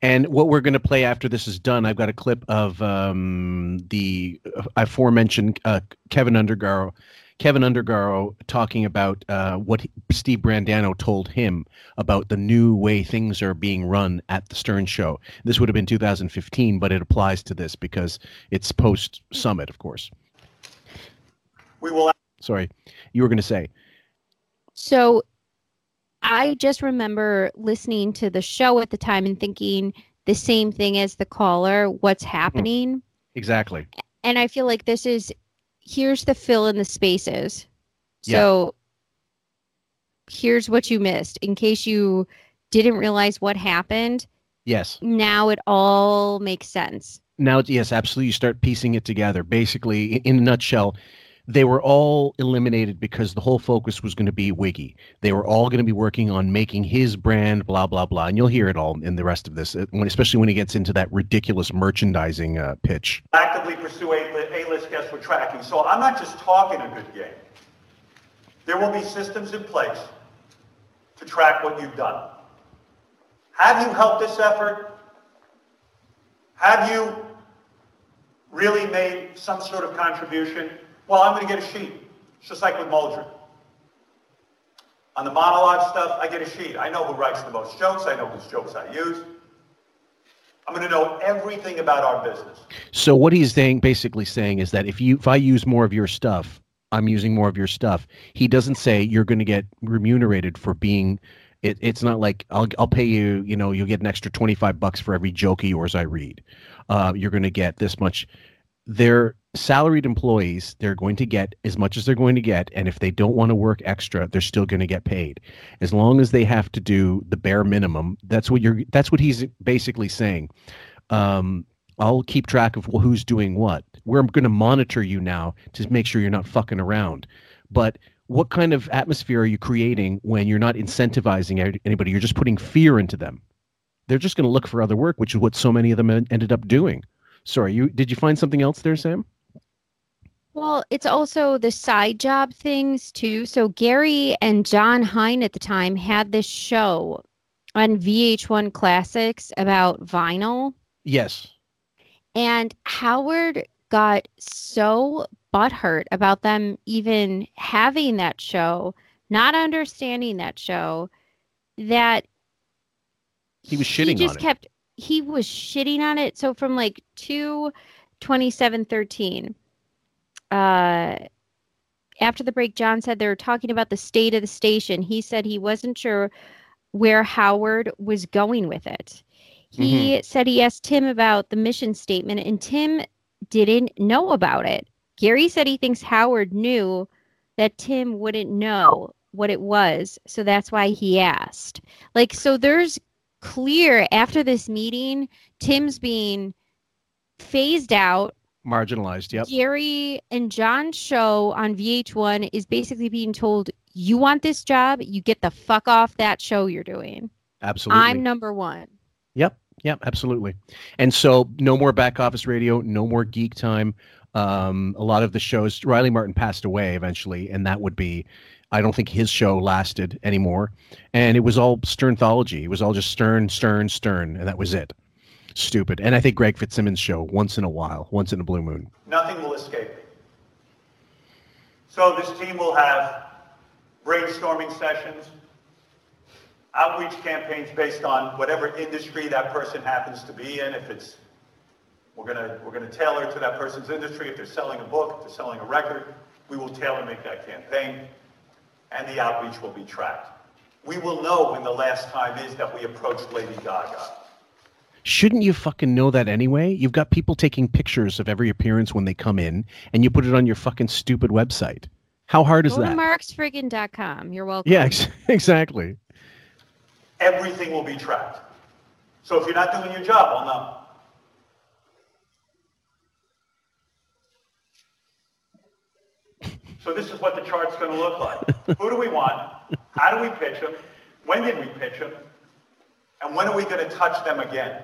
And what we're going to play after this is done, I've got a clip of um, the uh, aforementioned uh, Kevin Undergaro, Kevin Undergaro talking about uh, what he- Steve Brandano told him about the new way things are being run at the Stern Show. This would have been 2015, but it applies to this because it's post Summit, of course. We will Sorry, you were going to say. So I just remember listening to the show at the time and thinking the same thing as the caller what's happening? Exactly. And I feel like this is here's the fill in the spaces. Yeah. So here's what you missed in case you didn't realize what happened. Yes. Now it all makes sense. Now, yes, absolutely. You start piecing it together. Basically, in a nutshell, they were all eliminated because the whole focus was going to be Wiggy. They were all going to be working on making his brand, blah blah blah, and you'll hear it all in the rest of this, uh, when, especially when he gets into that ridiculous merchandising uh, pitch. actively pursue A-list guests with tracking. So I'm not just talking a good game. There will be systems in place to track what you've done. Have you helped this effort? Have you really made some sort of contribution? Well, I'm going to get a sheet. It's just like with Muldren. On the monologue stuff, I get a sheet. I know who writes the most jokes. I know whose jokes I use. I'm going to know everything about our business. So what he's saying, basically saying, is that if you if I use more of your stuff, I'm using more of your stuff. He doesn't say you're going to get remunerated for being. It, it's not like I'll I'll pay you. You know, you'll get an extra twenty five bucks for every joke of yours I read. Uh, you're going to get this much. They're salaried employees. They're going to get as much as they're going to get, and if they don't want to work extra, they're still going to get paid. As long as they have to do the bare minimum, that's what you're. That's what he's basically saying. Um, I'll keep track of who's doing what. We're going to monitor you now to make sure you're not fucking around. But what kind of atmosphere are you creating when you're not incentivizing anybody? You're just putting fear into them. They're just going to look for other work, which is what so many of them ended up doing. Sorry, you did you find something else there, Sam? Well, it's also the side job things too. So Gary and Jon Hein at the time had this show on VH1 Classics about vinyl. Yes. And Howard got so butthurt about them even having that show, not understanding that show, that He was shitting. he just on it. kept he was shitting on it. So from like two twenty seven thirteen uh, after the break, Jon said they were talking about the state of the station. He said he wasn't sure where Howard was going with it. He said he asked Tim about the mission statement, and Tim didn't know about it. Gary said he thinks Howard knew that Tim wouldn't know what it was, so that's why he asked. Like, so there's clear after this meeting, Tim's being phased out. Marginalized. Yep. Gary and Jon's show on VH1 is basically being told, you want this job, you get the fuck off that show you're doing. Absolutely. I'm number one. Yep. Yep. Absolutely. And so, no more back office radio. No more geek time. Um, a lot of the shows. Riley Martin passed away eventually, and that would be. I don't think his show lasted anymore, and it was all Sternthology. It was all just Stern, Stern, Stern, and that was it. Stupid. And I think Greg Fitzsimmons' show once in a while, once in a blue moon. Nothing will escape me. So this team will have brainstorming sessions, outreach campaigns based on whatever industry that person happens to be in. If it's, we're gonna, we're gonna tailor to that person's industry. If they're selling a book, if they're selling a record, we will tailor make that campaign and the outreach will be tracked. We will know when the last time is that we approached Lady Gaga. Shouldn't you fucking know that anyway? You've got people taking pictures of every appearance when they come in, and you put it on your fucking stupid website. How hard is Go that? to marksfriggin.com. You're welcome. yeah, ex- (laughs) exactly. Everything will be tracked. So if you're not doing your job, I'll know. So this is what the chart's going to look like. Who do we want? How do we pitch them? When did we pitch them? And when are we going to touch them again?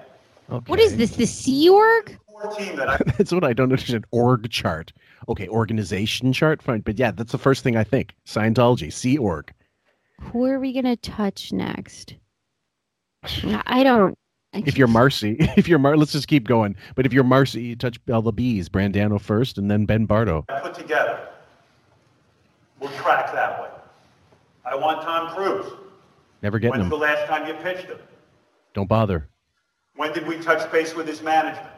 Okay. What is this? The Sea Org? Team that I (laughs) That's what I don't understand. Org chart. Okay, organization chart, fine. But yeah, that's the first thing I think. Scientology, Sea Org. Who are we gonna touch next? I don't. I If you're Marci, (laughs) if you're Mar, let's just keep going. But if you're Marci, you touch all the bees. Brandano first, and then Ben Bardo. put together will track that way. I want Tom Cruise. Never getting When's the last time you pitched him? Don't bother. When did we touch base with his management?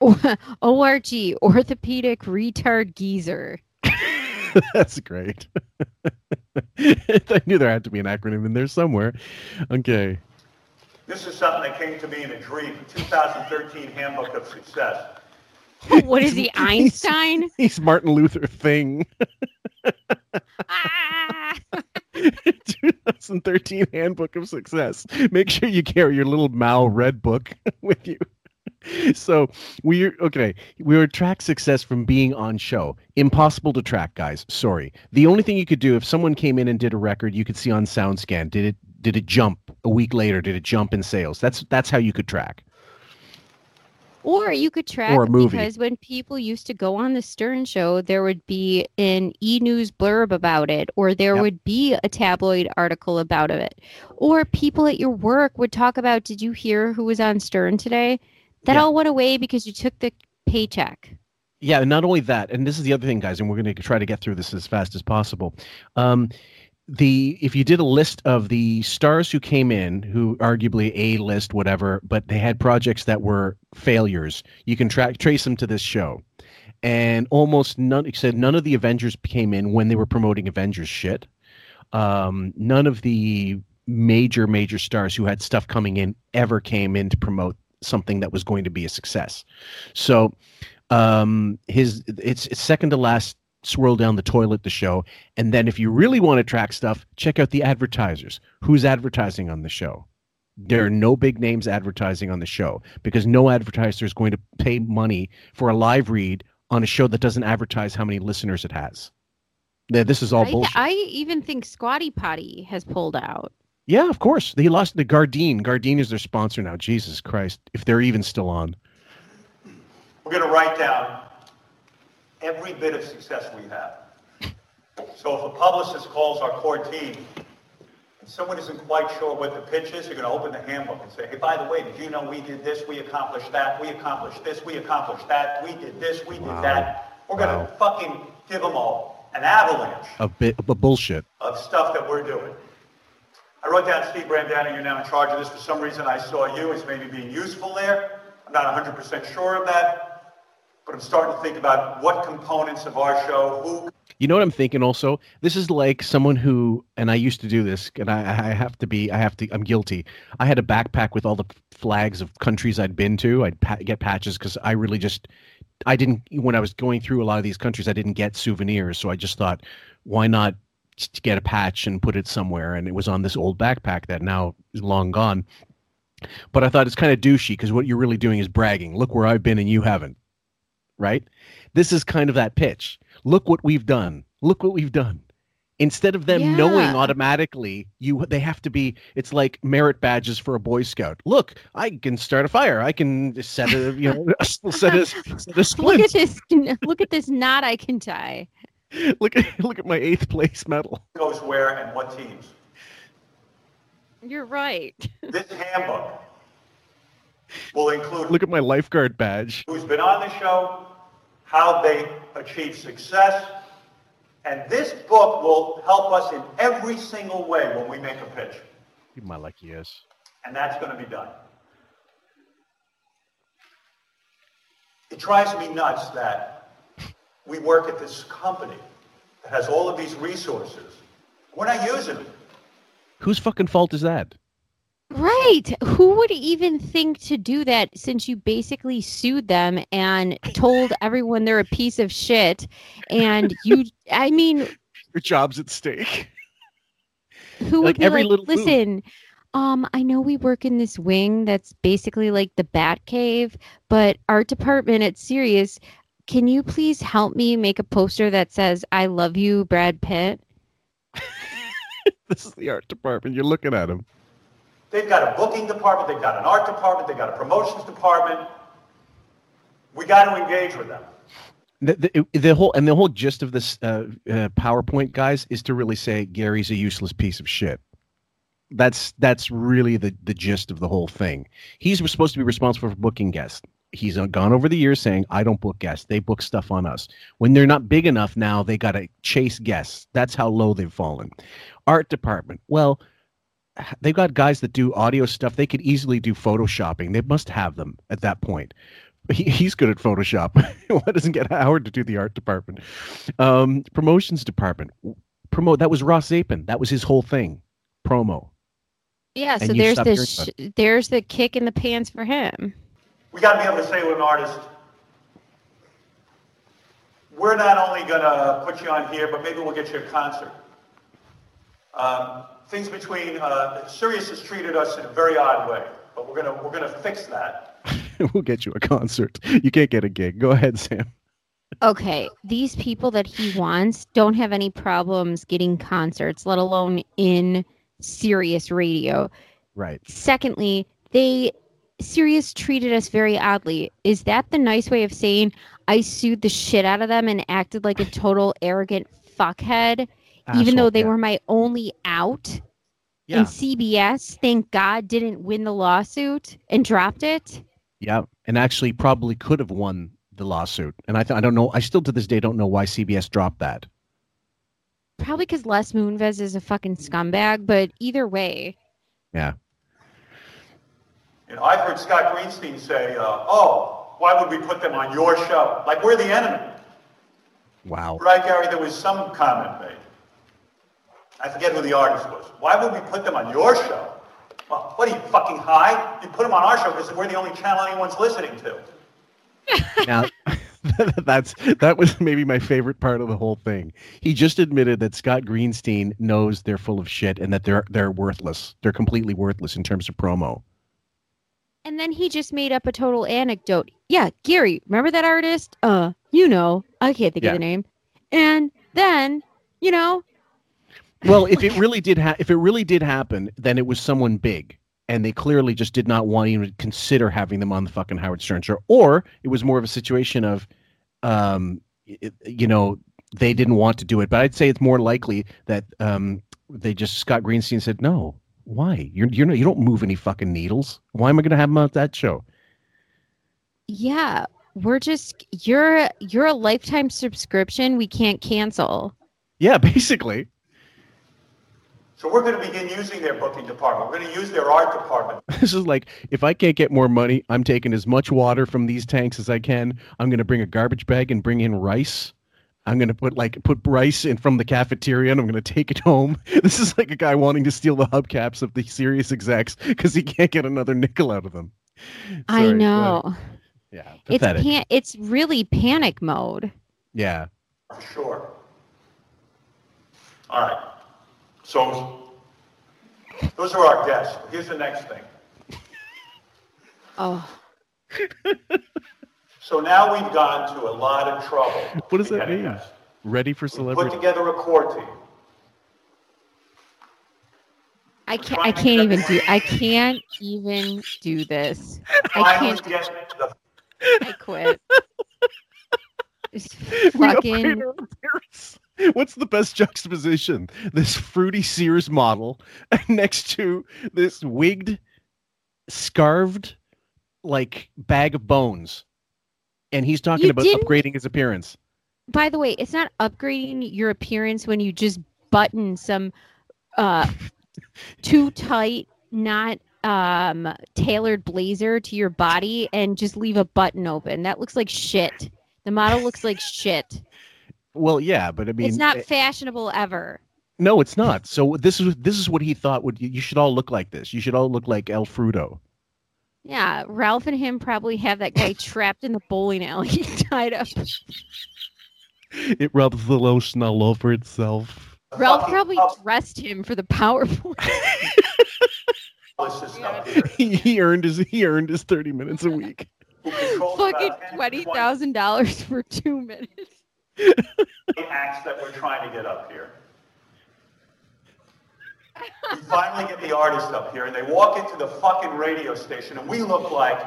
(laughs) ORG, orthopedic retard geezer. (laughs) That's great. (laughs) I knew there had to be an acronym in there somewhere. Okay. This is something that came to me in a dream, 2013 Handbook of Success. (laughs) what is he, (laughs) Einstein? (laughs) He's Martin Luther Thing. Ah! 2013 Handbook of Success. Make sure you carry your little Mao Red book with you. So we okay. We were track success from being on show. Impossible to track, guys. Sorry. The only thing you could do if someone came in and did a record, you could see on SoundScan. Did it did it jump a week later? Did it jump in sales? That's that's how you could track. Or you could track Or a movie. because when people used to go on the Stern show, there would be an e news blurb about it, or there Yep. would be a tabloid article about it, or people at your work would talk about, "Did you hear who was on Stern today?" That Yeah. all went away because you took the paycheck. Yeah, and not only that, and this is the other thing, guys, and we're going to try to get through this as fast as possible. Um, the if you did a list of the stars who came in, who arguably a list, whatever, but they had projects that were failures, you can track trace them to this show, and almost none said none of the Avengers came in when they were promoting Avengers shit. Um, none of the major major stars who had stuff coming in ever came in to promote something that was going to be a success. So um his it's, it's second to last swirl down the toilet the show. And then if you really want to track stuff check out the advertisers. Who's advertising on the show? There are no big names advertising on the show because no advertiser is going to pay money for a live read on a show that doesn't advertise how many listeners it has. This is all I, bullshit. I even think Squatty Potty has pulled out. yeah of course. They lost the gardine gardine is their sponsor now. Jesus christ if they're even still on. We're going to write down every bit of success we have. So if a publicist calls our core team and someone isn't quite sure what the pitch is, you're going to open the handbook and say, hey, by the way, did you know we did this, we accomplished that, we accomplished this, we accomplished that, we did this, we did Wow. that. We're going to Wow. fucking give them all an avalanche a bit of bullshit of stuff that we're doing. I wrote down Steve Brandano, you're now in charge of this. For some reason, I saw you as maybe being useful there. I'm not 100% sure of that, but I'm starting to think about what components of our show, who You know what I'm thinking also? This is like someone who, and I used to do this, and I, I have to be, I have to, I'm guilty. I had a backpack with all the flags of countries I'd been to. I'd pa- get patches because I really just, I didn't, when I was going through a lot of these countries, I didn't get souvenirs. So I just thought, why not get a patch and put it somewhere? And it was on this old backpack that now is long gone. But I thought it's kind of douchey because what you're really doing is bragging. Look where I've been and you haven't. Right? This is kind of that pitch. Look what we've done. Look what we've done. Instead of them knowing automatically, you they have to be. It's like merit badges for a Boy Scout. Look, I can start a fire. I can set a you know (laughs) set a set a (laughs) Look at this! Look at this knot I can tie. (laughs) Look at look at my eighth place medal. goes where and what teams. You're right. This handbook will include Look at my lifeguard badge. who's been on the show, how they achieve success, and this book will help us in every single way when we make a pitch, My lucky is. and that's going to be done. It drives me nuts that we work at this company that has all of these resources. We're not using them. Whose fucking fault is that? Right. Who would even think to do that since you basically sued them and told (laughs) everyone they're a piece of shit? And you, I mean, (laughs) Your job's at stake. who would Like be every like, little move. listen, um, I know we work in this wing that's basically like the Bat Cave, but art department at Sirius, can you please help me make a poster that says "I love you, Brad Pitt"? (laughs) This is the art department. You're looking at him. They've got a booking department, they've got an art department, they've got a promotions department. We got to engage with them. The, the, the whole and the whole gist of this uh, uh, PowerPoint, guys, is to really say Gary's a useless piece of shit. That's that's really the the gist of the whole thing. He's supposed to be responsible for booking guests. He's gone over the years saying, "I don't book guests; they book stuff on us." When they're not big enough now, they got to chase guests. That's how low they've fallen. Art department, well, they've got guys that do audio stuff. They could easily do photoshopping. They must have them at that point. He, he's good at Photoshop. (laughs) Why doesn't get Howard to do the art department? Um, promotions department. Promote. That was Ross Zapin. That was his whole thing. Promo. Yeah. And So there's stopped the sh- there's the kick in the pants for him. We got to be able to say to an artist, we're not only going to put you on here, but maybe we'll get you a concert. Um, things between uh, Sirius has treated us in a very odd way, but we're going to we're going to fix that. (laughs) we'll get you a concert. You can't get a gig. Go ahead, Sam. Okay, these people that he wants don't have any problems getting concerts, let alone in Sirius radio. Right. Secondly, they Sirius treated us very oddly. Is that the nice way of saying I sued the shit out of them and acted like a total arrogant fuckhead, even though they yeah. were my only out? Yeah. And CBS, thank God, didn't win the lawsuit and dropped it. Yeah, and actually probably could have won the lawsuit. And I th- I don't know. I still to this day don't know why CBS dropped that. Probably because Les Moonves is a fucking scumbag, but either way, Yeah. And I've heard Scott Greenstein say, uh, "Oh, why would we put them on your show? Like we're the enemy." Wow. Right, Gary? There was some comment made. I forget who the artist was. Why would we put them on your show? Well, what are you fucking high? You put them on our show because we're the only channel anyone's listening to. Now (laughs) that's that was maybe my favorite part of the whole thing. He just admitted that Scott Greenstein knows they're full of shit and that they're they're worthless. They're completely worthless in terms of promo. And then he just made up a total anecdote. Yeah, Gary, remember that artist? Uh, you know, I can't think Yeah. of the name. And then, you know, Well, if it really did ha- if it really did happen, then it was someone big, and they clearly just did not want to even consider having them on the fucking Howard Stern show, or it was more of a situation of, um, it, you know, they didn't want to do it. But I'd say it's more likely that um, they just Scott Greenstein said, "No, why? You're you're not you don't move any fucking needles. Why am I going to have them on that show?" yeah, we're just you're you're a lifetime subscription we can't cancel. Yeah, (laughs) basically. So we're going to begin using their booking department. We're going to use their art department. (laughs) This is like if I can't get more money, I'm taking as much water from these tanks as I can. I'm going to bring a garbage bag and bring in rice. I'm going to put like put rice in from the cafeteria and I'm going to take it home. (laughs) This is like a guy wanting to steal the hubcaps of the Sirius execs because he can't get another nickel out of them. I know. but- yeah, It's pan- It's really panic mode. yeah. For sure. All right. So those are our guests. Here's the next thing. Oh, (laughs) So now we've gone to a lot of trouble. What does that get mean? guest. Ready for We put together a core team. I can't. I can't even do. I can't even do this. I can't. get the I quit. (laughs) Fucking. Upgrade our appearance. What's the best juxtaposition? This fruity Sears model (laughs) next to this wigged, scarved, like bag of bones. And he's talking You about didn't- upgrading his appearance. By the way, it's not upgrading your appearance when you just button some uh (laughs) too tight, not um tailored blazer to your body and just leave a button open. That looks like shit. The model looks like shit. Well, yeah, but I mean, it's not eh, fashionable ever. no, it's not. So this is this is what he thought would you should all look like this. You should all look like El Fruto. Yeah, Ralph and him probably have that guy (laughs) trapped in the bowling alley, (laughs) tied up. It rubs the lotion all over itself. Ralph probably dressed him for the PowerPoint. (laughs) publicist up here he, he earned his he earned his 30 minutes a week. Fucking about 10 to twenty 20 thousand dollars for two minutes. Acts that we're trying to get up here. (laughs) We finally get the artist up here, and they walk into the fucking radio station, and we look like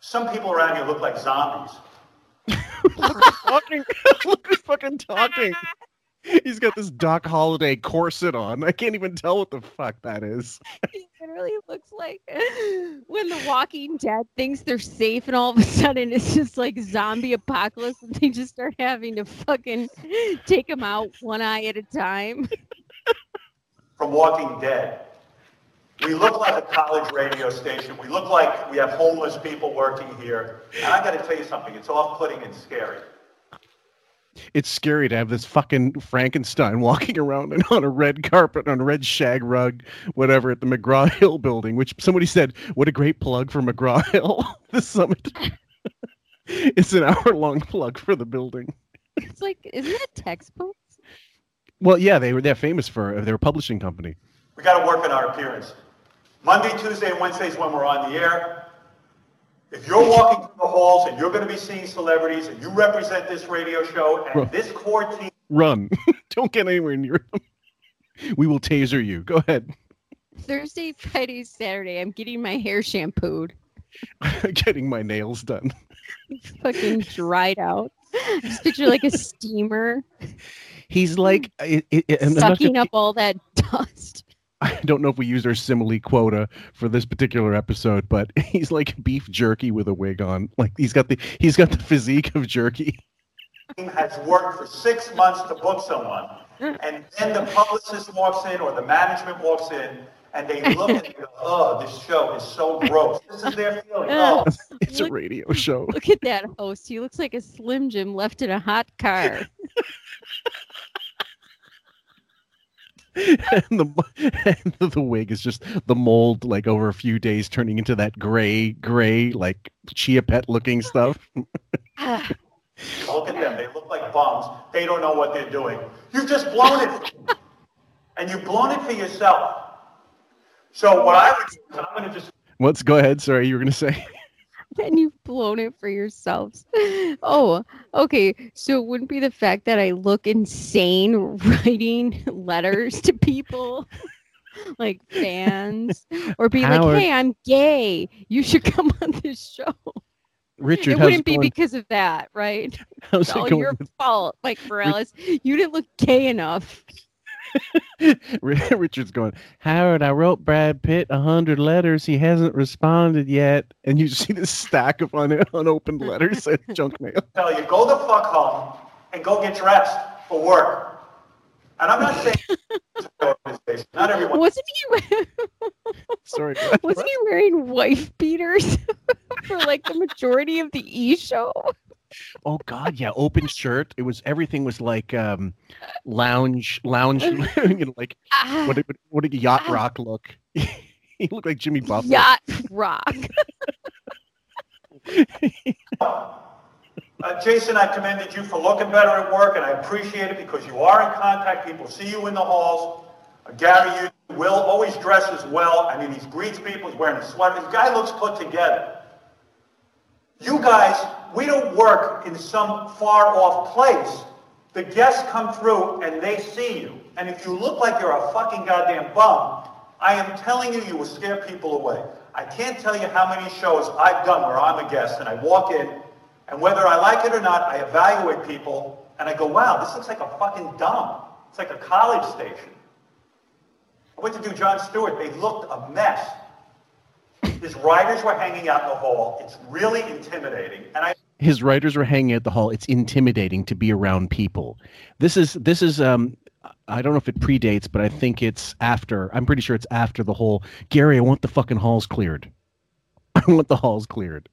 some people around here look like zombies. (laughs) Look, talking. (laughs) Look who's fucking talking. He's got this Doc Holliday corset on. I can't even tell what the fuck that is. (laughs) It literally looks like (laughs) when the Walking Dead thinks they're safe, and all of a sudden it's just like zombie apocalypse, and they just start having to fucking (laughs) take them out one eye at a time. from Walking Dead. We look like a college radio station. We look like we have homeless people working here. And I got to tell you something, it's off-putting and scary. It's scary to have this fucking Frankenstein (laughs) walking around and on a red carpet, on a red shag rug, whatever, at the McGraw Hill building, which somebody said, what a great plug for McGraw (laughs) Hill, the summit. (laughs) it's an hour long plug for the building. It's like, isn't that textbooks? Well, yeah, they were they're famous for uh, they're a publishing company. We got to work on our appearance. Monday, Tuesday, and Wednesdays when we're on the air. If you're walking through the halls and you're going to be seeing celebrities and you represent this radio show and Right. this core team Run. (laughs) Don't get anywhere near them. We will taser you. Go ahead. Thursday, Friday, Saturday, I'm getting my hair shampooed. (laughs) Getting my nails done. Fucking dried out. Just picture like a (laughs) steamer He's like, it, it, it- I'm not sucking gonna- up all that dust. I don't know if we used our simile quota for this particular episode, but (laughs) he's like beef jerky with a wig on. Like he's got the he's got the physique of jerky. has worked for six months to book someone, and then the publicist walks in or the management walks in, and they look at it go, oh, this show is so gross. This is their feeling. (laughs) Oh, (laughs) It's a radio show. Look at that host. He looks like a Slim Jim left in a hot car. (laughs) and the (laughs) and the wig is just the mold like over a few days turning into that gray gray like chia pet looking stuff. (laughs) (sighs) Look at them. They look like bums. They don't know what they're doing. You've just blown it. And you've blown it for yourself. So what I would do is I'm going to just Let's go ahead. Sorry, you were gonna say. And you've blown it for yourselves. (laughs) Oh, okay. So it wouldn't be the fact that I look insane (laughs) writing letters to people, (laughs) like fans, or be Howard. like, "Hey, I'm gay. You should come on this show." Richard, it wouldn't it be because of that, right? How's It's it all your fault, Mike Morales. You didn't look gay enough. (laughs) Richard's going, Howard, I wrote Brad Pitt a hundred letters. He hasn't responded yet. And you (laughs) see this stack of un- unopened letters at (laughs) junk mail. tell you, go the fuck home and go get dressed for work. And I'm not saying it's an organization. Not everyone. Wasn't he? Sorry. Wasn't he wearing wife beaters for like the majority of the E show? Oh God, yeah, open shirt. It was everything was like um, lounge, lounge, (laughs) you know, like Ah, what? Did, what did yacht rock look? (laughs) he looked like Jimmy Buffett. yacht rock. (laughs) Uh, Jason, I commended you for looking better at work, and I appreciate it because you are in contact. People see you in the halls. Uh, Gary, you will always dresses well. I mean, he greets people. He's wearing a sweater. The guy looks put together. You guys, we don't work in some far off place. The guests come through and they see you. And if you look like you're a fucking goddamn bum, I am telling you, you will scare people away. I can't tell you how many shows I've done where I'm a guest and I walk in, and whether I like it or not, I evaluate people and I go, wow, this looks like a fucking dump. It's like a college station. I went to do Jon Stewart. They looked a mess. His writers were hanging out in the hall. It's really intimidating. And I His writers were hanging at the hall. It's intimidating to be around people. This is this is um I don't know if it predates, but I think it's after. I'm pretty sure it's after the whole Gary. I want the fucking halls cleared. (laughs) I want the halls cleared.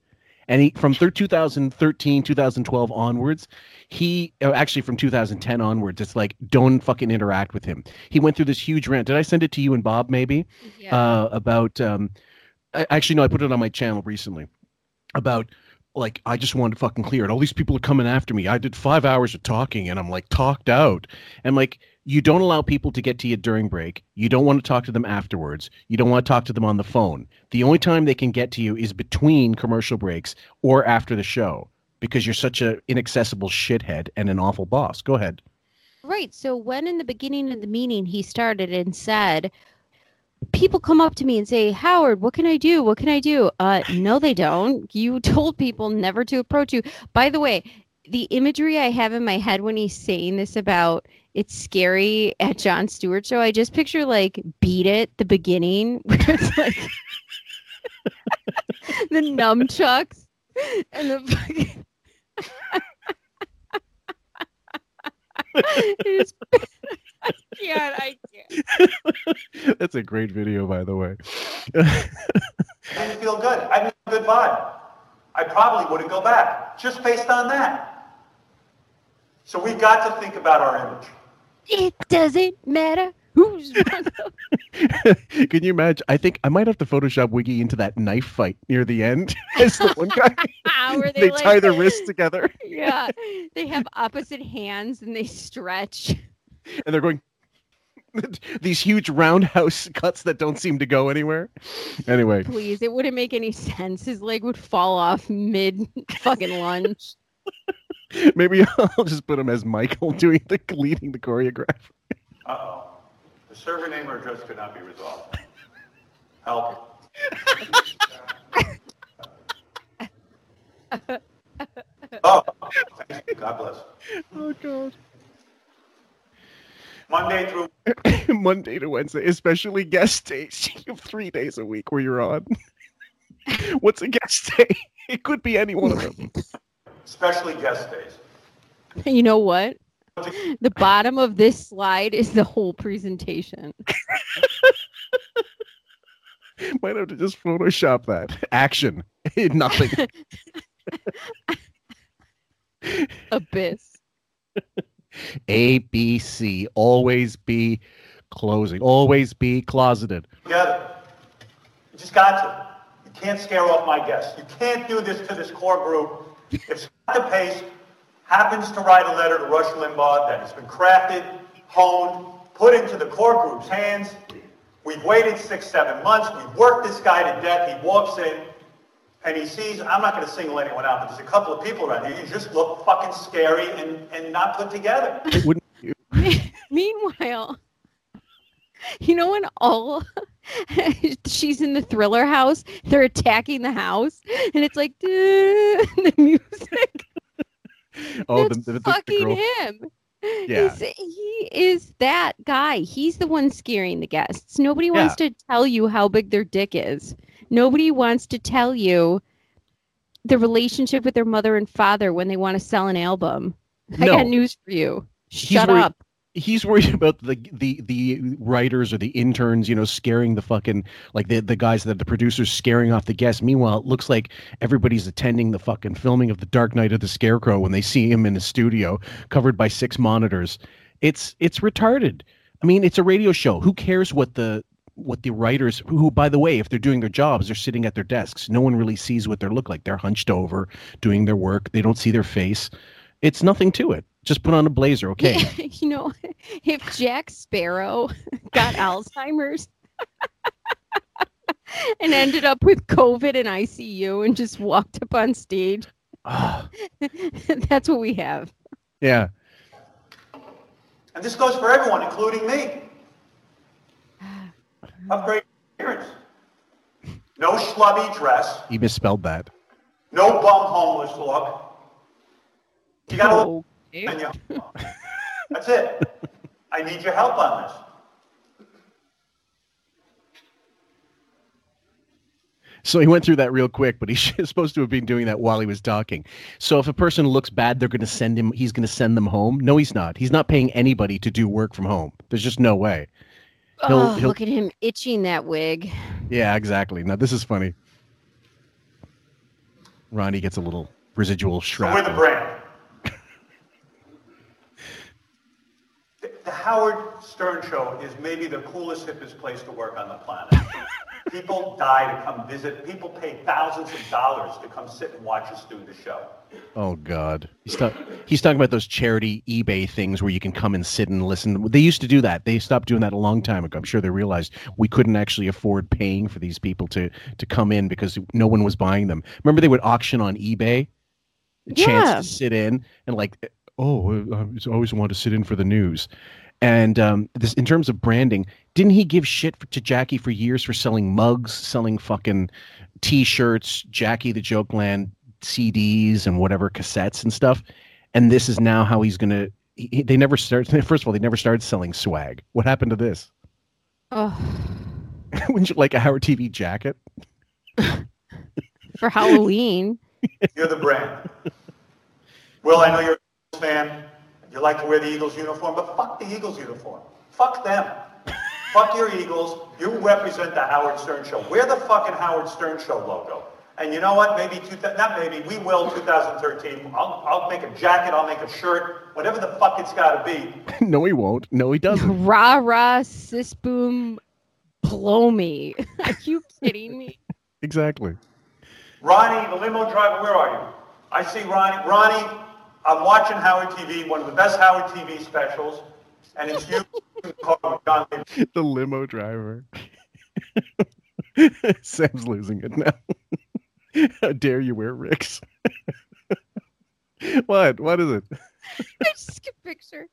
And he from thir- 2013, 2012 onwards, he oh, actually from 2010 onwards, it's like don't fucking interact with him. He went through this huge rant. Did I send it to you and Bob maybe? Yeah. Uh, about um, I, actually no, I put it on my channel recently about like I just wanted to fucking clear it. All these people are coming after me. I did five hours of talking and I'm like talked out. And like you don't allow people to get to you during break. You don't want to talk to them afterwards. You don't want to talk to them on the phone. The only time they can get to you is between commercial breaks or after the show because you're such a inaccessible shithead and an awful boss. Go ahead. Right. So when in the beginning of the meeting he started and said, people come up to me and say, Howard, what can I do? What can I do? Uh, no, they don't. You (laughs) told people never to approach you. By the way, the imagery I have in my head when he's saying this about it's scary at Jon Stewart show, I just picture like beat it the beginning (laughs) where it's like (laughs) the nunchucks and the fucking (laughs) I can't, I (laughs) can't. That's a great video, by the way. (laughs) I didn't feel good. I didn't have a good vibe. I probably wouldn't go back just based on that. So we've got to think about our image. It doesn't matter who's Can you imagine? I think I might have to Photoshop Wiggy into that knife fight near the end as the one guy. They, they like- tie their wrists together Yeah, they have opposite hands and they stretch. And they're going these huge roundhouse (laughs) cuts that don't seem to go anywhere. Anyway, Please, it wouldn't make any sense. His leg would fall off mid (laughs) fucking lunge. (laughs) maybe I'll just put him as Michael doing the leading the choreograph. Uh-oh. The server name or address could not be resolved. Help. oh. God bless. Oh god. Monday through (laughs) Monday to Wednesday, especially guest days. (laughs) You have three days a week where you're on. (laughs) What's a guest day? It could be any one of them. especially guest days. You know what? The bottom of this slide is the whole presentation. Might have to just Photoshop that. Action. Nothing. Abyss. A, B, C. Always be closing. Always be closeted. Together. You just got to. You can't scare off my guests. You can't do this to this core group. If Scott DePace happens to write a letter to Rush Limbaugh that has been crafted, honed, put into the core group's hands, we've waited six, seven months, we've worked this guy to death, he walks in, and he sees, I'm not going to single anyone out, but there's a couple of people around here, you just look fucking scary and, and not put together. (laughs) Wouldn't you? Meanwhile, you know when all (laughs) she's in the thriller house, they're attacking the house, and it's like (laughs) the music. Oh, That's the, the, the, the fucking girl. him. Yeah. He's- he is that guy. He's the one scaring the guests. Nobody wants to tell you how big their dick is. Nobody wants to tell you the relationship with their mother and father when they want to sell an album. I No. got news for you. He's Shut worried- up. he's worried about the the the writers or the interns, you know, scaring the fucking like the the guys that the producers scaring off the guests. Meanwhile, it looks like everybody's attending the fucking filming of the Dark Knight of the Scarecrow when they see him in a studio covered by six monitors. It's it's retarded. I mean, it's a radio show. Who cares what the what the writers who by the way if they're doing their jobs they're sitting at their desks. No one really sees what they look like. They're hunched over doing their work. They don't see their face. It's nothing to it. Just put on a blazer okay? (laughs) You know, (laughs) if Jack Sparrow (laughs) got Alzheimer's and ended up with COVID and ICU and just walked up on stage, ah. that's what we have. yeah. And this goes for everyone, including me. Upgrade appearance. No schlubby dress. he misspelled that No bum homeless look. You gotta look. Oh, and you- That's it. I need your help on this. So he went through that real quick, but he's (laughs) supposed to have been doing that while he was talking. So if a person looks bad, they're going to send him. He's going to send them home. No, he's not. He's not paying anybody to do work from home. There's just no way. He'll- oh, he'll- look at him itching that wig. Yeah, exactly. Now this is funny. Ronnie gets a little residual So we're the shrapnel. brand. (laughs) The- The Howard Stern Show is maybe the coolest, hippest place to work on the planet. People die to come visit. People pay thousands of dollars to come sit and watch us do the show. Oh God, he's, ta- he's talking about those charity eBay things where you can come and sit and listen. They used to do that. They stopped doing that a long time ago. I'm sure they realized we couldn't actually afford paying for these people to to come in because no one was buying them. Remember, they would auction on eBay a chance Yeah. to sit in and like, oh, I I always want to sit in for the news. And um, this, in terms of branding, didn't he give shit for, to Jackie for years for selling mugs, selling fucking T-shirts, Jackie the Jokeman CDs and whatever cassettes and stuff? And this is now how he's gonna. He, he- they never started. (laughs) First of all, they never started selling swag. What happened to this? Oh, (laughs) Wouldn't you like a Howard TV jacket? (laughs) for Halloween. You're the brand. Will, I know you're a Eagles fan. You like to wear the Eagles uniform, but fuck the Eagles uniform. Fuck them. fuck your Eagles. You represent the Howard Stern Show. Wear the fucking Howard Stern Show logo. And you know what? Maybe, two, not maybe, we will 2013. I'll, I'll make a jacket, I'll make a shirt, whatever the fuck it's got to be. (laughs) no, he won't. No, he doesn't. (laughs) Rah rah, sis boom, blow me. (laughs) Are you kidding me? exactly. Ronnie, the limo driver, where are you? I see Ronnie. Ronnie, I'm watching Howard TV, one of the best Howard TV specials, and it's you in the car with John Lithgow. (laughs) The limo driver. (laughs) Sam's losing it now. (laughs) How dare you wear Rick's? what? What is it? I just can picture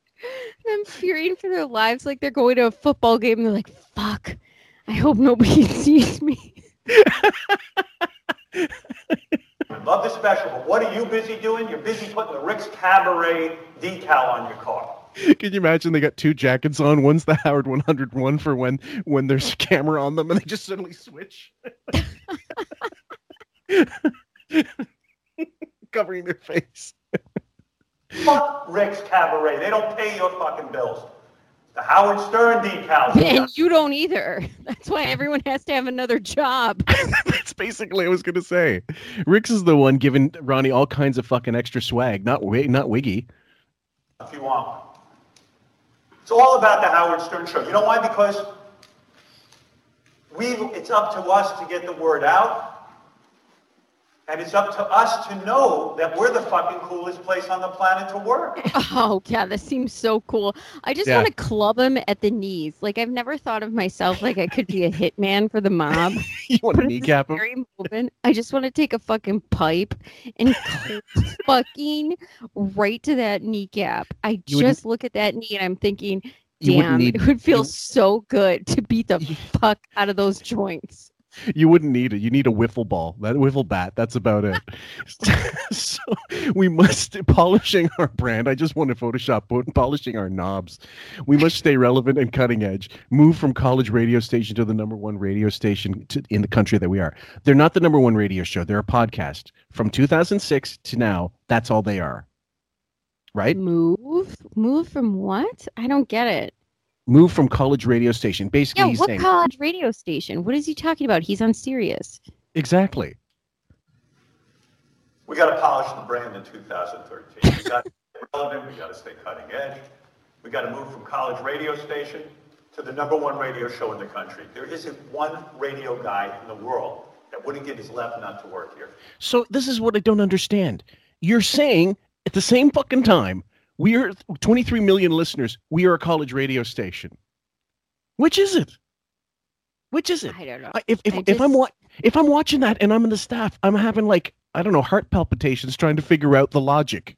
them fearing for their lives like they're going to a football game and they're like, fuck, I hope nobody sees me. Love the special, but what are you busy doing? You're busy putting the Rick's Cabaret decal on your car. Can you imagine they got two jackets on? One's the Howard 101 for when when there's a camera on them and they just suddenly switch. (laughs) Covering their face. Fuck Rick's Cabaret. They don't pay your fucking bills. The Howard Stern decals. (laughs) And you don't either. (laughs) That's why everyone has to have another job. (laughs) That's basically what I was gonna say. Rick's is the one giving Ronnie all kinds of fucking extra swag, not Wi- not Wiggy. if you want one. It's all about the Howard Stern Show. You know why? Because we, it's up to us to get the word out. And it's up to us to know that we're the fucking coolest place on the planet to work. (laughs) Oh, yeah, that seems so cool. I just Yeah. want to club him at the knees. Like, I've never thought of myself like I could be a hitman for the mob. (laughs) You want to But at this kneecap him? very moment, I just want to take a fucking pipe and (laughs) fucking right to that kneecap. I You wouldn't- just look at that knee and I'm thinking, damn, need- it would feel you- so good to beat the fuck out of those joints. You wouldn't need it. You need a wiffle ball. That wiffle bat. That's about it. (laughs) so we must polishing our brand. I just want to Photoshop polishing our knobs. We must stay relevant and cutting edge. Move from college radio station to the number one radio station to, in the country that we are. They're not the number one radio show. They're a podcast. From 2006 to now, that's all they are. right? Move? Move from what? I don't get it. Move from college radio station. Basically, Yeah, he's what saying college radio station? What is he talking about? He's on Sirius. exactly. We got to polish the brand in 2013. We got to stay relevant. We got to stay cutting edge. We got to move from college radio station to the number one radio show in the country. There isn't one radio guy in the world that wouldn't get his left nut to work here. So this is what I don't understand. You're saying at the same fucking time we are 23 million listeners. We are a college radio station. Which is it? Which is it? I don't know. If if, I if I'm wa- if I'm watching that and I'm in the staff, I'm having like I don't know heart palpitations trying to figure out the logic.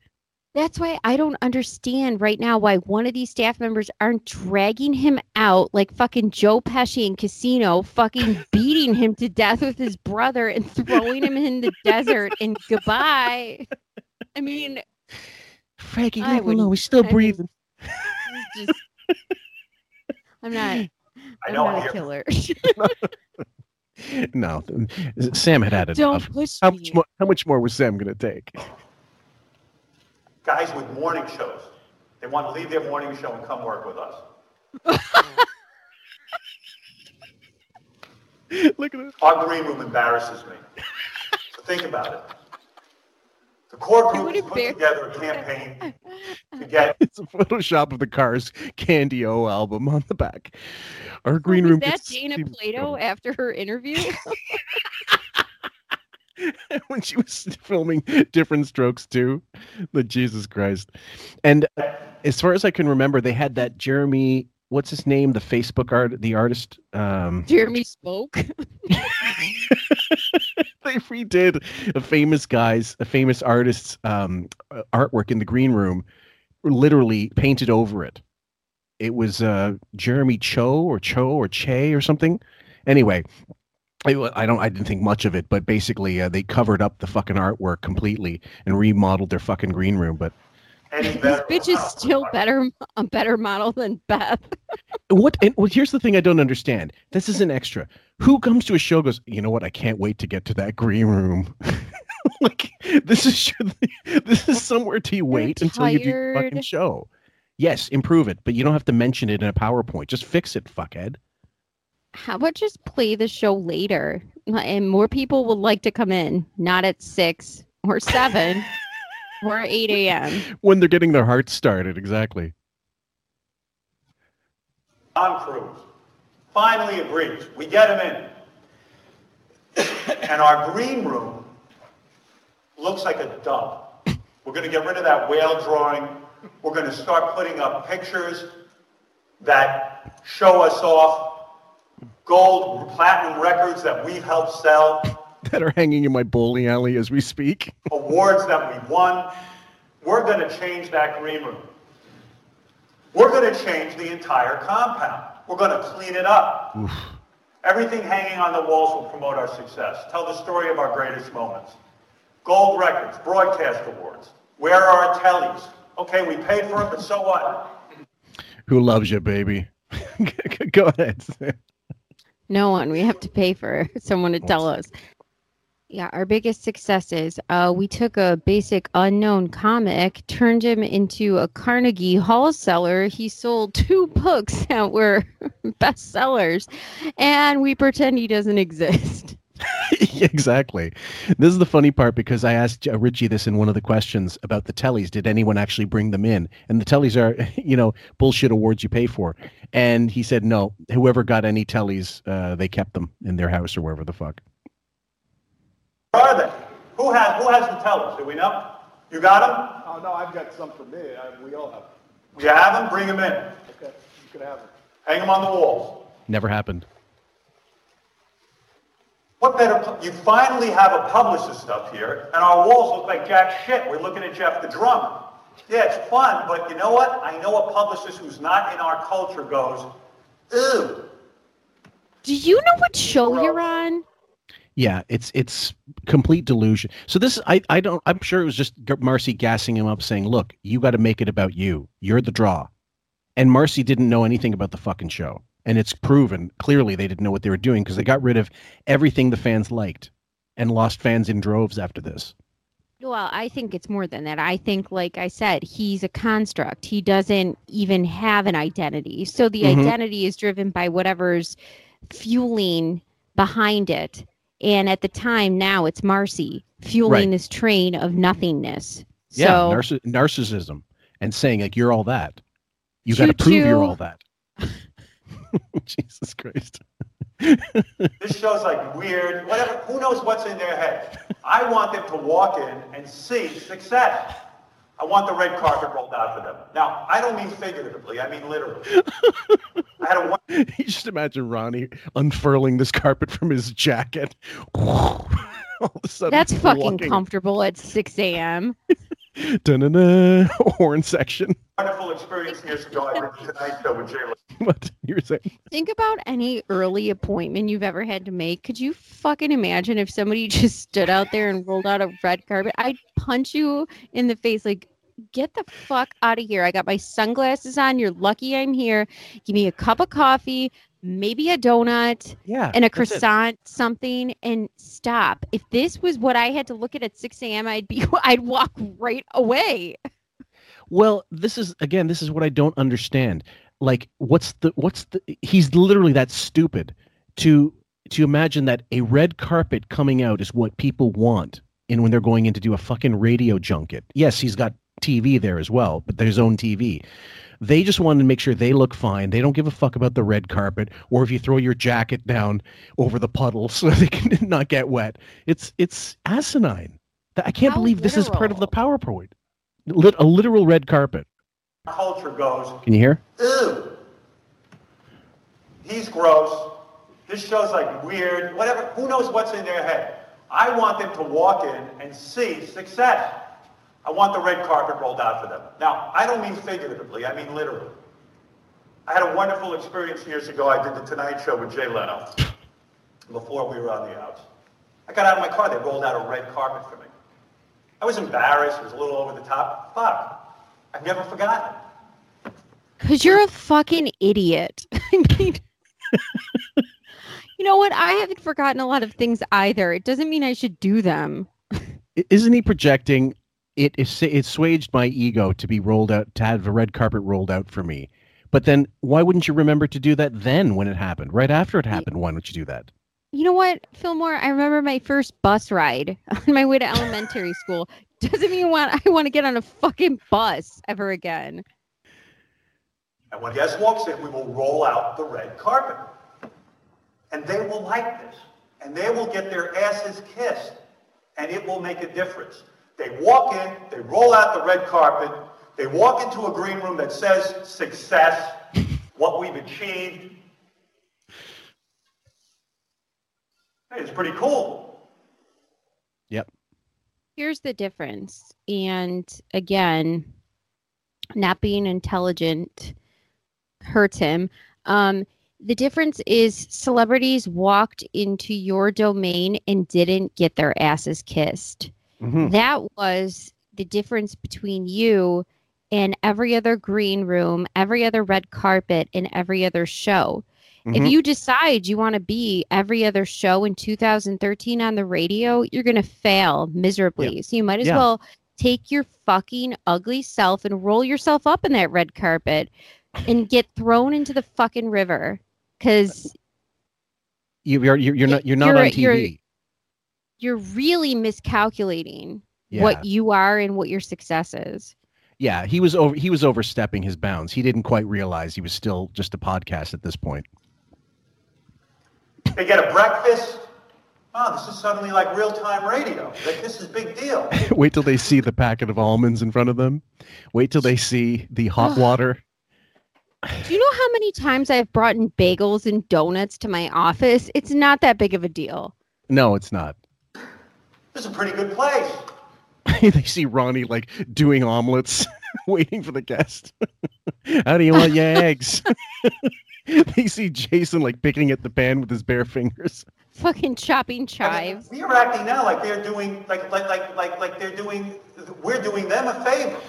That's why I don't understand right now why one of these staff members aren't dragging him out like fucking Joe Pesci in Casino, fucking (laughs) beating him to death with his brother and throwing him in the desert and goodbye. I mean, Frankie, I leave him alone. wouldn't- He's still I breathing. just I'm not (laughs) I I'm know not here. a killer. (laughs) No, Sam had had Don't enough. push How me. much more? How much more was Sam going to take? Guys with morning shows, they want to leave their morning show and come work with us. (laughs) Look at this. Our green room embarrasses me. So think about it. The core It group has put embar- together a campaign (laughs) to get It's a Photoshop of the Cars Candy O album on the back. Our green Was room. that gets Dana steamed Plato after her interview? (laughs) when she was filming Diff'rent Strokes too. The Jesus Christ. And uh, as far as I can remember, they had that Jeremy. What's his name? The Facebook art, the artist. Um, Jeremy spoke. (laughs) (laughs) they redid a famous guy's, a famous artist's um, uh, artwork in the green room, literally painted over it. It was uh, Jeremy Cho or Cho or Che or something. Anyway, I, I don't, I didn't think much of it, but basically uh, they covered up the fucking artwork completely and remodeled their fucking green room. But any (laughs) This bitch is still better a better model than Beth. what? And well, here's the thing I don't understand. This is an extra. Who comes to a show goes, you know what? I can't wait to get to that green room. (laughs) like this is this is somewhere to you wait until you do the fucking show. Yes, improve it, but you don't have to mention it in a PowerPoint. Just fix it, fuckhead. How about just play the show later? And more people would like to come in, not at six or seven (laughs) or eight a.m. When they're getting their hearts started, exactly. Tom Cruise finally agrees. We get him in. and our green room looks like a dump. We're going to get rid of that whale drawing. We're going to start putting up pictures that show us off gold, platinum records that we've helped sell, That are hanging in my bowling alley as we speak. awards that we've won. We're going to change that green room. We're going to change the entire compound. We're going to clean it up. Everything hanging on the walls will promote our success. Tell the story of our greatest moments. Gold records, broadcast awards. Where are our tellies? Okay, we paid for it, but so what? Who loves you, baby? (laughs) Go ahead. No one. We have to pay for someone to tell us. Yeah, our biggest successes. Uh, we took a basic unknown comic, turned him into a Carnegie Hall seller. He sold (laughs) two books that were (laughs) bestsellers, and we pretend he doesn't exist. (laughs) exactly. This is the funny part because I asked Richie this in one of the questions about the tellies. Did anyone actually bring them in? And the tellies are, you know, bullshit awards you pay for. And he said no. Whoever got any tellies, uh, they kept them in their house or wherever the fuck. Where are they? Who has, who has the tellers? Do we know? You got them? Oh, no, I've got some for me. I, we all have. Them. You have them? Bring them in. Okay, you can have them. Hang them on the walls. Never happened. What better? You finally have a publicist up here, and our walls look like jack shit. We're looking at Jeff the drummer. Yeah, it's fun, but you know what? I know a publicist who's not in our culture goes, ew. Do you know what show you're on? Yeah, it's it's complete delusion. So this I I don't I'm sure it was just Marci gassing him up saying, "Look, you got to make it about you. You're the draw." And Marci didn't know anything about the fucking show. And it's proven clearly they didn't know what they were doing because they got rid of everything the fans liked and lost fans in droves after this. Well, I think it's more than that. I think, like I said, he's a construct. He doesn't even have an identity. So the Mhm. identity is driven by whatever's fueling behind it. And at the time now, it's Marci fueling Right. this train of nothingness. Yeah, so narciss- narcissism and saying like you're all that. You got to prove you're all that. (laughs) Jesus Christ. This show's like weird, whatever, who knows what's in their head? I want them to walk in and see success. I want the red carpet rolled out for them. Now, I don't mean figuratively, I mean literally. (laughs) I had a one (laughs) you just imagine Ronnie unfurling this carpet from his jacket. (laughs) all of a sudden, that's fucking walking- comfortable at 6 a.m. Dun-dun-dun, (laughs) horn section. wonderful experience years ago. I did the Tonight Show with Jay (laughs) What you were saying? Think about any early appointment you've ever had to make. Could you fucking imagine if somebody (laughs) just stood out there and rolled out a red carpet? I'd punch you in the face like, get the fuck out of here. I got my sunglasses on. You're lucky I'm here. Give me a cup of coffee, maybe a donut, Yeah, and a it. croissant, something, and stop. If this was what I had to look at at 6 a.m., I'd be, (laughs) I'd walk right away. Well, this is again, this is what I don't understand. Like, what's the what's the? He's literally that stupid to to imagine that a red carpet coming out is what people want, and when they're going in to do a fucking radio junket. Yes, he's got TV there as well, but there's own TV. They just want to make sure they look fine. They don't give a fuck about the red carpet or if you throw your jacket down over the puddle (laughs) so they can not get wet. It's it's asinine. I can't How believe this is part of the PowerPoint. Lit, a literal red carpet. Culture goes, Can you hear? ew. He's gross. This show's like weird, whatever, who knows what's in their head? I want them to walk in and see success. I want the red carpet rolled out for them. Now, I don't mean figuratively, I mean literally. I had a wonderful experience years ago. I did the Tonight Show with Jay Leno before we were on the outs. I got out of my car, they rolled out a red carpet for me. I was embarrassed, it was a little over the top. Fuck, I've never forgotten. Because you're a fucking idiot. (laughs) I mean, you know what? I haven't forgotten a lot of things either. It doesn't mean I should do them. Isn't he projecting? It is it swaged my ego to be rolled out to have the red carpet rolled out for me. But then why wouldn't you remember to do that then when it happened? Right after it happened, why don't you do that? You know what, Fillmore? I remember my first bus ride (laughs) on my way to elementary school. Doesn't mean want I want to get on a fucking bus ever again. And when guest walks in, we will roll out the red carpet. And they will like this. And they will get their asses kissed. And it will make a difference. They walk in, they roll out the red carpet, they walk into a green room that says success, what we've achieved. Hey, it's pretty cool. Yep. Here's the difference. And again, not being intelligent hurts him. Um, the difference is celebrities walked into your domain and didn't get their asses kissed. Mhm. That was the difference between you and every other green room, every other red carpet, and every other show. If Mhm. you decide you want to be every other show in 2013 on the radio, you're going to fail miserably. So you might as Yeah. well take your fucking ugly self and roll yourself up in that red carpet and get thrown into the fucking river because You, you're you're, you're not you're not You're- on TV. You're- you're really miscalculating Yeah. what you are and what your success is. Yeah, he was over he was overstepping his bounds. He didn't quite realize he was still just a podcast at this point. They get a breakfast. Oh, this is suddenly like real-time radio. Like, this is big deal. (laughs) Wait till they see the packet of almonds in front of them. Wait till they see the hot water. Do you know how many times I've brought in bagels and donuts to my office? It's not that big of a deal. No, it's not. This is a pretty good place. (laughs) they see Ronnie like doing omelets, (laughs) waiting for the guest. (laughs) How do you want your eggs? they see Jason like picking at the pan with his bare fingers. Fucking chopping chives. We are acting now like they're doing, like, like, like, like, like they're doing, we're doing them a favor.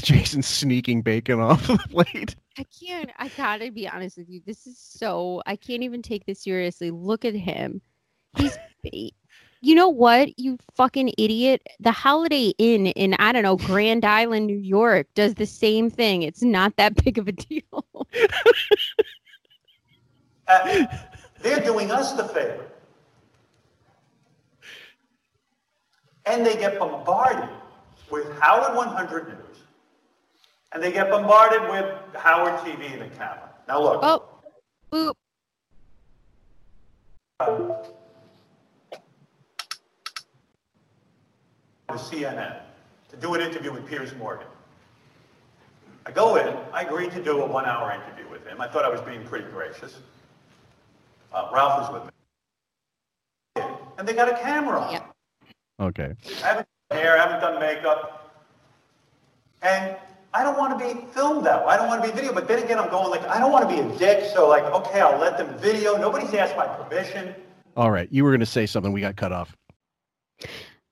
Jason sneaking bacon off the plate. I can't. I gotta be honest with you. This is so. I can't even take this seriously. Look at him. He's. You know what, you fucking idiot? The Holiday Inn in I don't know Grand Island, New York, does the same thing. It's not that (laughs) big of a deal. Uh, they're doing us the favor. And they get bombarded with Howard 100 News. And they get bombarded with Howard TV and the camera. Now look. Oh, boop. To CNN to do an interview with Piers Morgan. I go in, I agreed to do a one hour interview with him. I thought I was being pretty gracious. Uh, Ralph was with me. And they got a camera on. Okay. I haven't done hair, I haven't done makeup. And I don't want to be filmed that way. I don't want to be video. But then again, I'm going like, I don't want to be a dick. So like, okay, I'll let them video. Nobody's asked my permission. All right. You were going to say something. We got cut off.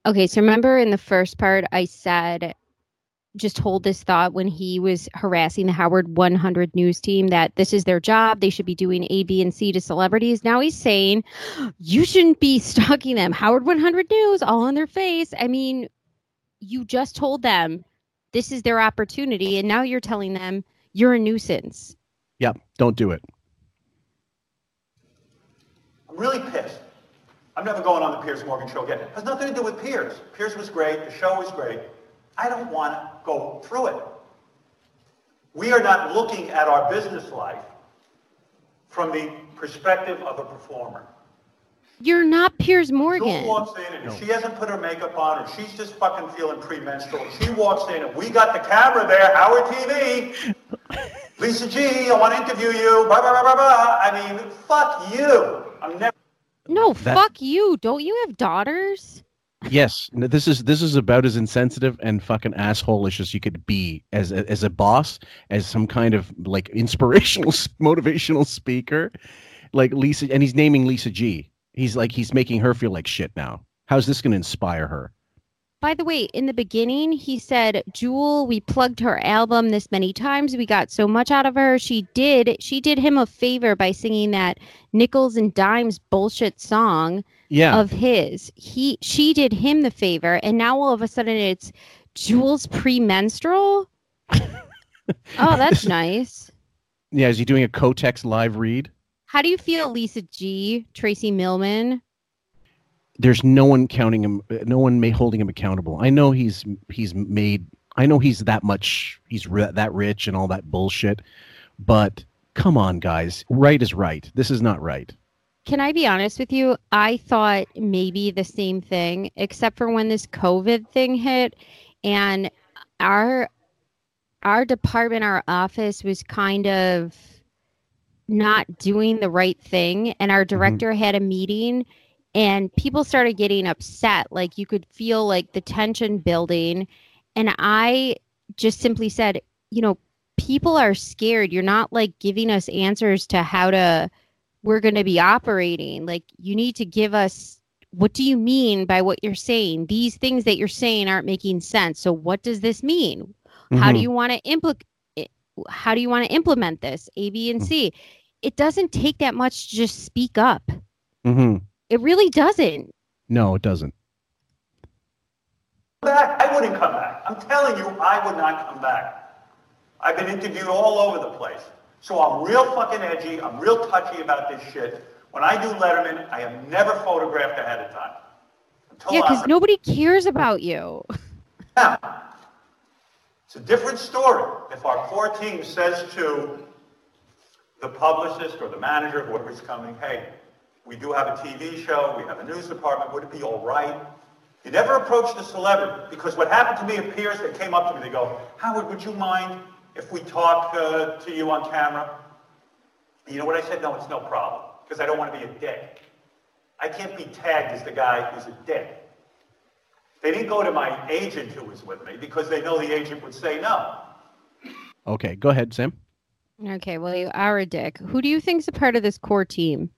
Okay, so remember in the first part, I said, just hold this thought when he was harassing the Howard 100 news team that this is their job. They should be doing A, B, and C to celebrities. Now he's saying, you shouldn't be (laughs) stalking them. Howard 100 News, all in their face. I mean, you just told them this is their opportunity, and now you're telling them you're a nuisance. Yep. Don't do it. I'm really pissed. I'm never going on the Piers Morgan show again. It has nothing to do with Piers. Piers was great. The show was great. I don't want to go through it. We are not looking at our business life from the perspective of a performer. You're not Piers Jewel Morgan. walks in and if she hasn't put her makeup on or she's just fucking feeling premenstrual, she walks in and we got the camera there, Howard TV. (laughs) Lisa G, I want to interview you. Blah, blah, blah, blah, blah. I mean, fuck you. I'm never. No, That- fuck you. Don't you have daughters? Yes, this is this is about as insensitive and fucking assholish as you could be as a, as a boss, as some kind of like (laughs) inspirational, motivational speaker, like Lisa, and he's naming Lisa G. He's like he's making her feel like shit now. How's this going to inspire her? By the way, in the beginning, he said, Jewel, we plugged her album this many times. We got so much out of her. She did she did him a favor by singing that nickels and dimes bullshit song Yeah. of his. He she did him the favor, and now all of a sudden it's Jewel's premenstrual. (laughs) oh, that's nice. Yeah, is he doing a Kotex live read? How do you feel, Lisa G, Tracy Millman? There's no one counting him, no one may holding him accountable. I know he's he's made. I know he's that much. He's ri- that rich and all that bullshit. But come on, guys, right is right. This is not right. Can I be honest with you? I thought maybe the same thing, except for when this COVID thing hit and our our department, our office was kind of not doing the right thing and our mm-hmm. director had a meeting and people started getting upset like you could feel like the tension building and I just simply said, you know, people are scared. You're not like giving us answers to how to we're going to be operating. Like, you need to give us what do you mean by what you're saying? These things that you're saying aren't making sense. So, what does this mean? How do you want to implement? How do you want to implement this? A, B, and C. It doesn't take that much to just speak up. hmm It really doesn't. No, it doesn't. back. I wouldn't come back. I'm telling you, I would not come back. I've been interviewed all over the place. So I'm real fucking edgy. I'm real touchy about this shit. When I do Letterman, I am never photographed ahead of time. Until Yeah, because nobody cares about you. Now, it's a different story if our core team says to the publicist or the manager, whoever's coming, hey, we do have a TV show, we have a news department, would it be all right? You never approach the celebrity because what happened to me appears, they came up to me, they go, Howard, would you mind if we talk uh, to you on camera? And you know what I said? No, it's no problem because I don't want to be a dick. I can't be tagged as the guy who's a dick. They didn't go to my agent who was with me because they know the agent would say no. Okay, go ahead, Sam. Okay, well, you are a dick. Who do you think's a part of this core team?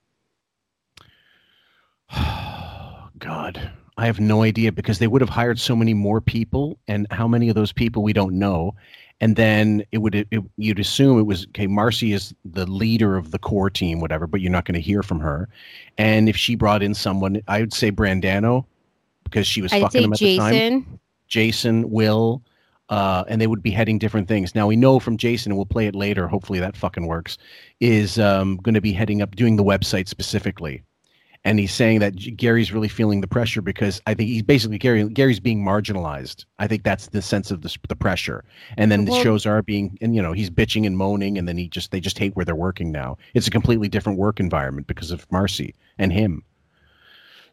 (sighs) God, I have no idea because they would have hired so many more people, and how many of those people we don't know. and then it would it, you'd assume it was okay. Marci is the leader of the core team, whatever, but you're not going to hear from her. And if she brought in someone, I would say Brandano because she was I'd fucking him at the time. Jason. Jason, Will, uh, and they would be heading different things. Now we know from Jason, and we'll play it later. Hopefully that fucking works. Is um, going to be heading up doing the website specifically, and he's saying that Gary's really feeling the pressure because I think he's basically Gary. Gary's being marginalized. I think that's the sense of the the pressure, and then the Well- shows are being, and you know, he's bitching and moaning, and then he just they just hate where they're working now. It's a completely different work environment because of Marci and him.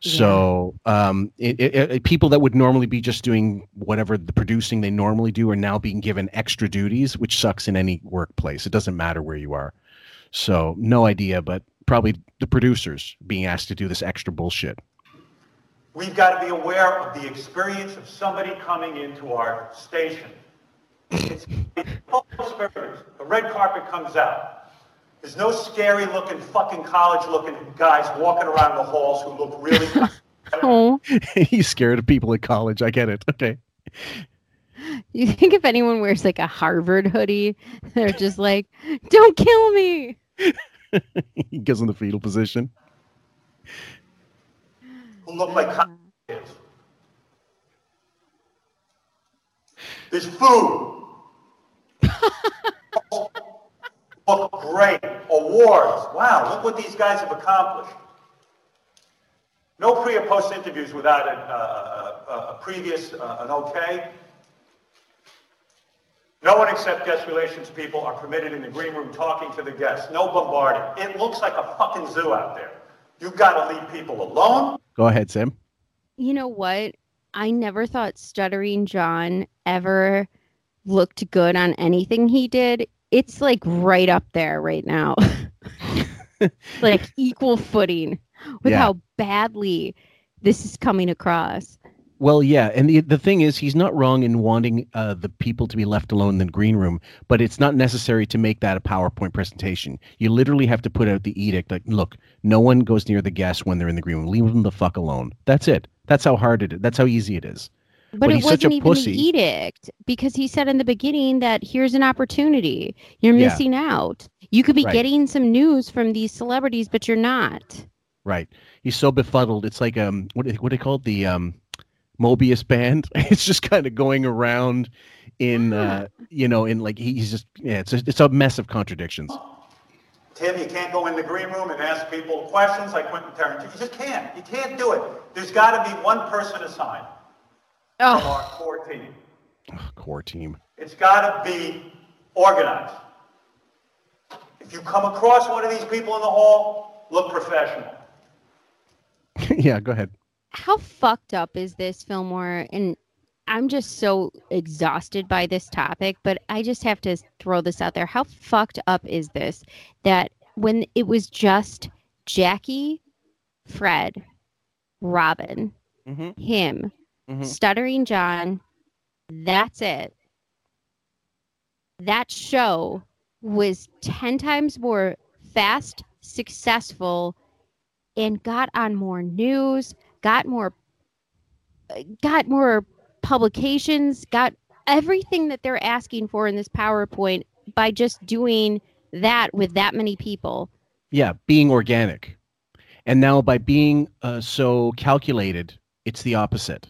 So, um, it, it, it- people that would normally be just doing whatever the producing they normally do are now being given extra duties, which sucks in any workplace. It doesn't matter where you are. So, no idea, but probably the producers being asked to do this extra bullshit. We've got to be aware of the experience of somebody coming into our station. It's it's full experience. The red carpet comes out. There's no scary looking, fucking college looking guys walking around the halls who look really. (laughs) Oh, He's scared of people at college. I get it. Okay. you think if anyone wears like a Harvard hoodie, they're just like, "Don't kill me." (laughs) (laughs) he goes in the fetal position. who look like college kids. (laughs) There's food. (laughs) look great. Awards. Wow, look what these guys have accomplished. No pre or post interviews without a, a, a, a previous, uh, an okay. No one except guest relations people are permitted in the green room talking to the guests. No bombarding. It looks like a fucking zoo out there. You've got to leave people alone. Go ahead, Sam. You know what? I never thought Stuttering John ever looked good on anything he did. It's like right up there right now. (laughs) like equal footing with Yeah. how badly this is coming across. Well, yeah, and the the thing is, he's not wrong in wanting uh, the people to be left alone in the green room, but it's not necessary to make that a PowerPoint presentation. You literally have to put out the edict, like, look, no one goes near the guests when they're in the green room. Leave them the fuck alone. That's it. That's how hard it is. That's how easy it is. But, it he's wasn't a even pussy. the edict because he said in the beginning that here's an opportunity. You're Yeah. missing out. You could be Right. getting some news from these celebrities, but you're not. Right. He's so befuddled. It's like um, what what do they call it? The um, Mobius band. (laughs) It's just kind of going around in uh, you know, in like he's just yeah. It's a, it's a mess of contradictions. Tim, you can't go in the green room and ask people questions like Quentin Tarantino. You just can't. You can't do it. There's got to be one person assigned from our core team. Core team. It's got to be organized. If you come across one of these people in the hall, look professional. (laughs) yeah. Go ahead. How fucked up is this, Fillmore? And I'm just so exhausted by this topic, but I just have to throw this out there. How fucked up is this that when it was just Jackie, Fred, Robin, Mm-hmm. him, Stuttering John, that's it. That show was 10 times more fast, successful, and got on more news, got more got more publications, got everything that they're asking for in this PowerPoint by just doing that with that many people. Yeah, being organic. And now by being uh, so calculated, it's the opposite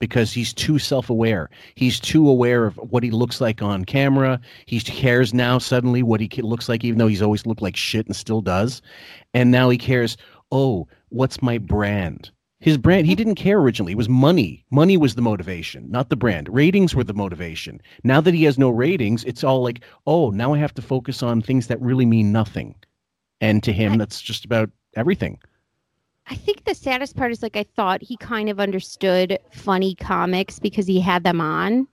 because he's too self-aware. He's too aware of what he looks like on camera. He cares now suddenly what he looks like, even though he's always looked like shit and still does. And now he cares. Oh, what's my brand? His brand. He didn't care originally. It was money. Money was the motivation, not the brand. Ratings were the motivation. Now that he has no ratings, it's all like, oh, now I have to focus on things that really mean nothing. And to him, that's just about everything. I think the saddest part is like I thought he kind of understood funny comics because he had them on,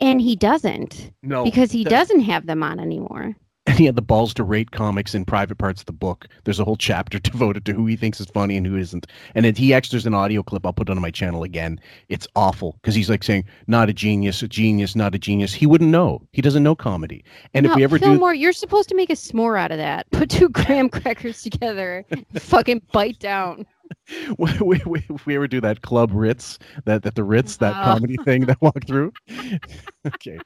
and he doesn't. No, because he that- doesn't have them on anymore. And he had the balls to rate comics in private parts of the book. There's a whole chapter (laughs) devoted to who he thinks is funny and who isn't. And it, he actually there's an audio clip. I'll put on my channel again. It's awful because he's like saying, "Not a genius, a genius, not a genius." He wouldn't know. He doesn't know comedy. And if we ever do, Fillmore, you're supposed to make a s'more out of that. Put two graham crackers together, (laughs) fucking bite down. (laughs) we, we, we, if we ever do that club Ritz, that that the Ritz, that Oh. comedy thing that walked through. okay.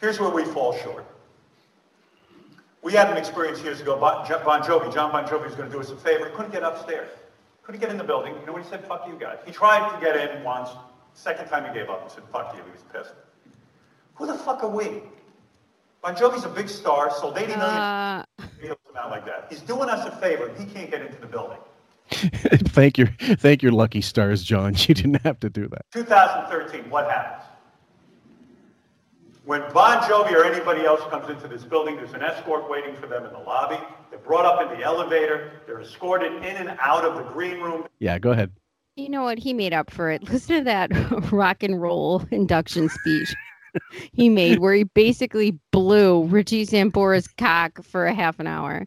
Here's where we fall short. We had an experience years ago. Bon, Jo- Jovi, Jon Bon Jovi was going to do us a favor. He couldn't get upstairs. Couldn't get in the building. You know what he said? Fuck you guys. He tried to get in once. Second time he gave up and said, fuck you. He was pissed. Who the fuck are we? Bon Jovi's a big star, sold 80 million Uh, videos out like that. He's doing us a favor. He can't get into the building. (laughs) thank your thank your lucky stars, Jon. (laughs) You didn't have to do that. 2013, what happens? When Bon Jovi or anybody else comes into this building, there's an escort waiting for them in the lobby. They're brought up in the elevator. They're escorted in and out of the green room. Yeah, go ahead. you know what? He made up for it. (laughs) Listen to that (laughs) rock and roll induction speech he made, where he basically blew Richie Sambora's cock for a half an hour.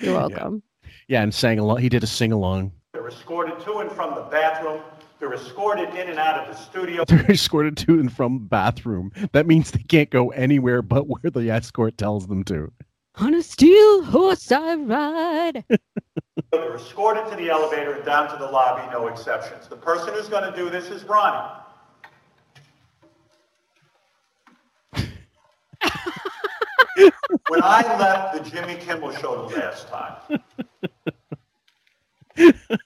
You're welcome. Yeah, and sang along. He did a sing along. They're escorted to and from the bathroom. They're escorted in and out of the studio. (laughs) They're escorted to and from bathroom. That means they can't go anywhere but where the escort tells them to. On a steel horse I ride. (laughs) They're escorted to the elevator and down to the lobby, no exceptions. The person who's going to do this is Ronnie. (laughs) when I left the Jimmy Kimmel show the last time,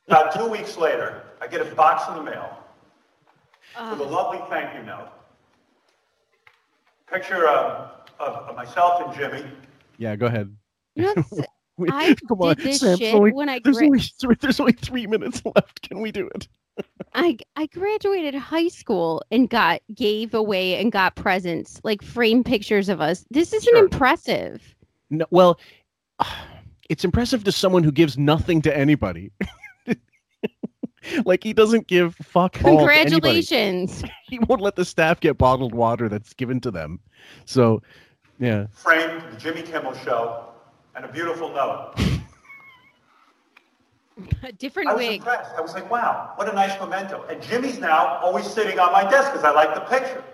about two weeks later, I get a box in the mail with a lovely thank you note. Picture of, of, of myself and Jimmy. Yeah, go ahead. You know, (laughs) I come on, did this Sam, shit only- when I there's, gra- only three, there's only three minutes left. Can we do it? (laughs) I I graduated high school and got gave away and got presents like framed pictures of us. This isn't impressive. No, well, it's impressive to someone who gives nothing to anybody. (laughs) like he doesn't give fuck all to. Congratulations. (laughs) He won't let the staff get bottled water that's given to them. So, yeah. framed the Jimmy Kimmel show and a beautiful note. A different I was wig. impressed. I was like, wow, what a nice memento. And Jimmy's now always sitting on my desk because I like the picture.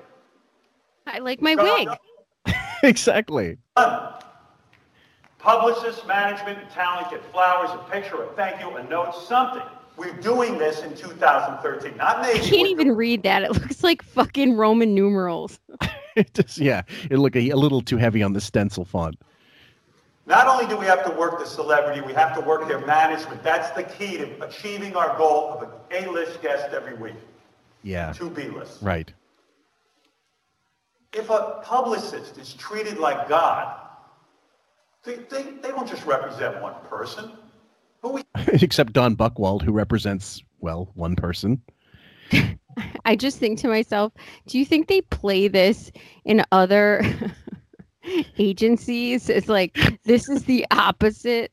I like my No, wig. no. (laughs) exactly. Publicists, management, and talent get flowers, a picture, a thank you, a note, something. We're doing this in 2013. Not I maybe. can't even read that. It looks like fucking Roman numerals. (laughs) It just, yeah, it look a, a little too heavy on the stencil font. Not only do we have to work the celebrity, we have to work their management. That's the key to achieving our goal of an A-list guest every week, Yeah. two B-lists. Right. If a publicist is treated like God, they, they, they don't just represent one person. Who we (laughs) Except Don Buchwald, who represents, well, one person. (laughs) I just think to myself, do you think they play this in other (laughs) agencies? It's like this is the opposite.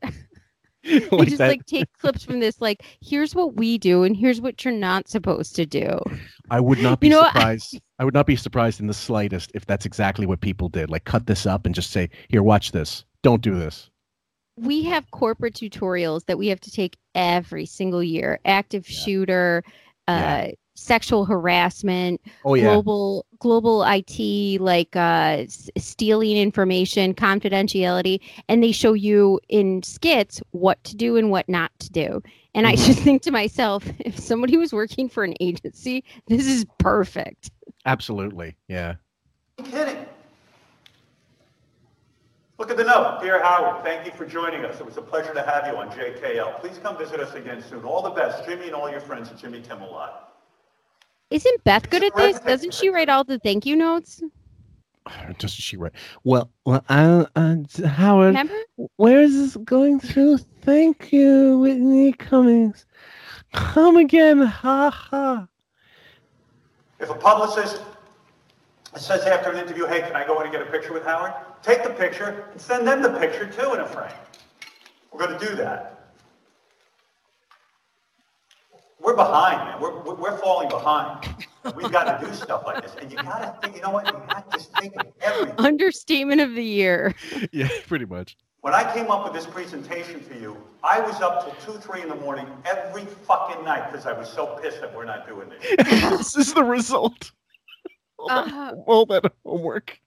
they Like just that- like take clips from this, like, here's what we do and here's what you're not supposed to do. I would not be You know, I- surprised. I would not be surprised in the slightest if that's exactly what people did. Like, cut this up and just say, "Here, watch this. Don't do this." we have corporate tutorials that we have to take every single year active shooter uh Yeah. sexual harassment Oh, yeah. global global it like uh s- stealing information confidentiality and they show you in skits what to do and what not to do and i just think to myself (laughs) if somebody was working for an agency this is perfect Absolutely. Yeah. kidding? Look at the note. Dear Howard, thank you for joining us. It was a pleasure to have you on JKL. Please come visit us again soon. All the best, Jimmy and all your friends at Jimmy Kimmel Live. isn't beth good at this doesn't she write all the thank you notes (sighs) Doesn't she write? Well, well, I, I, Howard, Remember? where is this going through? Thank you, Whitney Cummings. Come again, ha ha. If a publicist says after an interview, hey, can I go in and get a picture with Howard? Take the picture and send them the picture too in a frame. We're going to do that. We're behind, man. We're, we're we're falling behind. We've got to do stuff like this. And you got to think, you know what? You got to just think of everything. understatement of the year (laughs) Yeah, pretty much. When I came up with this presentation for you, I was up till 2, 3 in the morning every fucking night because I was so pissed that we're not doing this. (laughs) this is the result. Uh, All that homework.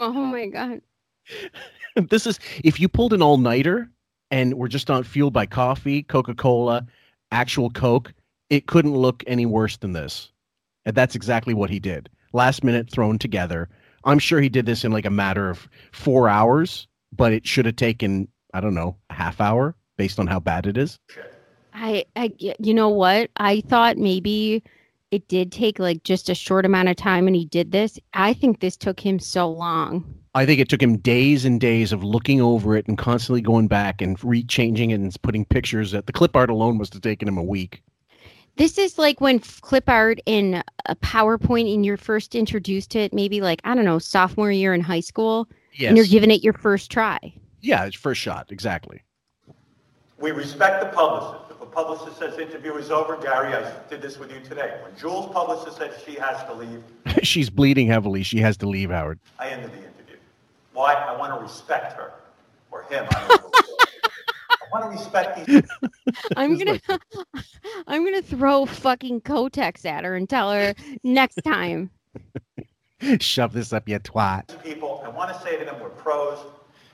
Oh um, my god (laughs) This is if you pulled an all nighter and were just not fueled by coffee, Coca Cola, actual Coke, it couldn't look any worse than this. And that's exactly what he did. Last minute thrown together. I'm sure he did this in like a matter of four hours, but it should have taken, I don't know, a half hour based on how bad it is. I, I, you know what? I thought maybe it did take like just a short amount of time and he did this. I think this took him so long. I think it took him days and days of looking over it and constantly going back and rechanging it and putting pictures. that the clip art alone must have taken him a week. This is like when clip art in a PowerPoint and you're first introduced to it, maybe like, I don't know, sophomore year in high school. And you're giving it your first try. Yeah, it's first shot exactly. We respect the publicist. If a publicist says interview is over, Gary, I did this with you today. When Jewel's publicist said she has to leave, (laughs) She's bleeding heavily. She has to leave, Howard. I ended the interview. Why? I want to respect her. Or him. I don't know. I want to respect these (laughs) I'm gonna (laughs) I'm gonna throw fucking Kotex at her and tell her next time. Shove this up your twat. people. I want to say to them, we're pros,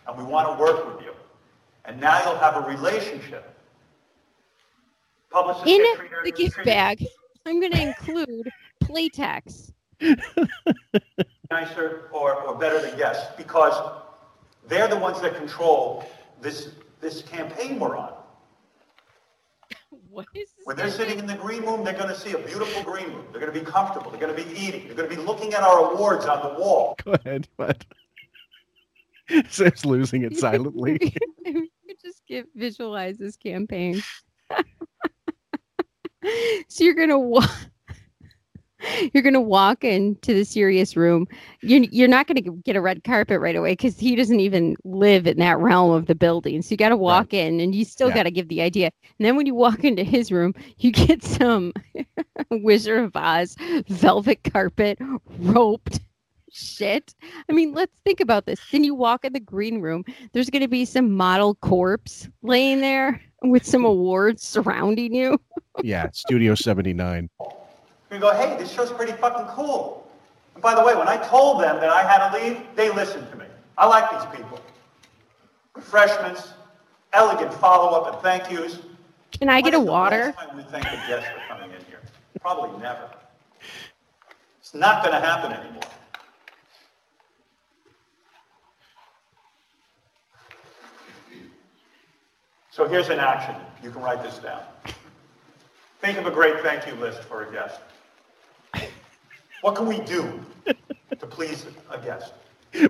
and we want to work with you. And now you'll have a relationship. Publicists In the gift bag, I'm gonna include Playtex. nicer or, or better than yes, because they're the ones that control this, this campaign we're on. What is When they're sitting in the green room, they're going to see a beautiful green room. They're going to be comfortable. They're going to be eating. They're going to be looking at our awards on the wall. Go ahead. What? (laughs) Sam's losing it silently. (laughs) you just get visualize this campaign. (laughs) (laughs) so you're gonna walk. (laughs) You're gonna walk into the Sirius room. You're you're not gonna get a red carpet right away because he doesn't even live in that realm of the building. So you got to walk in, and you still Yeah. got to give the idea. And then when you walk into his room, you get (laughs) some Wizard of Oz velvet carpet, roped shit. I mean, let's think about this. Then you walk in the green room. There's going to be some model corpse laying there with some awards surrounding you. yeah, Studio 79. You go, hey, this show's pretty fucking cool. And by the way, when I told them that I had to leave, they listened to me. I like these people. Refreshments, elegant follow-up and thank yous. Can I get a When is the water? we thank the guests for coming in here? Probably never. It's not going to happen anymore. So here's an action. You can write this down. Think of a great thank you list for a guest. What can we do to please a guest?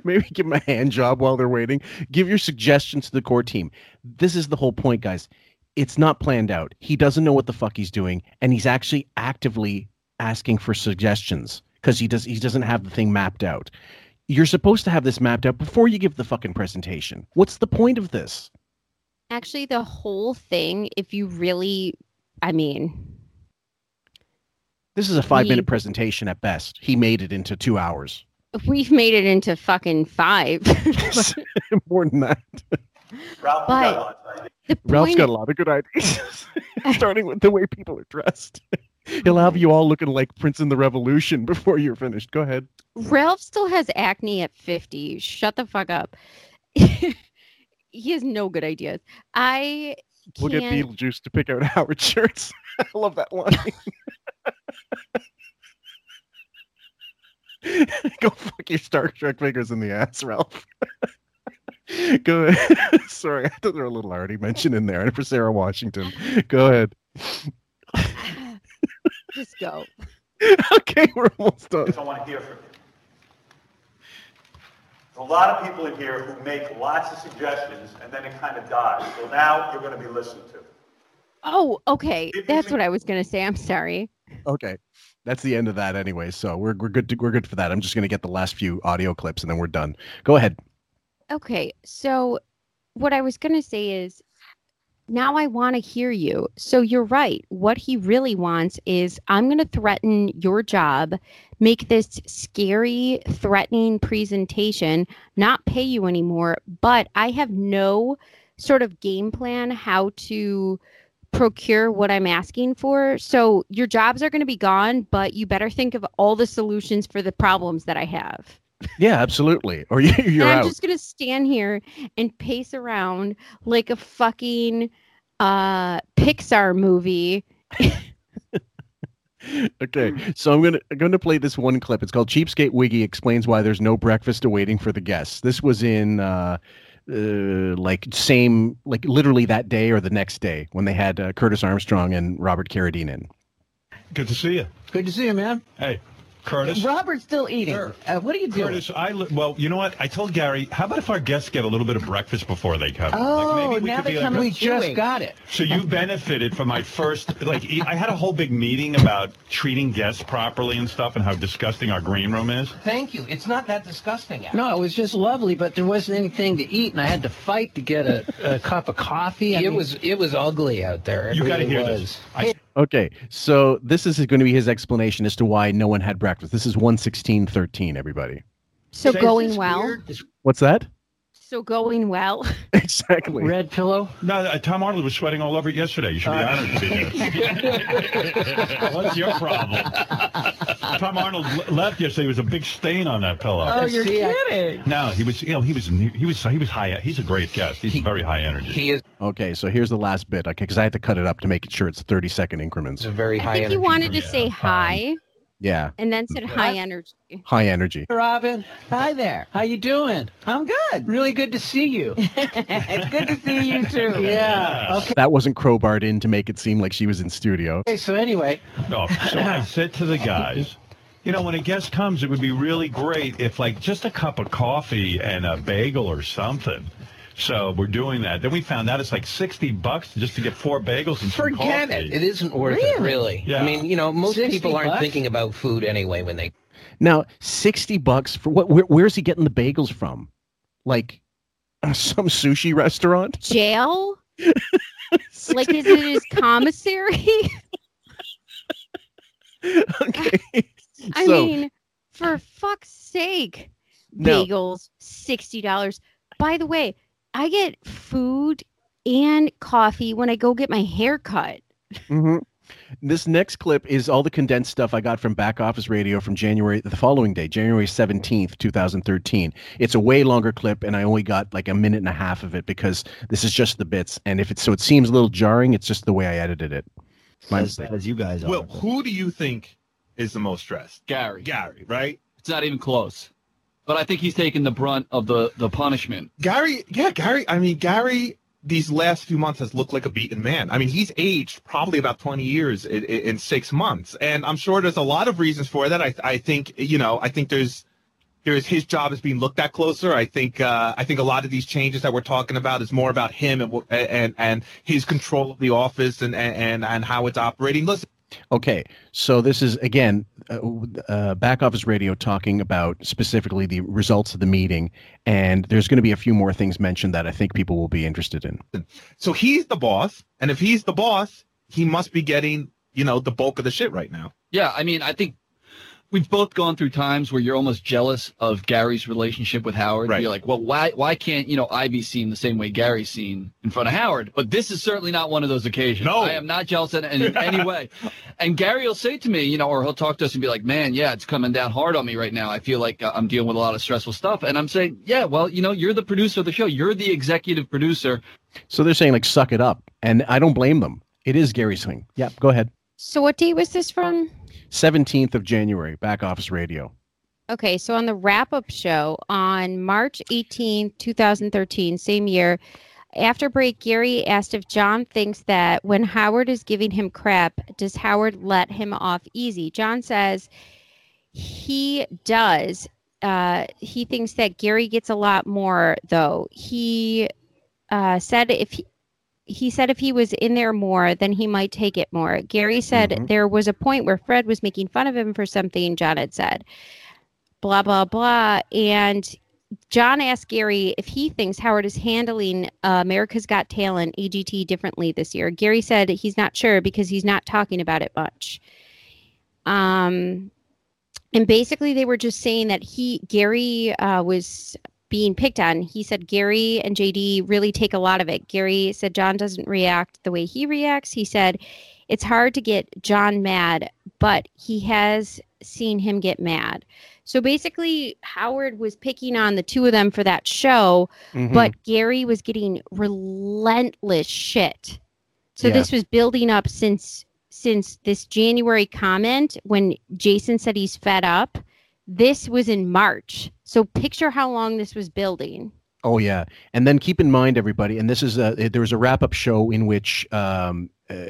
Maybe give them a hand job while they're waiting. Give your suggestions to the core team. This is the whole point, guys. It's not planned out. He doesn't know what the fuck he's doing, and he's actually actively asking for suggestions because he does he doesn't have the thing mapped out. You're supposed to have this mapped out before you give the fucking presentation. What's the point of this? Actually, the whole thing, if you really, I mean, This is a five minute presentation at best. He made it into two hours. we've made it into fucking five. (laughs) (laughs) More than that. Ralph, But- got a lot of Ralph's point got a lot of good ideas, (laughs) starting with the way people are dressed. He'll have you all looking like Prince in the Revolution before you're finished. Go ahead. Ralph still has acne at 50. Shut the fuck up. He has no good ideas. I We'll get can't- Beetlejuice to pick out (laughs) Howard shirts. (laughs) I love that line. (laughs) Go fuck your Star Trek figures in the ass, Ralph. Go ahead. Sorry, I thought there were a little already mentioned in there for Sarah Washington. Go ahead. (sighs) just go. okay, we're almost done. I want to hear from you. There's a lot of people in here who make lots of suggestions and then it kind of dies. So now you're going to be listened to. Oh, okay. That's what I was gonna say. I'm sorry. Okay, that's the end of that anyway. So we're we're good. To, we're good for that. I'm just gonna get the last few audio clips and then we're done. Go ahead. Okay, so what I was gonna say is now I want to hear you. So you're right. What he really wants is I'm going to threaten your job, make this scary, threatening presentation, not pay you anymore, but I have no sort of game plan how to procure what I'm asking for. So your jobs are going to be gone, but you better think of all the solutions for the problems that I have. Yeah, absolutely. Or (laughs) you- you're and I'm out. just gonna stand here and pace around like a fucking uh Pixar movie (laughs) Okay, so I'm gonna I'm gonna play this one clip. It's called "Cheapskate Wiggy Explains Why There's No Breakfast Awaiting for the Guests." This was in uh, uh, like same like literally that day or the next day when they had uh, Curtis Armstrong and Robert Carradine in. Good to see you. Good to see you, man. Hey, Curtis. Robert's still eating. Uh, what are you doing? Curtis, I li- well, you know what? I told Gary, how about if our guests get a little bit of breakfast before they come? Oh, Like, maybe we now could they be like come a- We just got it. So you (laughs) benefited from my first, like, e- I had a whole big meeting about treating guests properly and stuff, and how disgusting our green room is. Thank you. It's not that disgusting. No, it was just lovely, but there wasn't anything to eat, and I had to fight to get a, a cup of coffee. it was it was ugly out there. You got to hear this. I, Okay, so this is going to be his explanation as to why no one had breakfast. This is one sixteen thirteen. Everybody, So going well. what's that? So going well. (laughs) Exactly. Red pillow. no, uh, Tom Arnold was sweating all over it yesterday. You should be honored to be here. (laughs) What's your problem? Tom Arnold le- left yesterday. There was a big stain on that pillow. Oh, you're kidding. No, he was. You know, he was. He was. He was high. He's a great guest. He's very high energy. He is Okay, so here's the last bit. Okay, because I had to cut it up to make it sure it's thirty second increments. It's a very high. I think he energy. wanted to say hi Yeah, and then said high energy. high energy. Robin, hi there. How you doing? I'm good. Really good to see you. (laughs) it's good to see you too. Yeah. Okay. That wasn't crowbarred in to make it seem like she was in studio. Okay. So anyway, No, so I said to the guys, you know, when a guest comes, it would be really great if, like, just a cup of coffee and a bagel or something. So we're doing that. Then we found out it's like sixty bucks just to get four bagels and some Forget it. It isn't worth it, really. Yeah. I mean, you know, most people aren't bucks? thinking about food anyway when they. Now, sixty bucks for what? Where, where's he getting the bagels from? Like uh, (laughs) some sushi restaurant? Jail? (laughs) like is it his commissary? (laughs) okay. I So- mean, for fuck's sake. No. Bagels, sixty dollars. By the way, I get food and coffee when I go get my hair cut. hmm This next clip is all the condensed stuff I got from Back Office Radio from January, the following day, January 17th, 2013. It's a way longer clip, and I only got like a minute and a half of it because this is just the bits. And if it's so it seems a little jarring, it's just the way I edited it. My as, as you guys are. Well, who do you think is the most stressed? Gary. Gary, right? It's not even close. But I think he's taking the brunt of the, the punishment. Gary, yeah, Gary. I mean, Gary. These last few months has looked like a beaten man. I mean, he's aged probably about 20 years in, in six months, and I'm sure there's a lot of reasons for that. I, I think, you know, I think there's there's his job is being looked at closer. I think uh, I think a lot of these changes that we're talking about is more about him and and and his control of the office and and and how it's operating. Listen, Okay, so this is again uh, uh, back office radio talking about specifically the results of the meeting, and there's going to be a few more things mentioned that I think people will be interested in. so he's the boss, and if he's the boss, he must be getting you know the bulk of the shit right now. Yeah, I mean, I think we've both gone through times where you're almost jealous of Gary's relationship with Howard. Right. You're like, well, why why can't you know I be seen the same way Gary's seen in front of Howard? But this is certainly not one of those occasions. No. I am not jealous in, in any way. (laughs) And Gary will say to me, you know, or he'll talk to us and be like, man, yeah, it's coming down hard on me right now. I feel like uh, I'm dealing with a lot of stressful stuff. And I'm saying, yeah, well, you know, you're the producer of the show. You're the executive producer. So they're saying like suck it up, and I don't blame them. It is Gary's thing. Yeah, go ahead. So what date was this from? 17th of January, back office radio. Okay, so on the wrap up show on March 18th, 2013, same year, after break, Gary asked if Jon thinks that when Howard is giving him crap, does Howard let him off easy? Jon says he does. Uh, he thinks that Gary gets a lot more, though. He uh, said if he, he said if he was in there more, then he might take it more. Gary said there was a point where Fred was making fun of him for something Jon had said. Blah blah blah. And Jon asked Gary if he thinks Howard is handling uh, America's Got Talent AGT differently this year. Gary said he's not sure because he's not talking about it much. Um, and basically they were just saying that he Gary uh, was being picked on. He said Gary and JD really take a lot of it. Gary said Jon doesn't react the way he reacts. He said it's hard to get Jon mad, but he has seen him get mad. So basically, Howard was picking on the two of them for that show, Mhm. but Gary was getting relentless shit. So Yeah. this was building up since since this January comment when Jason said he's fed up. This was in March. So picture how long this was building. Oh yeah, and then keep in mind, everybody, and this is a there was a wrap up show in which um, uh,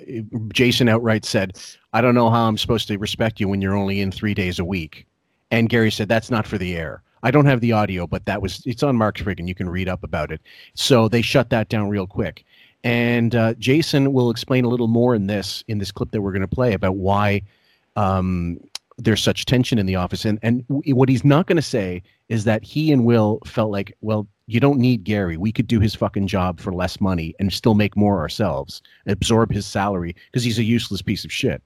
Jason outright said, "I don't know how I'm supposed to respect you when you're only in three days a week," and Gary said, "That's not for the air." I don't have the audio, but that was it's on Mark's Friggin. You can read up about it. So they shut that down real quick. And uh, Jason will explain a little more in this in this clip that we're going to play about why um, there's such tension in the office. And and what he's not going to say is that he and Will felt like, well, you don't need Gary. We could do his fucking job for less money and still make more ourselves, absorb his salary because he's a useless piece of shit.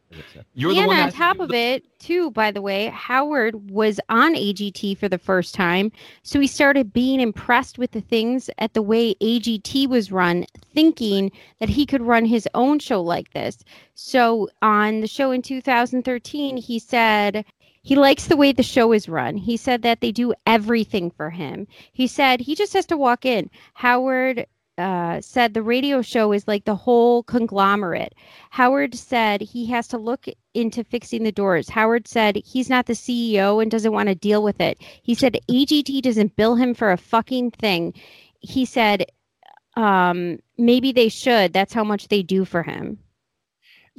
You're and on top of it, too, by the way, Howard was on AGT for the first time. So he started being impressed with the things at the way AGT was run, thinking that he could run his own show like this. So on the show in 2013, he said, he likes the way the show is run. He said that they do everything for him. He said he just has to walk in. Howard uh, said the radio show is like the whole conglomerate. Howard said he has to look into fixing the doors. Howard said he's not the CEO and doesn't want to deal with it. He said AGT doesn't bill him for a fucking thing. He said um, maybe they should. That's how much they do for him.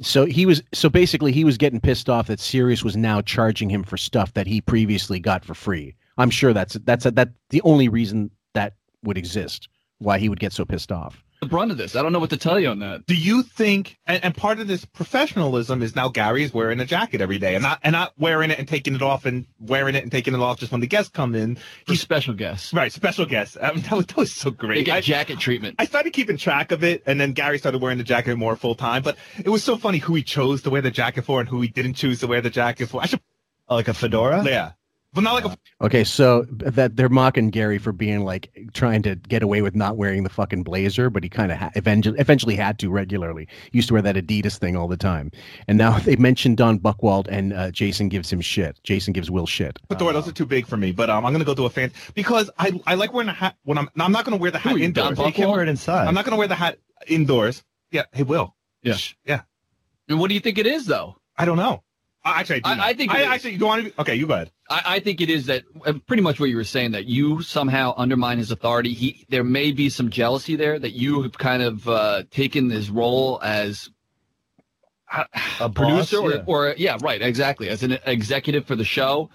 So he was so basically he was getting pissed off that Sirius was now charging him for stuff that he previously got for free. I'm sure that's that's a, that the only reason that would exist why he would get so pissed off. The brunt of this. I don't know what to tell you on that. Do you think? And, and part of this professionalism is now Gary is wearing a jacket every day, and not and not wearing it and taking it off, and wearing it and taking it off just when the guests come in. He's special guests, right? Special guests. I mean, that was that was so great. They get I- jacket treatment. I started keeping track of it, and then Gary started wearing the jacket more full time. But it was so funny who he chose to wear the jacket for and who he didn't choose to wear the jacket for. I should oh, like a fedora. Yeah, but not like a. Okay, so that they're mocking Gary for being like trying to get away with not wearing the fucking blazer, but he kind of ha- eventually eventually had to regularly. He used to wear that Adidas thing all the time, and now (laughs) they mentioned Don Buchwald and uh, Jason gives him shit. Jason gives Will shit. Fedora, those are too big for me, but um, I'm gonna go to a fan because I I like wearing a hat when I'm. No, I'm not gonna wear the hat Who, you, indoors. Don You can't wear it inside. I'm not gonna wear the hat indoors. Yeah, hey Will. Yeah, yeah. And what do you think it is, though? I don't know. I- Actually, I, I. I think I actually. You want to? Okay, you go ahead. I, I think it is that uh, pretty much what you were saying that you somehow undermine his authority. He there may be some jealousy there that you have kind of uh, taken this role as a (sighs) producer boss, or, or yeah right exactly as an executive for the show,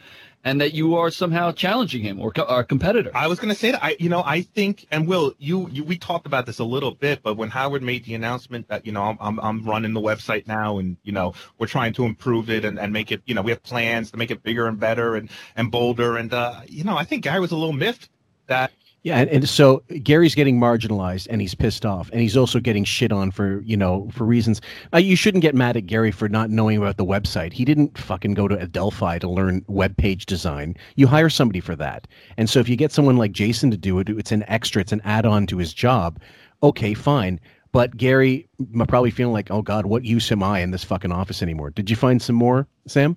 and that you are somehow challenging him or, a competitor. I was going to say that I, you know, I think, and Will, you, you, we talked about this a little bit, but when Howard made the announcement that, you know, I'm, I'm, I'm running the website now, and you know, we're trying to improve it and, and make it, you know, we have plans to make it bigger and better and and bolder, and uh, you know, I think Gary was a little miffed that. Yeah, and, and so Gary's getting marginalized and he's pissed off, and he's also getting shit on for you know for reasons. Uh, you shouldn't get mad at Gary for not knowing about the website. He didn't fucking go to Adelphi to learn web page design. You hire somebody for that, and so if you get someone like Jason to do it, it's an extra, it's an add-on to his job. Okay, fine. But Gary probably feeling like, oh God, what use am I in this fucking office anymore? Did you find some more, Sam?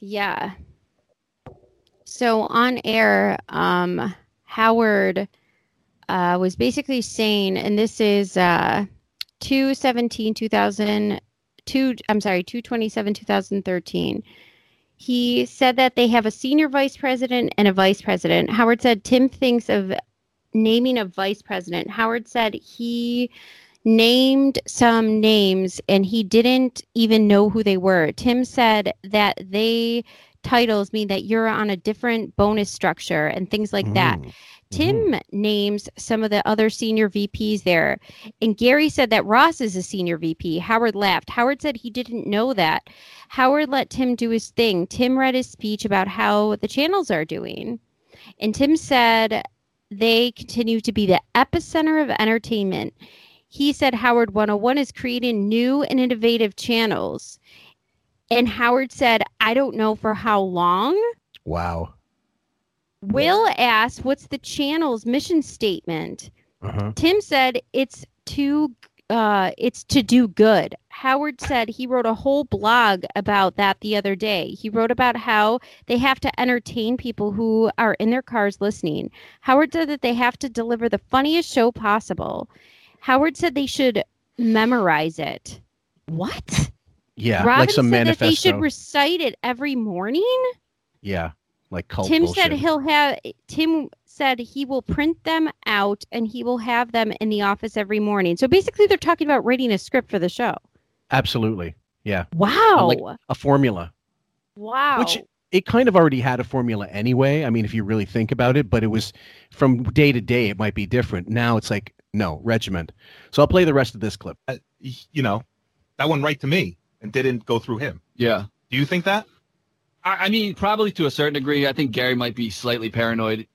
Yeah. So on air, um, Howard uh, was basically saying, and this is uh, 217 2000, two, I'm sorry, 227 2013. He said that they have a senior vice president and a vice president. Howard said Tim thinks of naming a vice president. Howard said he named some names and he didn't even know who they were. Tim said that they titles mean that you're on a different bonus structure and things like that. Mm-hmm. Tim mm-hmm. names some of the other senior VPs there. And Gary said that Ross is a senior VP. Howard laughed. Howard said he didn't know that. Howard let Tim do his thing. Tim read his speech about how the channels are doing. And Tim said they continue to be the epicenter of entertainment. He said Howard 101 is creating new and innovative channels. And Howard said, I don't know for how long. Wow. Will asked, What's the channel's mission statement? Uh-huh. Tim said it's to uh, it's to do good. Howard said he wrote a whole blog about that the other day. He wrote about how they have to entertain people who are in their cars listening. Howard said that they have to deliver the funniest show possible. Howard said they should memorize it. What? Yeah, Robin like some said that they should recite it every morning. yeah, like cult Tim bullshit. said he'll have. Tim said he will print them out and he will have them in the office every morning. So basically, they're talking about writing a script for the show. Absolutely. Yeah. Wow. Like a formula. Wow. Which it kind of already had a formula anyway. I mean, if you really think about it, but it was from day to day, it might be different. Now it's like, no, regiment. So I'll play the rest of this clip. Uh, you know, that went right to me and didn't go through him. Yeah. Do you think that? I, I mean, probably to a certain degree. I think Gary might be slightly paranoid.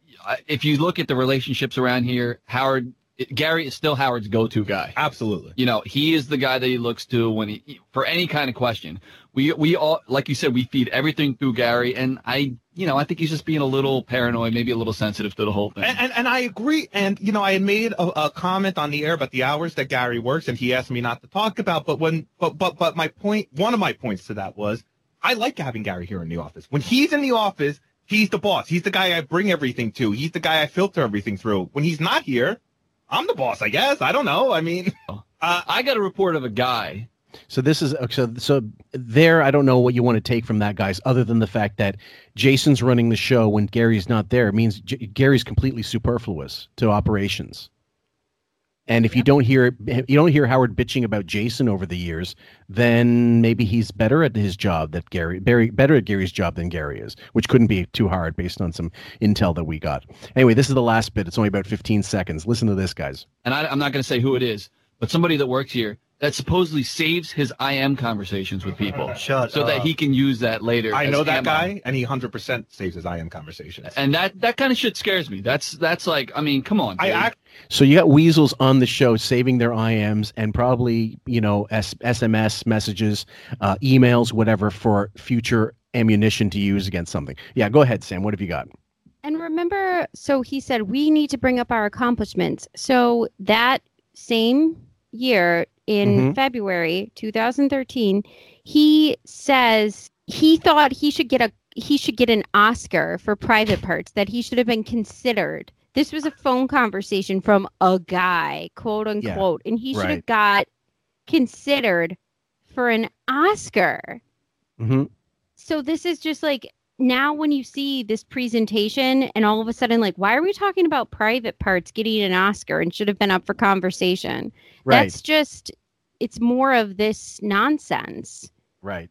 If you look at the relationships around here, Howard, Gary is still Howard's go-to guy. Absolutely. You know, he is the guy that he looks to when he for any kind of question. We we all, like you said, we feed everything through Gary, and I, you know, I think he's just being a little paranoid, maybe a little sensitive to the whole thing. And, and, and I agree. And, you know, I had made a, a comment on the air about the hours that Gary works, and he asked me not to talk about. But when, but, but, but my point, one of my points to that was I like having Gary here in the office. When he's in the office, he's the boss. He's the guy I bring everything to. He's the guy I filter everything through. When he's not here, I'm the boss, I guess. I don't know. I mean, uh, (laughs) I got a report of a guy. So this is so so there. I don't know what you want to take from that, guys. Other than the fact that Jason's running the show when Gary's not there, it means J- Gary's completely superfluous to operations. And if you don't hear you don't hear Howard bitching about Jason over the years, then maybe he's better at his job that Gary Barry better at Gary's job than Gary is, which couldn't be too hard based on some intel that we got. Anyway, this is the last bit. It's only about 15 seconds. Listen to this, guys. and I, I'm not going to say who it is, but somebody that works here that supposedly saves his IM conversations with people, Shut so that he can use that later. I know that ammo. guy, and he 100% saves his IM conversations. and that that kind of shit scares me. That's that's like, I mean, come on. I dude. act- So you got weasels on the show saving their IMs and probably you know S- SMS messages, uh, emails, whatever for future ammunition to use against something. Yeah, go ahead, Sam. What have you got? And remember, so he said we need to bring up our accomplishments. So that same year in Mhm. February 2013, he says he thought he should get a he should get an Oscar for private parts that he should have been considered. This was a phone conversation from a guy, quote unquote, and he should have got considered for an Oscar Mm-hmm. so this is just like now when you see this presentation and all of a sudden like why are we talking about private parts getting an oscar and should have been up for conversation Right. that's just it's more of this nonsense Right.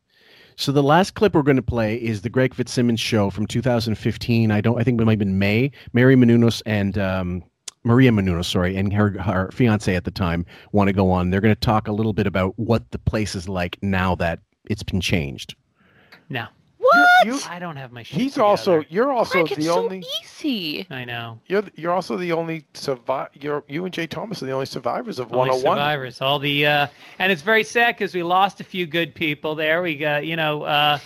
So the last clip we're going to play is the Greg Fitzsimmons show from 2015. I don't. I think it might have been May. Mary Menounos and um, Maria Menounos, sorry, and her her fiance at the time want to go on. They're going to talk a little bit about what the place is like now that it's been changed. No. What? I don't have my shit He's together. also you're also Greg, the it's so only easy. I know. you're you're also the only survive. You're you and Jay Thomas are the only survivors of Only 101. survivors. All the uh, and it's very sad because we lost a few good people there. We got you know uh,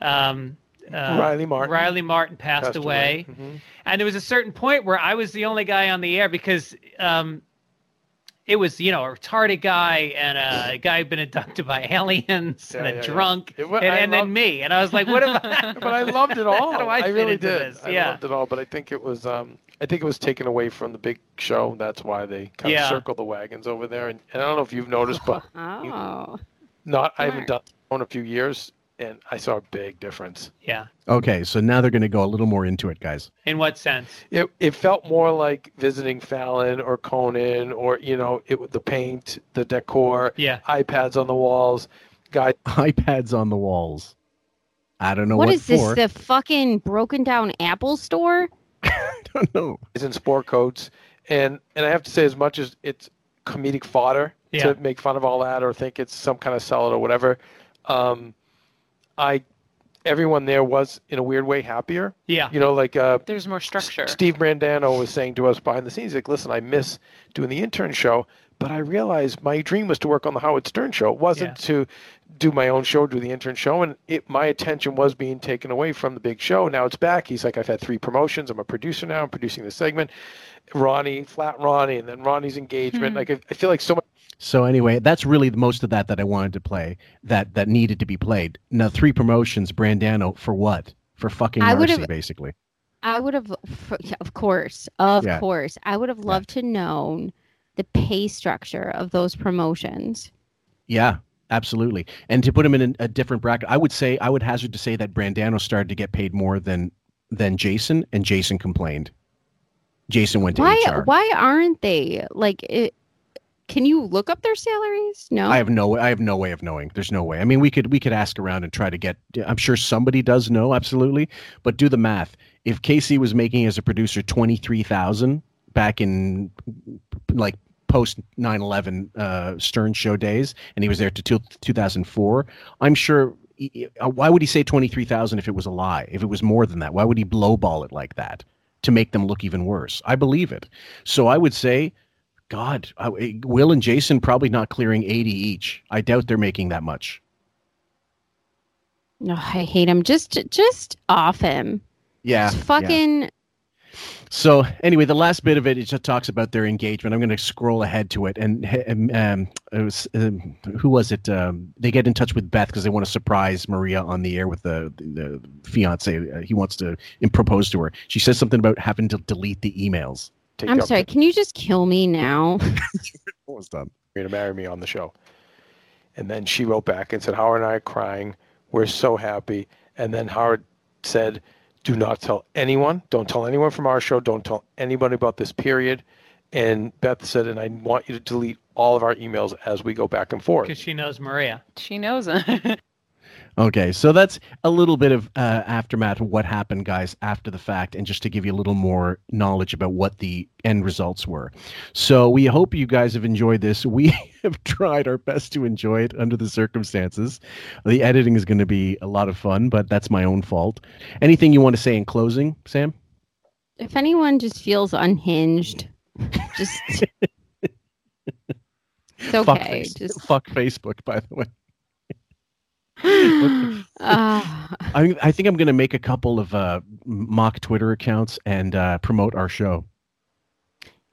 um, uh, Riley Martin. Riley Martin passed, Passed away, away. Mhm. and there was a certain point where I was the only guy on the air because um, it was you know a retarded guy and a guy who'd been abducted by (laughs) aliens and Yeah, a yeah, yeah. drunk, It wa- and, I and then me, and I was like, what am I? (laughs) but I loved it all. (laughs) How do I, fit really did. This? I yeah. loved it all. But I think it was um I think it was taken away from the big show. That's why they kind Yeah. of circled the wagons over there. And, and I don't know if you've noticed, but oh not I haven't done it in a few years, and I saw a big difference. Yeah. Okay, so now they're going to go a little more into it, guys. In what sense? It it felt more like visiting Fallon or Conan or you know it with the paint, the decor, Yeah. iPads on the walls, guy (laughs) iPads on the walls. I don't know what what, is this the fucking broken down apple store (laughs) I don't know. is in sport coats, and and I have to say, as much as it's comedic fodder Yeah. to make fun of all that or think it's some kind of salad or whatever, um, I everyone there was in a weird way happier. Yeah. You know, like uh, There's more structure. Steve Brandano was saying to us behind the scenes, like, listen, I miss doing the intern show, but I realized my dream was to work on the Howard Stern show. It wasn't to do my own show, do the intern show, and it my attention was being taken away from the big show. Now it's back. He's like, I've had three promotions. I'm a producer now. I'm producing the segment. Ronnie, Flat Ronnie, and then Ronnie's engagement. Hmm. Like I, I feel like so much. So anyway, that's really the most of that that I wanted to play. That that needed to be played. Now three promotions, Brandano for what? For fucking I mercy, basically. I would have, of course, of Yeah. course, I would have loved to known the pay structure of those promotions. Yeah, Absolutely. And to put him in a, a different bracket, I would say I would hazard to say that Brandano started to get paid more than than Jason, and Jason complained. Jason went to Why HR. why aren't they like it? Can you look up their salaries? No. I have no I have no way of knowing. There's no way. I mean, we could we could ask around and try to get. I'm sure somebody does know, absolutely. But do the math. If Casey was making as a producer twenty three thousand back in like post 9-11 uh, Stern Show days, and he was there to two, 2004, I'm sure. uh, Why would he say twenty three thousand if it was a lie? If it was more than that, why would he blowball it like that to make them look even worse? I believe it. So I would say God, I, Will and Jason probably not clearing 80 each. I doubt they're making that much. No, I hate him. Just just off him. Yeah. Just fucking So anyway, the last bit of it, it just talks about their engagement. I'm going to scroll ahead to it, and um, um, it was um, who was it? Um, they get in touch with Beth because they want to surprise Maria on the air with the the, fiance. Uh, he wants to propose to her. She says something about having to delete the emails. I'm sorry. Can you just kill me now? (laughs) (laughs) Almost done. You're gonna marry me on the show. And then she wrote back and said, Howard and I are crying. We're so happy. And then Howard said, Do not tell anyone. Don't tell anyone from our show. Don't tell anybody about this period. And Beth said, And I want you to delete all of our emails as we go back and forth. Because she knows Maria. She knows. (laughs) Okay, so that's a little bit of uh, aftermath of what happened, guys, after the fact, and just to give you a little more knowledge about what the end results were. So we hope you guys have enjoyed this. We (laughs) have tried our best to enjoy it under the circumstances. The editing is going to be a lot of fun, but that's my own fault. Anything you want to say in closing, Sam? if anyone just feels unhinged, just (laughs) it's Fuck okay. face- Just fuck Facebook, by the way. (laughs) Ah. I, I think I'm going to make a couple of uh, mock Twitter accounts and uh, promote our show.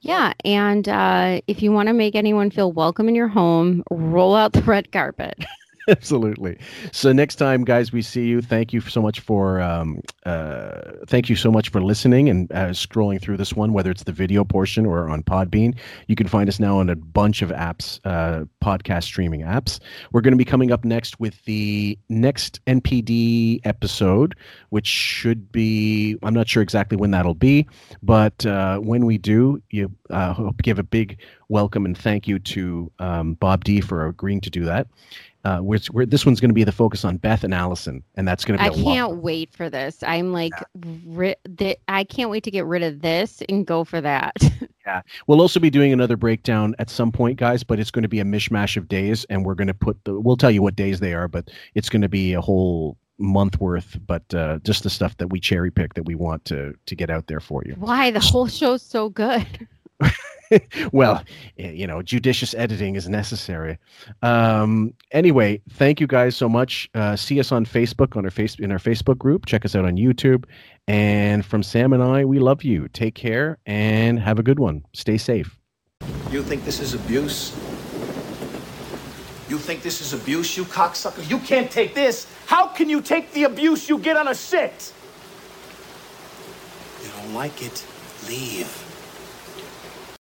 yeah, and uh, if you want to make anyone feel welcome in your home, roll out the red carpet. (laughs) (laughs) Absolutely. So next time, guys, we see you. Thank you so much for um, uh, thank you so much for listening and uh, scrolling through this one, whether it's the video portion or on Podbean. You can find us now on a bunch of apps, uh, podcast streaming apps. We're going to be coming up next with the next NPD episode, which should be I'm not sure exactly when that'll be, but uh, when we do, you uh, hope give a big welcome and thank you to um, Bob D for agreeing to do that. Uh, this one's going to be the focus on Beth and Allison, and that's going to be I a lot. can't wait for this. I'm like, ri- th- I can't wait to get rid of this and go for that. (laughs) Yeah. We'll also be doing another breakdown at some point, guys, but it's going to be a mishmash of days, and we're going to put the. We'll tell you what days they are, but it's going to be a whole month worth. But uh, just the stuff that we cherry pick that we want to to get out there for you. Why the whole show's so good? (laughs) (laughs) well, eh, you know, judicious editing is necessary. Um, anyway, thank you guys so much. Uh, see us on Facebook on our face in our Facebook group. Check us out on YouTube. And from Sam and I, we love you. Take care and have a good one. Stay safe. You think this is abuse? You think this is abuse, you cocksucker? You can't take this. How can you take the abuse you get on a sit? You don't like it? Leave.